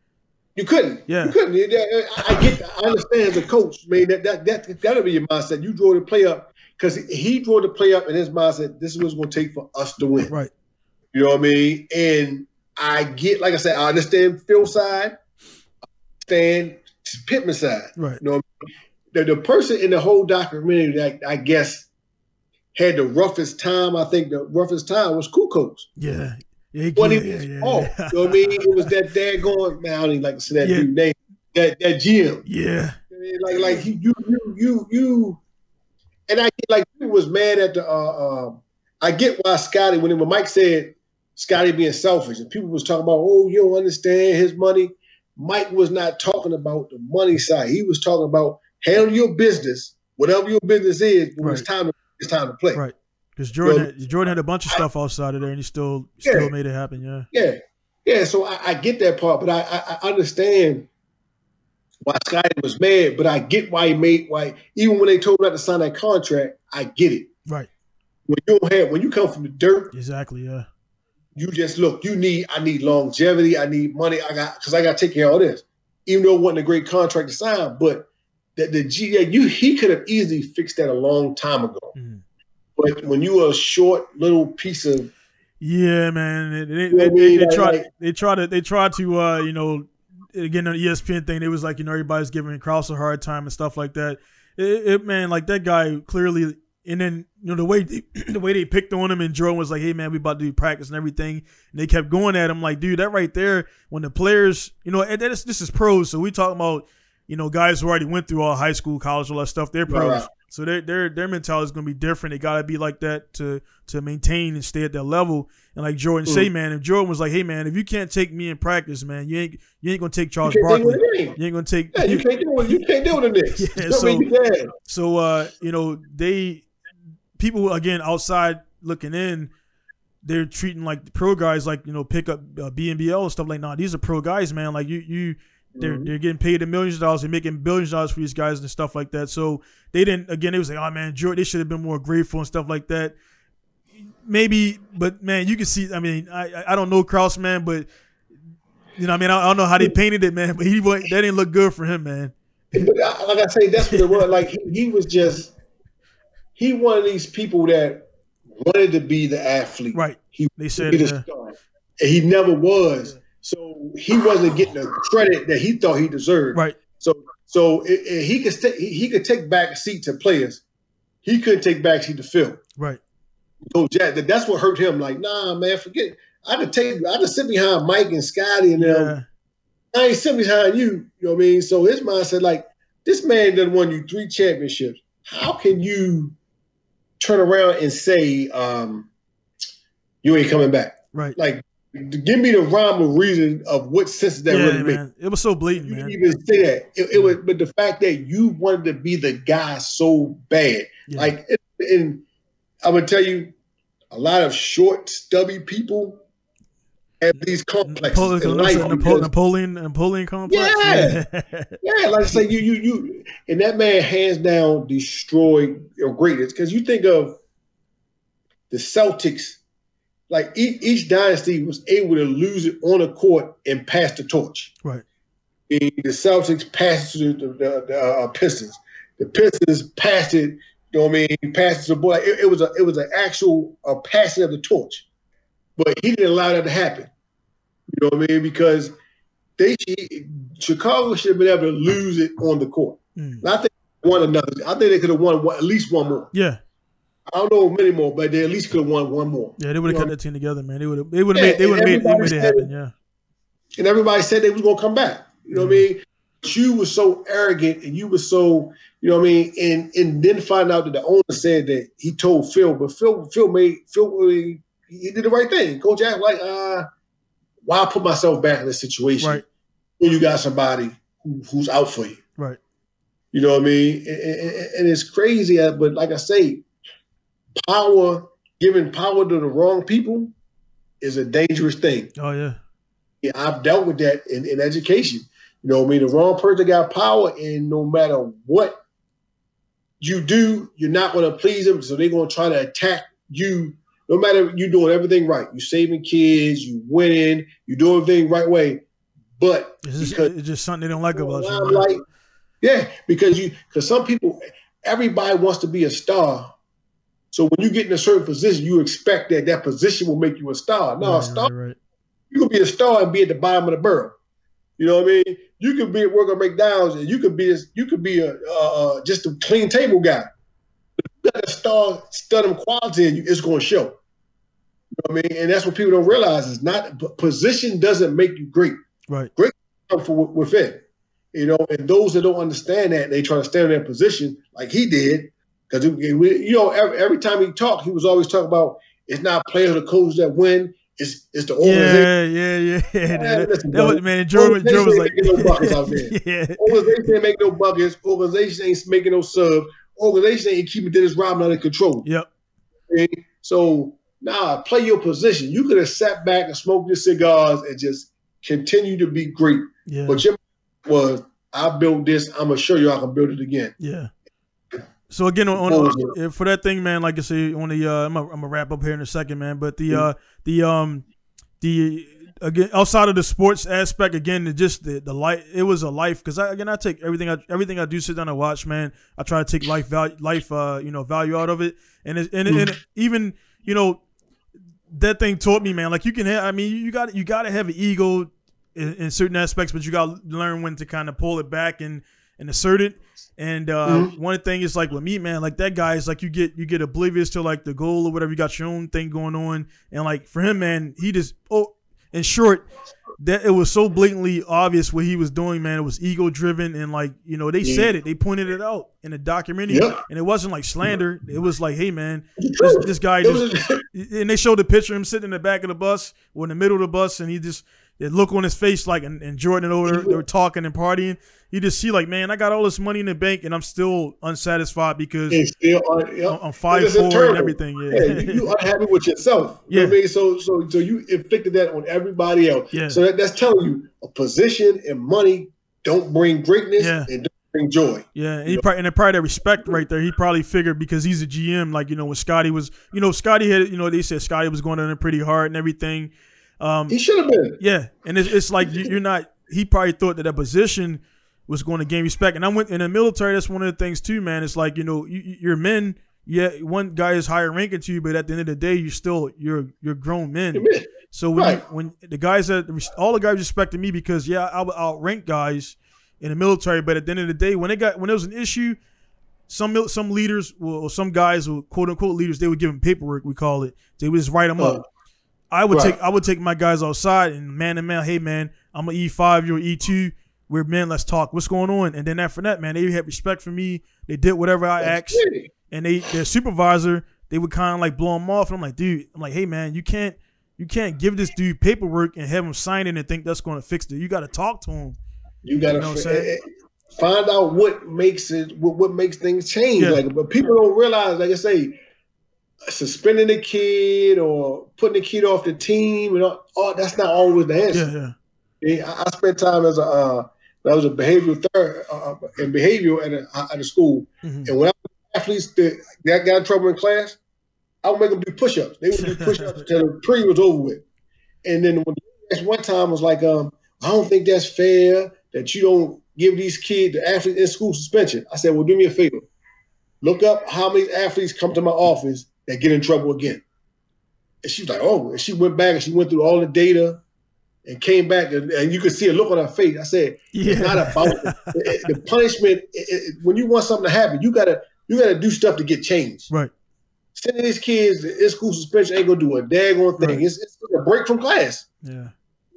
You couldn't. Yeah. You couldn't. I get. I understand as a coach, man. That that that that'll be your mindset. You draw the play up because he drew the play up in his mindset. This is what it's going to take for us to win. Right. You know what I mean? And I get, like I said, I understand Phil's side. I understand Pippen's side. Right. You know, i the, the person in the whole documentary that I guess had the roughest time. I think the roughest time was Kukoc. Yeah. Yeah, What he was yeah, off. yeah. You know what I mean? It was that dad going, man, I don't even like to say that Yeah. dude name. That that GM. yeah. I mean, Like like he, you you you you and I get like people was mad at the uh, uh I get why Scottie when when Mike said Scottie being selfish and people was talking about oh you don't understand his money. Mike was not talking about the money side. He was talking about handle your business, whatever your business is, when it's time to it's time to play. Right. Because Jordan, So- had, Jordan had a bunch of stuff outside of there, and he still still made it happen. Yeah. Yeah, yeah. So I, I get that part, but I, I, I understand why Scottie was mad. But I get why he made why even when they told him not to sign that contract, I get it. Right. When you don't have when you come from the dirt, Exactly. Yeah. you just look. You need I need longevity. I need money. I got because I got to take care of all this. Even though it wasn't a great contract to sign, but the the G you he could have easily fixed that a long time ago. Mhm. But when you are a short little piece of Yeah, man. They, they, know they, they, they Like- try. like- they try to. They try to. Uh, you know, again on the ESPN thing, it was like you know everybody's giving Krause a hard time and stuff like that. It, it man, like that guy clearly. And then you know the way they, the way they picked on him and Jordan was like, "Hey man, we about to do practice and everything." And they kept going at him like, "Dude, that right there, when the players, you know, and that is, this is pros, so we talking about, you know, guys who already went through all high school, college, all that stuff. They're pros, right. So their their their mentality is gonna be different. They gotta be like that to to maintain and stay at that level. And like Jordan Mm. say, man, if Jordan was like, "Hey man, if you can't take me in practice, man, you ain't you ain't gonna take Charles you Barkley. with the game. You ain't gonna take Yeah, you can't do with you can't deal with the Knicks. Yeah, You know what I mean? so- Yeah. So uh, you know, they people again outside looking in, they're treating like the pro guys like you know pick up uh, BNBL and stuff like. Nah, these are pro guys, man. Like you you. They're, Mhm. they're getting paid a millions of dollars. They're making billions of dollars for these guys and stuff like that. So they didn't. Again, it was like, oh man, Jordan, they should have been more grateful and stuff like that. Maybe, but man, you can see. I mean, I I- don't know Krause, man, but you know, I mean, I, I don't know how they painted it, man. But he that didn't look good for him, man. But like I say, that's what it was. Like he, he was just he one of these people that wanted to be the athlete. Right? He They said, the star. And he never was. So he wasn't getting the credit that he thought he deserved. right. So so it, it- he could st- he, could take back seat to players. He couldn't take back seat to Phil. Right. So Jack, that- that's what hurt him. Like, nah, man, forget. It. I could take. I could sit behind Mike and Scottie and them. Yeah. I ain't sitting behind you. You know what I mean? So his mindset, like, this man done won you three championships. How can you turn around and say um, you ain't coming back? Right. Like, give me the rhyme or reason of what sense that yeah, really man. It was so blatant, You man. didn't even say that. It, it was, but the fact that you wanted to be the guy so bad, Yeah. like, and I'm gonna tell you, a lot of short, stubby people have these complexes Napoleon, in life. Napoleon, Napoleon, Napoleon complex. Yeah. Yeah, like I say, you you you, and that man hands down destroyed your greatness because you think of the Celtics, like each, each dynasty was able to lose it on the court and pass the torch. Right. The, the Celtics passed it to the, the, the uh, Pistons. The Pistons passed it. You know what I mean? Passed it to the boy. It, it was a it was an actual uh, passing of the torch, but he didn't allow that to happen. You know what I mean? Because they Chicago should have been able to lose it on the court. Mm. I think they won another. I think they could have won one, at least one more. Yeah, I don't know many more, but they at least could have won one more. yeah. They would have You kept know, that team together, man. They would have. They would have Yeah, made. They would have made. They made it everybody happen. Yeah. And everybody said they was gonna come back. You know what I mean? But you was so arrogant and you was so, you know what I mean? And and then find out that the owner said that he told Phil, but Phil Phil made Phil he did the right thing. Coach Jack like, uh, why put myself back in this situation Right. when you got somebody who, who's out for you? Right. You know what I mean? And, and- and it's crazy, but like I say, power, giving power to the wrong people is a dangerous thing. Oh yeah. Yeah, I've dealt with that in, in education. You know what I mean? The wrong person got power, and no matter what you do, you're not going to please them. So they're going to try to attack you no matter you doing everything right, you saving kids, you winning, you doing everything right way, but it's just, it's just something they don't like about you. Like, yeah, because you because some people, everybody wants to be a star. So when you get in a certain position, you expect that that position will make you a star. No, Right, a star right, right. you could be a star and be at the bottom of the barrel. You know what I mean? You could be at work on McDonald's and you could be a, you could be a uh, just a clean table guy. If you got a star studying quality in you, it's going to show. You know what I mean? And that's what people don't realize is not position doesn't make you great. Right. Come from wi- within. You know, and those that don't understand that, they try to stand in their position like he did. Because you know, every, every time he talked, he was always talking about it's not players or coaches that win. It's it's the organization. Yeah, yeah, yeah. Man, that, listen, that was, man, Joe, was- Joe was like, Organization ain't making no buckets out there. yeah, Organization ain't making no buckets. Organization ain't making no sub. Organization ain't keeping Dennis Rodman under control. yep, Okay? So nah, play your position. You could have sat back and smoked your cigars and just continue to be great. yeah, But your was I built this. I'm gonna show you I can build it again. yeah. So again, on, on uh, for that thing, man, like I say, on the uh, I'm gonna, I'm gonna wrap up here in a second, man. But Mm-hmm. the uh, the um, the again outside of the sports aspect, again, it just the the life. It was a life because I again I take everything I everything I do sit down and watch, man. I try to take life value life uh you know value out of it, and it, and, it, and even you know that thing taught me, man. Like you can have, I mean, you got you got to have an ego in, in certain aspects, but you got to learn when to kind of pull it back and and assert it. And uh, Mhm. one thing is like with me, man, like that guy is like you get you get oblivious to like the goal or whatever. You got your own thing going on, and like for him, man, he just oh, in short, that it was so blatantly obvious what he was doing, man. It was ego driven, and like you know they Yeah. said it, they pointed it out in the documentary, Yeah. and it wasn't like slander. It was like, hey, man, this, this guy just and they showed the picture of him sitting in the back of the bus or in the middle of the bus, and he just the look on his face like and, and Jordan over there, they were talking and partying. You just see like, man, I got all this money in the bank and I'm still unsatisfied because still on, yeah. I'm, five four and everything. Yeah, Yeah, you, you unhappy with yourself. You know what I Yeah. mean? So so so you inflicted that on everybody else. Yeah. So that, that's telling you a position and money don't bring greatness Yeah. and don't bring joy. Yeah, and he probably and then probably that respect right there. He probably figured because he's a GM, like you know when Scottie was, you know Scottie had, you know they said Scottie was going in pretty hard and everything. Um, He should have been. Yeah, and it's, it's like you- you're not. He probably thought that that position was going to gain respect. And I went in the military. That's one of the things too, man. It's like you know, you, you're men. Yeah, one guy is higher ranking to you, but at the end of the day, you're still you're you're grown men. So when you, when the guys that all the guys respected me because yeah, I would outrank guys in the military, but at the end of the day, when they got when there was an issue, some some leaders will, or some guys quote unquote leaders, they would give them paperwork. We call it. They would just write them Oh. up. I would Right. take I would take my guys outside and man to man, hey man, I'm a E five, you're an E two. We're men. Let's talk. What's going on? And then after that, man, they had respect for me. They did whatever I asked Yeah. and they their supervisor they would kind of like blow him off and i'm like dude i'm like hey man you can't you can't give this dude paperwork and have him sign it and think that's going to fix it you got to talk to him You got to You know what eh, eh, find out what makes it, what, what makes things change. Yeah. Like, but people don't realize, like I say, suspending the kid or putting the kid off the team and all, all that's not always the answer. yeah yeah I I spent time as a uh, I was a behavioral therapist uh, in behavioral at a, at a school, Mhm. and when I was athletes that, that got in trouble in class, I would make them do push-ups. They would do push-ups until the pre was over with. And then when the one time was like, um, I don't think that's fair that you don't give these kids the athletes in school suspension. I said, well, do me a favor, look up how many athletes come to my office that get in trouble again. And she's like, oh, and she went back and she went through all the data and came back and, and you could see a look on her face. I said, it's not about the, punishment. It- when you want something to happen, you gotta you gotta do stuff to get changed. right Sending these kids in school suspension ain't gonna do a daggone thing. Right. It's, it's a break from class. yeah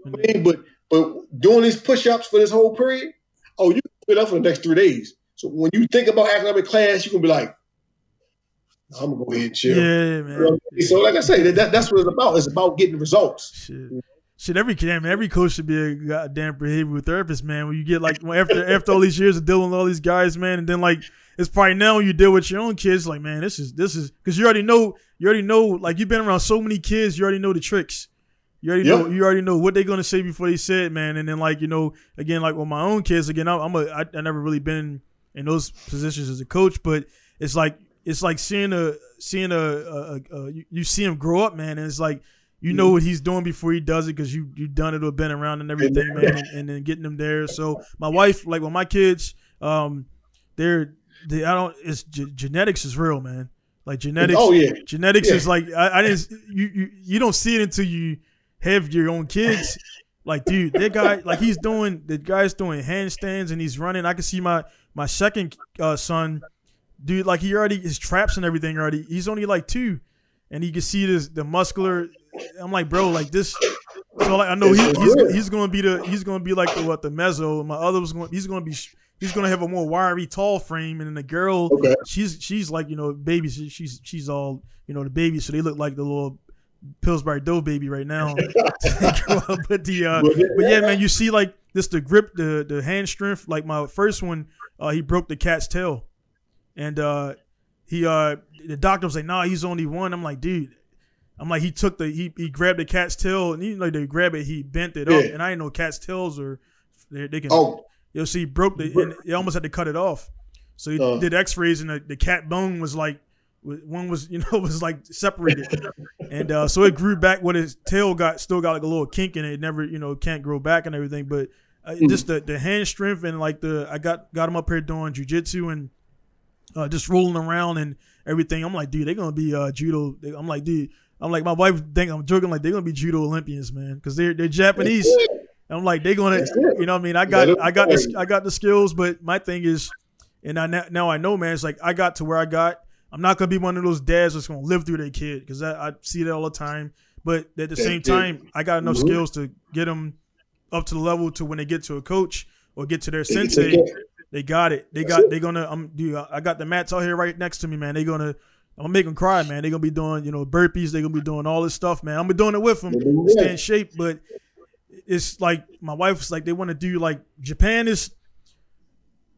I mean, but but doing these push-ups for this whole period, oh, you can fit up for the next three days. So when you think about academic class, you're gonna be like, I'm gonna go ahead and chill. yeah man I? So like I say, that, that- that's what it's about. It's about getting results. shit Shit, every damn every coach should be a goddamn behavioral therapist, man. When you get like after after all these years of dealing with all these guys, man, and then like it's probably now when you deal with your own kids, like man, this is this is because you already know you already know like you've been around so many kids, you already know the tricks. You already Yep. know you already know what they're gonna say before they say it, man. And then like you know again like with my own kids, again I'm, I'm a I, I never really been in those positions as a coach, but it's like it's like seeing a seeing a, a, a, a you, you see him grow up, man, and it's like you know what he's doing before he does it because you you done it or been around and everything, man, and, and then getting them there. So my wife, like with my kids, um, they're they I don't it's ge- genetics is real, man. Like genetics, Oh yeah. genetics Yeah. is like I, I didn't you, you you don't see it until you have your own kids. Like, dude, that guy, like he's doing the guy's doing handstands and he's running. I can see my my second uh, son, dude, like he already his traps and everything already. He's only like two, and you can see this the muscular. I'm like, bro, like this. So like I know he, he's he's gonna be the he's gonna be like the what the mezzo. My other was going he's gonna be he's gonna have a more wiry, tall frame, and then the girl Okay. she's she's like you know baby she- she's she's all you know the baby so they look like the little Pillsbury Dough baby right now. but the uh, but yeah, man, you see like this the grip, the the hand strength. Like my first one, uh, he broke the cat's tail, and uh, he uh, the doctor was like, "Nah, he's only one." I'm like, dude. I'm like, he took the he, he grabbed the cat's tail and he like they grab it, he bent it up, and I didn't know cats' tails are they, they can Oh, You'll see, he broke the, and he almost had to cut it off. So he Uh. did X-rays, and the, the cat bone was like, one was, you know, was like separated, and uh, so it grew back. When his tail got still got like a little kink in it, it never, you know, can't grow back and everything. But uh, Mm-hmm. just the the hand strength and like the, I got got him up here doing jujitsu and uh, just rolling around and everything. I'm like, dude, they're gonna be uh, judo. I'm like, dude, I'm like, my wife think I'm joking, like they're gonna be judo Olympians, man, because they're they're Japanese. I'm like, they're gonna, you know, what I mean, I got, I got, the. I got the skills, but my thing is, and I now, I know, man, it's like I got to where I got. I'm not gonna be one of those dads that's gonna live through their kid because I, I see that all the time. But at the same time, I got enough Mhm. skills to get them up to the level to when they get to a coach or get to their sensei, they got it. They That's got. it. They gonna. I'm. Dude, I got the mats out here right next to me, man. They gonna. I'm gonna make them cry, man. They gonna be doing, you know, burpees. They gonna be doing all this stuff, man. I'm gonna be doing it with them, do stay in shape. But it's like my wife's like they want to do like Japan is.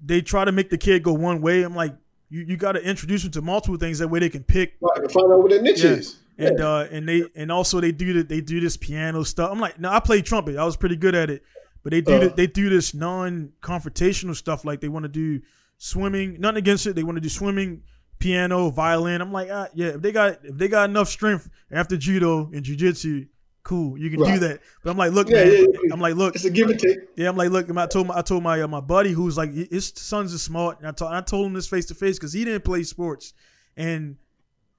They try to make the kid go one way. I'm like, you, you got to introduce them to multiple things that way they can pick Right, find out what their niche Yeah. is. and uh and they and also they do that they do this piano stuff. I'm like, no, I played trumpet. I was pretty good at it, but they do Uh. th- they do this non-confrontational stuff. Like they want to do swimming. Nothing against it. They want to do swimming, piano, violin. I'm like, ah, yeah. If they got if they got enough strength after judo and jujitsu, cool, you can do that. But I'm like, look, Yeah, man. yeah, yeah. I'm like, look, It's a give and take. yeah, I'm like, look, I told my I told my uh, my buddy who's like his sons is smart, and I told I told him this face to face because he didn't play sports, and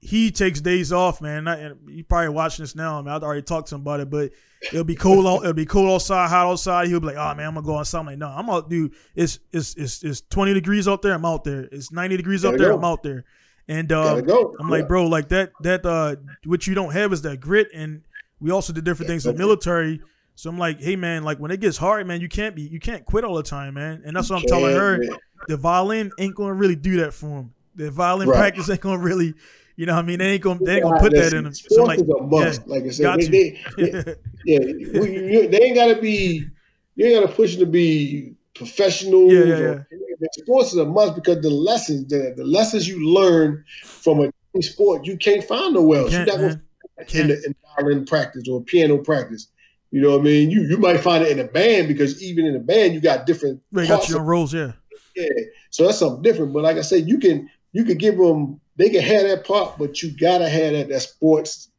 he takes days off, man. I, and you probably watching this now. I mean, I already talked to him about it, but it'll be cold. out- It'll be cold outside, hot outside. He'll be like, "Oh man, I'm gonna go outside." I'm like, "No, I'm out, dude. It's it's it's it's 20 degrees out there. I'm out there. It's 90 degrees out there. go. I'm out there." And uh, go. I'm like, bro, like that that uh what you don't have is that grit and we also did different things in the military. So I'm like, hey man, like when it gets hard, man, you can't be you can't quit all the time, man. And that's what I'm telling her. Yeah, The violin ain't gonna really do that for him. The violin Right. practice ain't gonna really, you know what I mean? They ain't gonna they ain't gonna yeah. put that in them. So like, is a must. like I said, got they, they, yeah, we- you- they ain't gotta be. You ain't gotta push to be professional. Yeah, yeah, yeah. Sports is a must because the lessons, the, the lessons you learn from a sport, you can't find nowhere else. can't, You're not gonna find in, the, in violin practice or piano practice. You know what I mean? You you might find it in a band because even in a band you got different They got your roles, yeah. yeah, so that's something different. But like I said, you can you can give them they can have that part, but you gotta have that that sports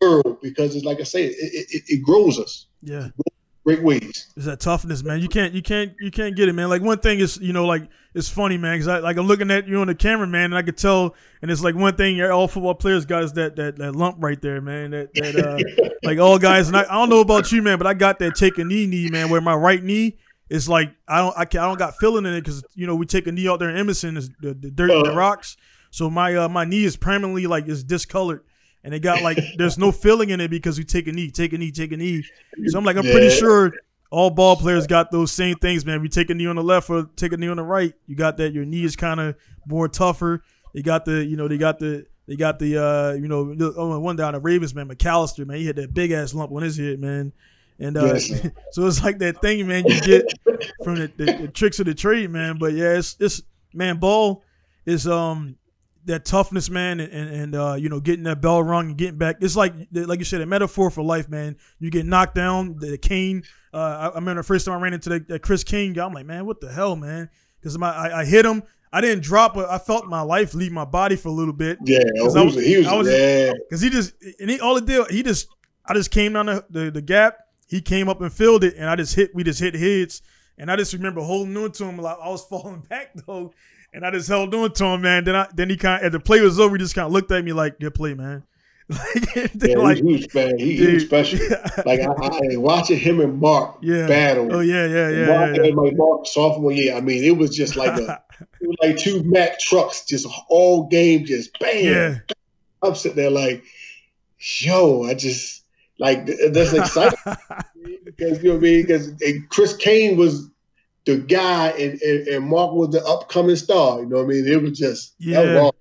world because it's like I say, it it, it, grows us Yeah. great ways. Is that toughness, man. You can't, you can't, you can't get it, man. Like one thing is, you know, like it's funny, man, because I like I'm looking at you on the camera, man, and I could tell, and it's like one thing all football players got is that that that lump right there, man. That that uh, like all guys, and I, I don't know about you, man, but I got that take a knee knee, man, where my right knee is like I don't I, can, I don't got feeling in it because you know we take a knee out there in Edmondson, is the, the dirt and the Uh. rocks, so my uh, my knee is permanently like it's discolored. And it got like there's no feeling in it because we take a knee, take a knee, take a knee. So I'm like, I'm pretty sure all ball players got those same things, man. If you take a knee on the left or take a knee on the right, you got that. Your knee is kind of more tougher. They got the, you know, they got the, they got the, uh, you know, oh, one down the Ravens, man, McAlister, man, he had that big ass lump on his head, man. And uh, Yes. so it's like that thing, man, you get from the, the, the tricks of the trade, man. But yeah, it's, it's man, ball is um that toughness, man, and, and, uh, you know, getting that bell rung and getting back. It's like like you said, a metaphor for life, man. You get knocked down, the cane. Uh, I, I remember the first time I ran into that, that Chris King guy. I'm like, man, what the hell, man? Because my I, I hit him. I didn't drop, but I felt my life leave my body for a little bit. Yeah, he was, he was, I was. Because he just and he all it did, he just I just came down the, the, the gap. He came up and filled it, and I just hit. We just hit heads, and I just remember holding on to him like I was falling back though, and I just held on to him, man. Then I then he kind of, as the play was over, he just kind of looked at me like, "Good play, man." Like, yeah, like, he was, man. He, he was special. like I, I, watching him and Mark yeah. battle. Oh yeah, yeah, yeah. Mark yeah, yeah. like Mark sophomore year. I mean, it was just like a, it was like two Mack trucks, just all game, just bam. Yeah. I'm sitting there like, yo, I just like that's exciting because you know what I mean. Because Chris Kane was the guy, and, and, and, Mark was the upcoming star. You know what I mean? It was just yeah. Was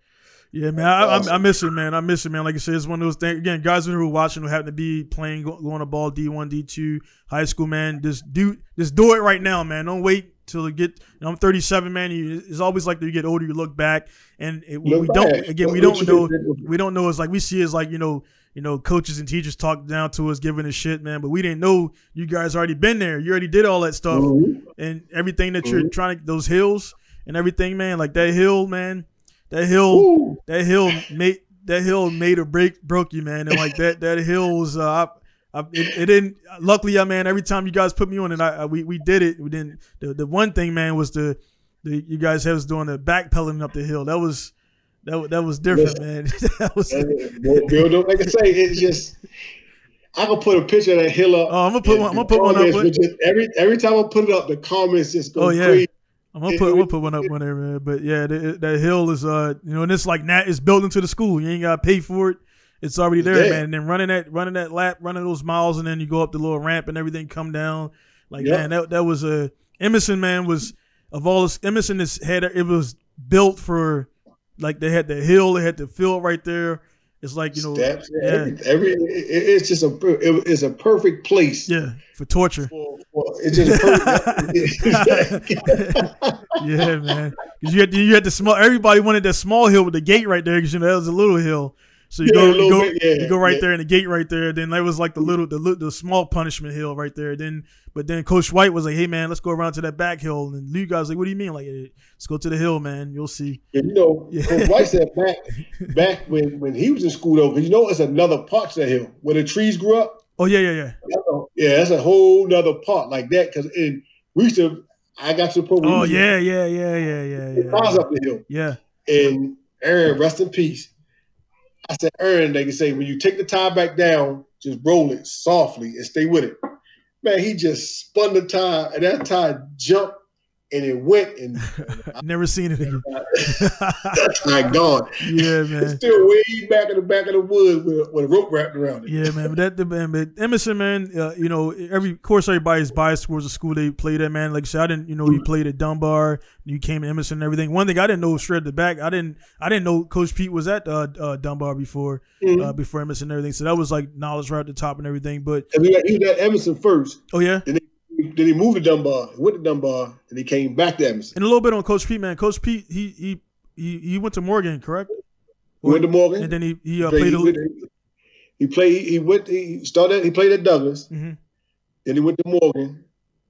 yeah, man, I, awesome. I, I, miss it, man. I miss it, man. Like I said, it's one of those things. Again, guys who are watching who happen to be playing, going to ball D one, D two, high school, man. Just do, just do it right now, man. Don't wait till it get. You know, I'm 37, man. it's always like you get older, you look back, and it, we, we don't. Again, we don't know. We don't know. It's like we see it's like you know, you know, coaches and teachers talked down to us, giving us shit, man. But we didn't know you guys already been there. You already did all that stuff mm-hmm. and everything that mm-hmm. you're trying to those hills and everything, man. Like that hill, man that hill, Ooh. that hill made that hill made or break broke you, man. And like that that hill was, uh, I, I, it, it, didn't. Luckily, yeah, man. Every time you guys put me on, it, I, I we we did it. We didn't. The, the one thing, man, was the, the you guys was doing the backpedaling up the hill. That was that that was different, man. that was. Bill, like I say, it's just. I can put a picture of that hill up. Oh, I'm gonna put one. I'm gonna put one up. Just, every every time I put it up, the comments just go oh, yeah. crazy. I'm gonna put I'm gonna put one up one there, man. But yeah, that, that hill is uh you know, and it's like that is built into the school. You ain't gotta pay for it. It's already there, yeah. man. And then running that running that lap, running those miles, and then you go up the little ramp and everything come down. Like man, that that was a uh, Edmondson man was of all this Edmondson is had it was built for like they had the hill, they had the field right there. It's like you know, Steps, yeah. Every, every it's just a it's a perfect place. Yeah, for torture. For, for, it's just yeah, man. Because you had you had the small. Everybody wanted that small hill with the gate right there because you know that was a little hill. So you yeah, go, you go, bit, yeah, you go right yeah. there in the gate right there. Then that was like the mm-hmm. little, the the small punishment hill right there. Then, but then Coach White was like, "Hey man, let's go around to that back hill." And you guys like, "What do you mean? Like, let's go to the hill, man. You'll see." you know, Coach White said back, back when when he was in school though, because you know it's another part to that hill where the trees grew up. Oh yeah, yeah, yeah. That's a, yeah, that's a whole nother part like that. Because in we used to, I got to the point. Oh yeah, yeah, yeah, yeah, yeah, yeah. Cars up the hill. Yeah. And Aaron, rest in peace I said, Aaron, they can say, when you take the tie back down, just roll it softly and stay with it. Man, he just spun the tie, and that tire jumped and it went and I've never seen it again. That's like gone. Yeah, man. It's still way back in the back of the woods with, with a rope wrapped around it. Yeah, man. But that the man, but Edmondson, man, uh, you know, every of course everybody's biased towards the school they played at, man. Like I said, I didn't, you know, you played at Dunbar, you came to Edmondson and everything. One thing I didn't know straight at the back, I didn't, I didn't know Coach Pete was at uh, uh, Dunbar before, mm-hmm. uh, before Edmondson and everything. So that was like knowledge right at the top and everything. But he was at Edmondson first. Oh yeah. Then he moved to Dunbar, went to Dunbar, and he came back to Edmondson. And a little bit on Coach Pete, man. Coach Pete, he he he, he went to Morgan, correct? Or, went to Morgan, and then he he, uh, played. He, a, he played. He went. He started. He played at Douglass. Mm-hmm. Then he went to Morgan,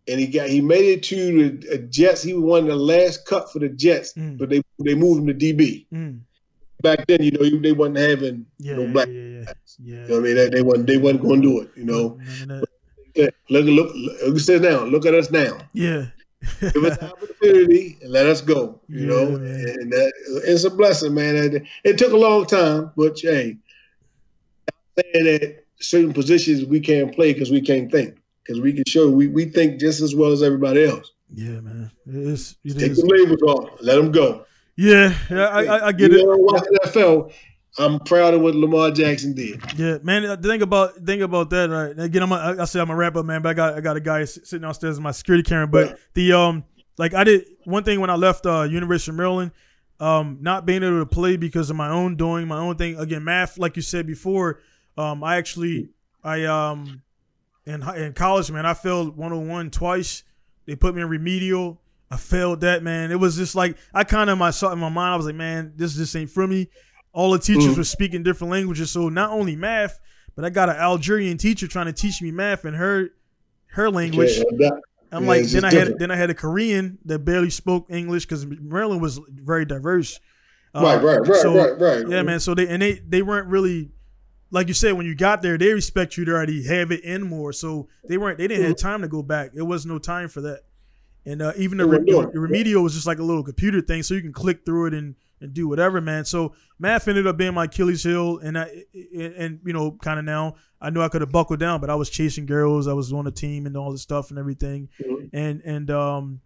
and he got. He made it to the Jets. He won the last cut for the Jets, mm. but they they moved him to DB. Mm. Back then, you know, they wasn't having yeah, no black. Yeah, yeah, yeah. yeah. You know I mean, they, they wasn't. They wasn't going to do it. You know. Look, look, look, sit down. Look at us now. Yeah. Give us the opportunity and let us go. You yeah, know, man. and that, it's a blessing, man. It, took a long time, but hey, saying that certain positions we can't play because we can't think because we can show we, we think just as well as everybody else. Yeah, man. It is. It Take is. the labels off. Let them go. Yeah, I, I, I get you it. Watch NFL. I'm proud of what Lamar Jackson did. Yeah, man. The thing about think about that, right? Again, I'm a, I say I'm a wrap up, man. But I got I got a guy sitting downstairs in my security camera. But yeah. the um, like I did one thing when I left uh, University of Maryland, um, not being able to play because of my own doing my own thing. Again, math, like you said before, um, I actually I um, in in college, man, I failed 101 twice. They put me in remedial. I failed that, man. It was just like I kind of myself in my mind. I was like, man, this just ain't for me all the teachers mm. were speaking different languages. So not only math, but I got an Algerian teacher trying to teach me math in her her language. Yeah, I'm Yeah, like, then I had then I had a Korean that barely spoke English because Maryland was very diverse. Uh, right, right, right, so, right, right. Yeah, man. So they and they they weren't really like you said when you got there. They respect you to already have it in more. So they weren't. They didn't Mm-hmm. have time to go back. It was no time for that. And uh, even the, re- the remedial was just like a little computer thing, so you can click through it and, and do whatever, man. So math ended up being my Achilles heel, and I and, you know kind of now I knew I could have buckled down, but I was chasing girls, I was on a team and all this stuff and everything, Mhm. and and um,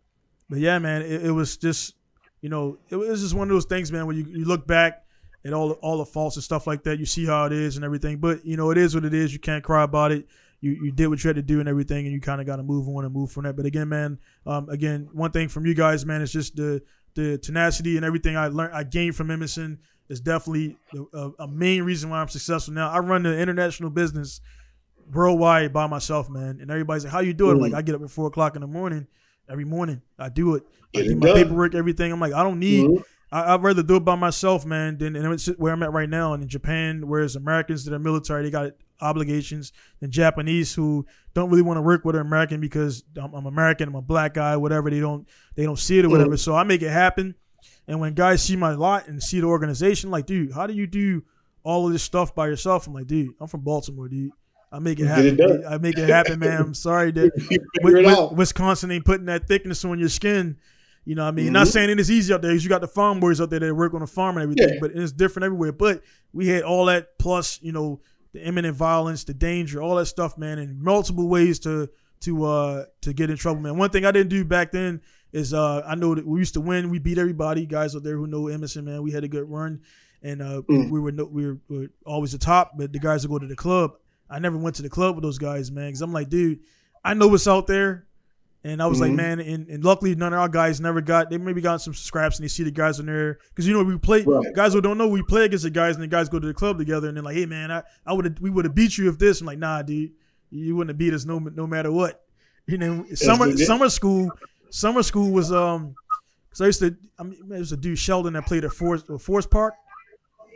but yeah, man, it, it was just you know it was just one of those things, man, When you, you look back at all all the faults and stuff like that, you see how it is and everything, but you know it is what it is. You can't cry about it. You, you did what you had to do and everything, and you kind of got to move on and move from that. But again, man, um, again, one thing from you guys, man, is just the the tenacity and everything I learned, I gained from Edmondson is definitely a, a main reason why I'm successful now. I run the international business worldwide by myself, man, and everybody's like, "How you do it?" I'm like, I get up at four o'clock in the morning every morning. I do it. I do it my done. paperwork, everything. I'm like, I don't need. Mhm. I, I'd rather do it by myself, man, than where I'm at right now. And in Japan, whereas Americans that are military, they got obligations. And Japanese who don't really want to work with an American because I'm, I'm American, I'm a black guy, whatever. They don't they don't see it or whatever. So I make it happen. And when guys see my lot and see the organization, like, dude, how do you do all of this stuff by yourself? I'm like, dude, I'm from Baltimore, dude. I make it happen. it I make it happen, man. I'm sorry that You figure Wi- it Wi- out. Wisconsin ain't putting that thickness on your skin. You know what I mean? Not Mhm. saying it is easy out there because you got the farm boys out there that work on the farm and everything, Yeah. but it's different everywhere. But we had all that plus, you know, the imminent violence, the danger, all that stuff, man, and multiple ways to to uh to get in trouble, man. One thing I didn't do back then is uh I know that we used to win. We beat everybody. Guys out there who know Edmondson, man, we had a good run, and uh Mm. we were no, we were, we were always the top. But the guys that go to the club, I never went to the club with those guys, man, because I'm like, dude, I know what's out there. And I was like, Mhm. man, and, and luckily none of our guys never got. They maybe got some scraps, and they see the guys in there because you know we play. Right. Guys who don't know we play against the guys, and the guys go to the club together, and they're like, hey man, I, I would have we would have beat you if this. I'm like, nah, dude, you wouldn't have beat us no no matter what. You know, summer summer school, summer school was um, because I used to. I mean, there was a dude Sheldon that played at Forest, uh, Forest Park.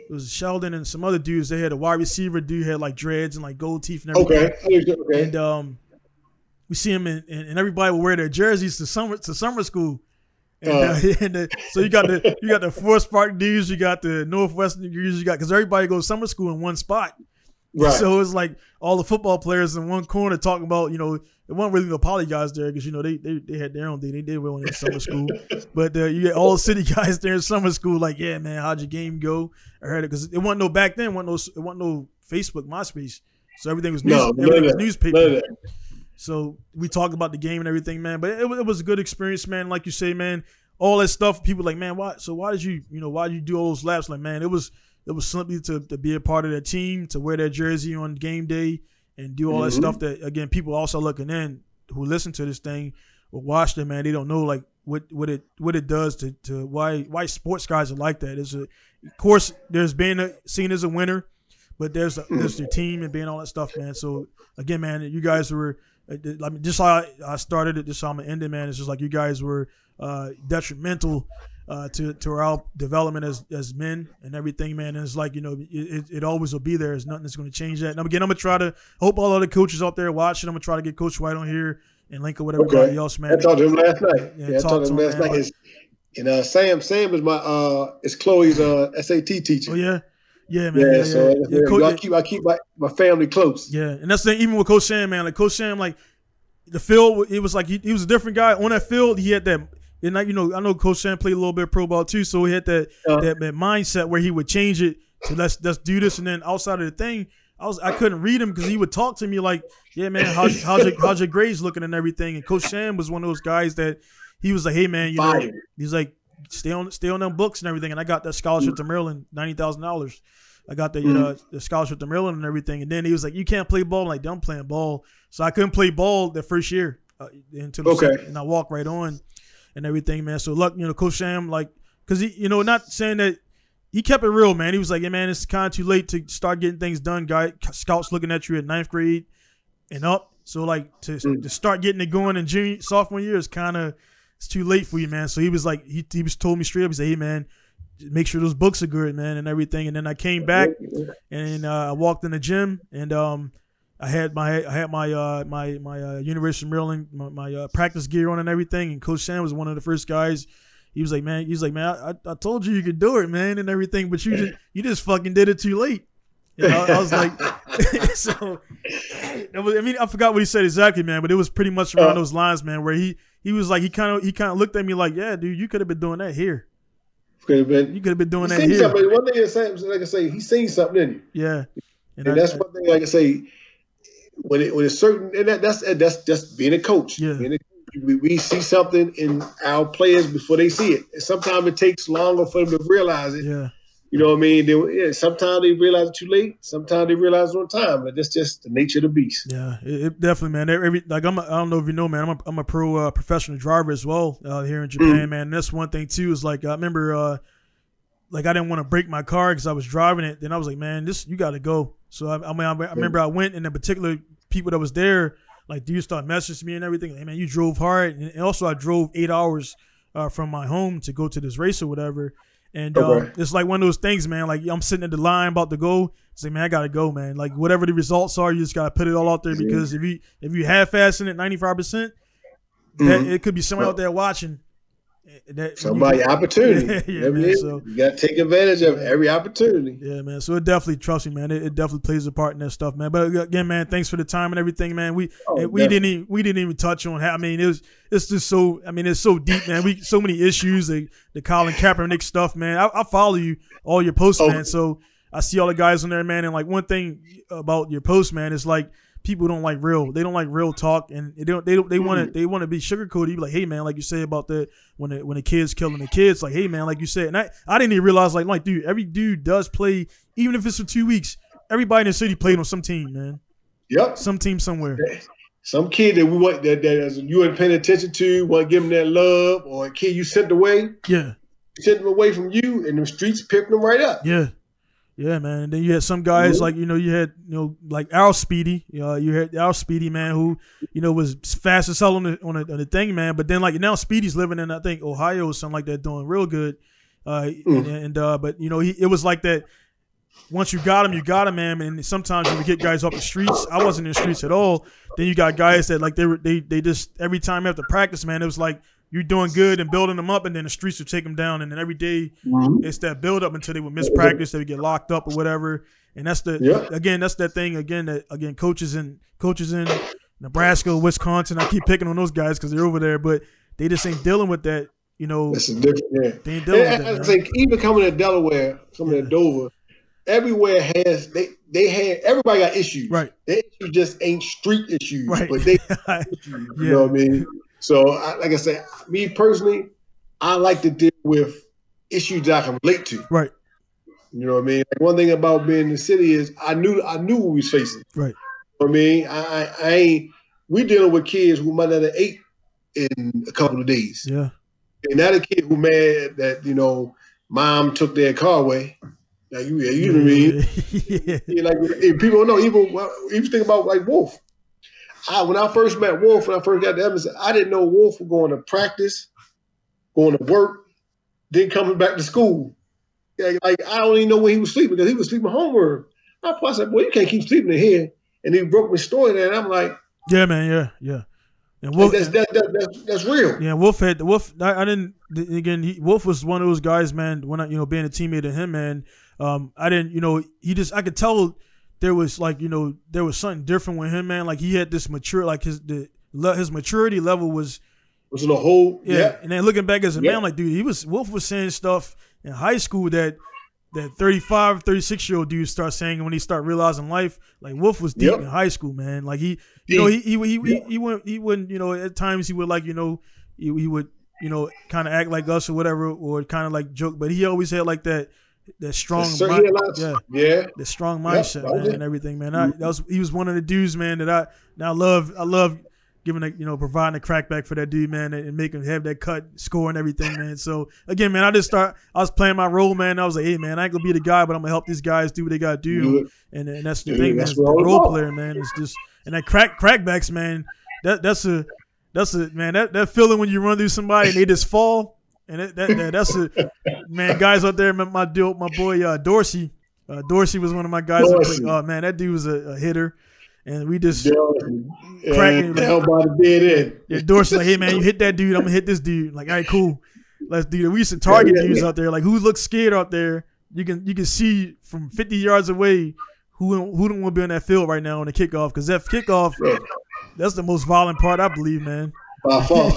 It was Sheldon and some other dudes. They had a wide receiver dude had like dreads and like gold teeth and everything. Okay. Okay. And um, we see him in, and, and everybody will wear their jerseys to summer to summer school. And, uh, Uh. and the, so you got the you got the Forest Park dudes, you got the Northwestern you got because everybody goes summer school in one spot. right. So it's like all the football players in one corner talking about you know there wasn't really no poly guys there because you know they, they they had their own thing. They did well in summer school, but uh, you get all the city guys there in summer school. Like, yeah, man, how'd your game go? I heard it because it wasn't no back then. wasn't no it wasn't no Facebook, MySpace. So everything was news, No, everything was newspaper. That. So we talk about the game and everything, man. But it, it was a good experience, man. Like you say, man, all that stuff. People like, man, why? So why did you, you know, why did you do all those laps? Like, man, it was it was simply to, to be a part of that team, to wear that jersey on game day, and do all that Mhm. stuff. That again, people also looking in who listen to this thing or watch it, man. They don't know like what what it what it does to to why why sports guys are like that. Is a, of course, there's being a, seen as a winner, but there's a, there's your team and being all that stuff, man. So again, man, you guys were. I mean, just how I, started it, just how I'm gonna end it, man. It's just like you guys were uh, detrimental uh, to to our development as as men and everything, man. And it's like you know, it, it, always will be there. There's nothing that's gonna change that. And again, I'm gonna try to hope all other coaches out there watching. I'm gonna try to get Coach White on here and link up with everybody Okay. else, I talked to him last night. Yeah, Yeah, I talked to him to him, last man. night. His, and uh, Sam, Sam is my uh, is Chloe's uh SAT teacher. Oh yeah, yeah, man. yeah, Yeah, so yeah. yeah, Coach- I keep I keep my, my family close. Yeah, and that's the thing, even with Coach Sam, man. Like Coach Sam, like the field, it was like he, he was a different guy on that field. He had that, and like you know, I know Coach Sam played a little bit of pro ball too, so he had that Uh. that, that mindset where he would change it to let's let's do this, and then outside of the thing, I was I couldn't read him because he would talk to me like, yeah, man, how's how's your how's your grades looking and everything. And Coach Sam was one of those guys that he was like, hey man, you know, he's like stay on stay on them books and everything. And I got that scholarship to Maryland, ninety thousand dollars. I got the Mm. uh, the scholarship to Maryland and everything. And then he was like, "You can't play ball." I'm like, "I'm playing ball." So I couldn't play ball the first year uh, until Okay. second, and I walked right on and everything, man. So luck, you know, Coach Sam, like, because he, you know, not saying that he kept it real, man. He was like, "Yeah, man, it's kind of too late to start getting things done." Guy, scouts looking at you at ninth grade and up. So like to Mm. to start getting it going in junior sophomore year is kind of it's too late for you, man. So he was like, he he was told me straight up, he said, "Hey, man." Make sure those books are good, man, and everything. And then I came back, and uh, I walked in the gym, and um, I had my I had my uh, my my uh, University of Maryland my, my uh, practice gear on and everything. And Coach Sam was one of the first guys. He was like, man, he was like, man, I, I told you you could do it, man, and everything, but you just you just fucking did it too late. You know, I was like, so. Was, I mean, I forgot what he said exactly, man, but it was pretty much around uh, those lines, man, where he he was like, he kind of he kind of looked at me like, yeah, dude, you could have been doing that here. Could have been. You could have been doing that here. Something. One thing, like I say, he seen something in you. Yeah, and, and I, that's one thing. Like I say, when it when it's certain, and that, that's that's just being a coach. Yeah. A, we, we see something in our players before they see it. And sometimes it takes longer for them to realize it. Yeah. You know what I mean? They, yeah, sometimes they realize it too late. Sometimes they realize on time. But that's just the nature of the beast. Yeah, it, it definitely, man. Every like I'm, a, I don't know if you know, man. I'm a, I'm a pro uh, professional driver as well uh, here in Japan, mm. man. And that's one thing too. Is like I remember, uh, like I didn't want to break my car because I was driving it. Then I was like, man, this you got to go. So I, I mean, I, I remember I went, and the particular people that was there, like, do you start messaging me and everything? Hey, man, you drove hard, and also I drove eight hours uh, from my home to go to this race or whatever. And okay. uh, it's like one of those things, man. Like I'm sitting at the line about to go. Say, man, I gotta go, man. Like whatever the results are, you just gotta put it all out there because if you if you half assing it 95 percent, mm-hmm. it could be someone out there watching Eh, that, Somebody you, opportunity. Yeah, yeah man, so, you got to take advantage of every opportunity. Yeah, man. So it definitely, trust me, man. It, it, definitely plays a part in that stuff, man. But uh, again, man, thanks for the time and everything, man. We oh, we didn't even, we didn't even touch on how. I mean, it was it's just so. I mean, it's so deep, man. We so many issues. The the Colin Kaepernick stuff, man. I, I follow you all your posts, oh. man. So I see all the guys on there, man. And like one thing about your post, man, is like people don't like real. They don't like real talk, and they don't. They don't. They want to. Mm. They want to be sugarcoated. You be like, hey man, like you say about the when the when the kids killing the kids, like hey man, like you said. And I I didn't even realize like like dude, every dude does play, even if it's for two weeks. Everybody in the city played on some team, man. Yep. Some team somewhere. Some kid that we want that that you weren't paying attention to, want to give them that love, or a kid you sent away. Yeah. Sent them away from you, and the streets picked them right up. Yeah. Yeah, man. And then you had some guys like you know you had you know like Al Speedy, you know, you had Al Speedy man who you know was fast as hell on the on the, on the thing, man. But then like now Speedy's living in I think Ohio or something like that, doing real good. Uh, mm. and, and uh, but you know he it was like that. Once you got him, you got him, man. And sometimes when we get guys off the streets, I wasn't in the streets at all. Then you got guys that like they were they they just every time after practice, man, it was like you're doing good and building them up, and then the streets will take them down. And then every day, mm-hmm. it's that build up until they would miss practice, they would get locked up or whatever. And that's the yeah. again, that's that thing again that again coaches in coaches in Nebraska, Wisconsin. I keep picking on those guys because they're over there, but they just ain't dealing with that. You know, that's a different. Yeah. They ain't dealing and, with that. I think even coming to Delaware, coming yeah. to Dover, everywhere has they they had everybody got issues. Right. Their issues just ain't street issues, right. but they issues, you yeah. know what I mean. So, I, like I said, me personally, I like to deal with issues that I can relate to. Right. You know what I mean? Like one thing about being in the city is I knew I knew what we was facing. Right. You know I mean, I, I, I ain't. We dealing with kids who might not have ate in a couple of days. Yeah. And not a kid who mad that you know mom took their car away. Like you, you know what I mean? yeah. Like people don't know. Even even think about like Wolf. I, when I first met Wolf, when I first got to Edmondson, I didn't know Wolf was going to practice, going to work, then coming back to school. Like, like I don't even know where he was sleeping because he was sleeping homework. I said, "Boy, you can't keep sleeping in here." And he broke my story there, and I'm like, "Yeah, man, yeah, yeah." And Wolf, that's, that, that, that's, that's real. Yeah, Wolf had Wolf. I, I didn't. Again, he, Wolf was one of those guys, man. When I, you know, being a teammate of him, man. Um, I didn't, you know, he just. I could tell there was like you know there was something different with him, man. Like he had this mature, like his the his maturity level was was in a whole yeah. yeah. And then looking back as a yeah. man, like dude, he was Wolf was saying stuff in high school that that 35, 36 year old dude start saying when he start realizing life. Like Wolf was deep yep. in high school, man. Like he, you know, he he he, he, he went he wouldn't you know at times he would like you know he, he would you know kind of act like us or whatever or kind of like joke, but he always had like that that strong, mind, yeah, yeah, the strong mindset, yep, man, and everything, man. I, that was he was one of the dudes, man, that I now love. I love giving a you know providing a crackback for that dude, man, and, making him have that cut, score, and everything, man. So again, man, I just start. I was playing my role, man. I was like, hey, man, I ain't gonna be the guy, but I'm gonna help these guys do what they gotta do, and, and that's the thing, man. The role about. player, man, is just and that crack crackbacks, man. That that's a that's a man. That that feeling when you run through somebody and they just fall and it, that, that, that's a man, guys out there. My deal, my boy uh, Dorsey. Uh, Dorsey was one of my guys. Oh man, that dude was a, a, hitter. and we just cracking. Like, by the dead end. Yeah, Dorsey's like, hey man, you hit that dude, I'm gonna hit this dude. Like, all right, cool, let's do that. We used to target yeah, yeah, dudes out there, like who looks scared out there. You can you can see from 50 yards away who who don't want to be on that field right now on the kickoff because that kickoff, that's the most violent part, I believe, man. By far,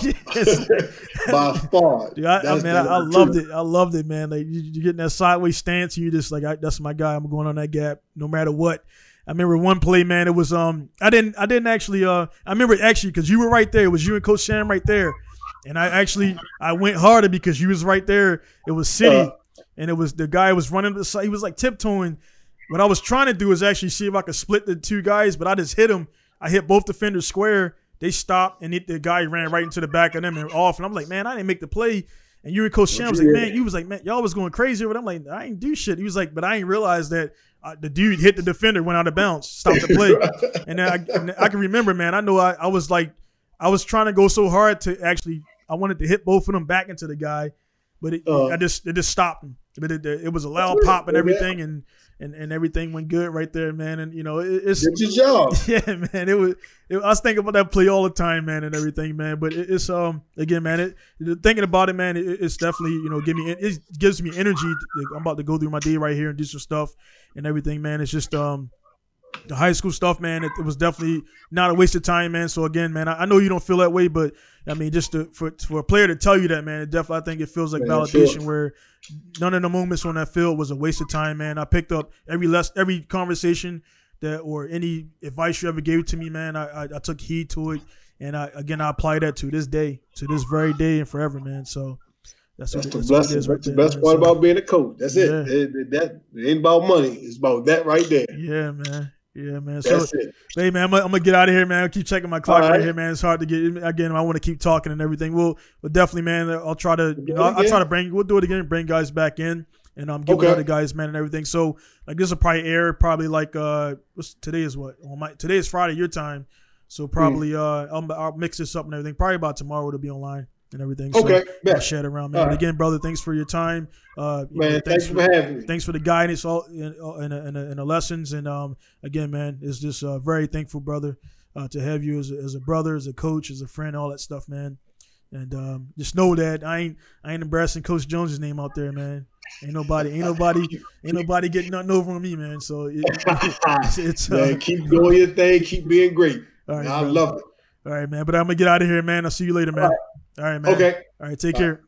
by far. Dude, I, I, man, I, I loved it. I loved it, man. Like you, you get in that sideways stance, and you just like, I, that's my guy. I'm going on that gap, no matter what. I remember one play, man. It was um, I didn't, I didn't actually, uh, I remember actually because you were right there. It was you and Coach Sam right there, and I actually, I went harder because you was right there. It was City, uh, and it was the guy was running the side. He was like tiptoeing. What I was trying to do is actually see if I could split the two guys, but I just hit him. I hit both defenders square. They stopped, and it, the guy ran right into the back of them and off. And I'm like, man, I didn't make the play. And you and Coach Sam was like, man, you was like, man, y'all was going crazy. But I'm like, I ain't do shit. He was like, but I ain't realize that uh, the dude hit the defender, went out of bounds, stopped the play. and, I, and I can remember, man, I know I, I was like, I was trying to go so hard to actually, I wanted to hit both of them back into the guy, but it, uh, I just it just stopped him. But it, it, was a loud pop and everything, and and, and everything went good right there, man. And you know, it, it's Did your job. Yeah, man. It was. It, I was thinking about that play all the time, man, and everything, man. But it, it's um again, man. It thinking about it, man. it's definitely you know give me it gives me energy. I'm about to go through my day right here and do some stuff and everything, man. It's just um the high school stuff, man, it, it, was definitely not a waste of time, man. So again, man, I, I know you don't feel that way, but I mean, just to, for for a player to tell you that, man, it definitely I think it feels like man, validation where none of the moments on that field was a waste of time, man. I picked up every less every conversation that or any advice you ever gave to me, man. I I, I took heed to it, and I again I apply that to this day, to this very day and forever, man. So. That's, that's, the, that's, that's right the best part so, about being a coach. That's it. Yeah. It, it. That it ain't about money. It's about that right there. Yeah, man. Yeah, man. So, hey, man, I'm, I'm, gonna get out of here, man. I'll keep checking my clock right. right. here, man. It's hard to get again. I want to keep talking and everything. We'll, we'll definitely, man. I'll try to, you know, I'll, I'll, try to bring. We'll do it again. Bring guys back in and um, give okay. other guys, man, and everything. So, like, this will probably air probably like uh, what's today is what? Well, my today is Friday, your time. So probably mm. uh, I'll, I'll mix this up and everything. Probably about tomorrow it'll be online and everything. So okay, I'll share it around, man. Right. Again, brother, thanks for your time. Uh, man, know, thanks, thanks, for, having me. Thanks for the guidance, all in, in, in the lessons, and um, again, man, it's just uh, very thankful, brother, uh, to have you as a, as a brother, as a coach, as a friend, all that stuff, man. And um, just know that I ain't I ain't embarrassing Coach Jones's name out there, man. Ain't nobody, ain't nobody, ain't nobody getting nothing over on me, man. So it, it's, it's uh, man, keep doing your thing, keep being great. All right, I bro. love it. All right, man. But I'm gonna get out of here, man. I'll see you later, man. All right, man. Okay. All right, take Bye. care.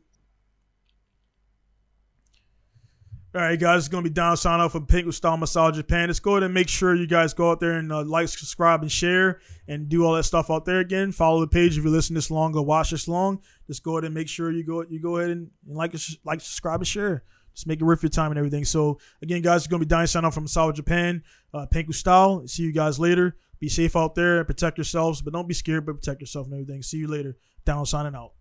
All right, guys, it's going to be Don sign off from Pinku Style Misawa Japan. Let's go ahead and make sure you guys go out there and uh, like, subscribe, and share and do all that stuff out there again. Follow the page if you listen this long or watch this long. Just go ahead and make sure you go you go ahead and, and like, like, subscribe, and share. Just make it worth your time and everything. So, again, guys, it's going to be Don sign off from Misawa Japan, uh, Pinku Style. See you guys later. Be safe out there and protect yourselves, but don't be scared, but protect yourself and everything. See you later. Don signing out.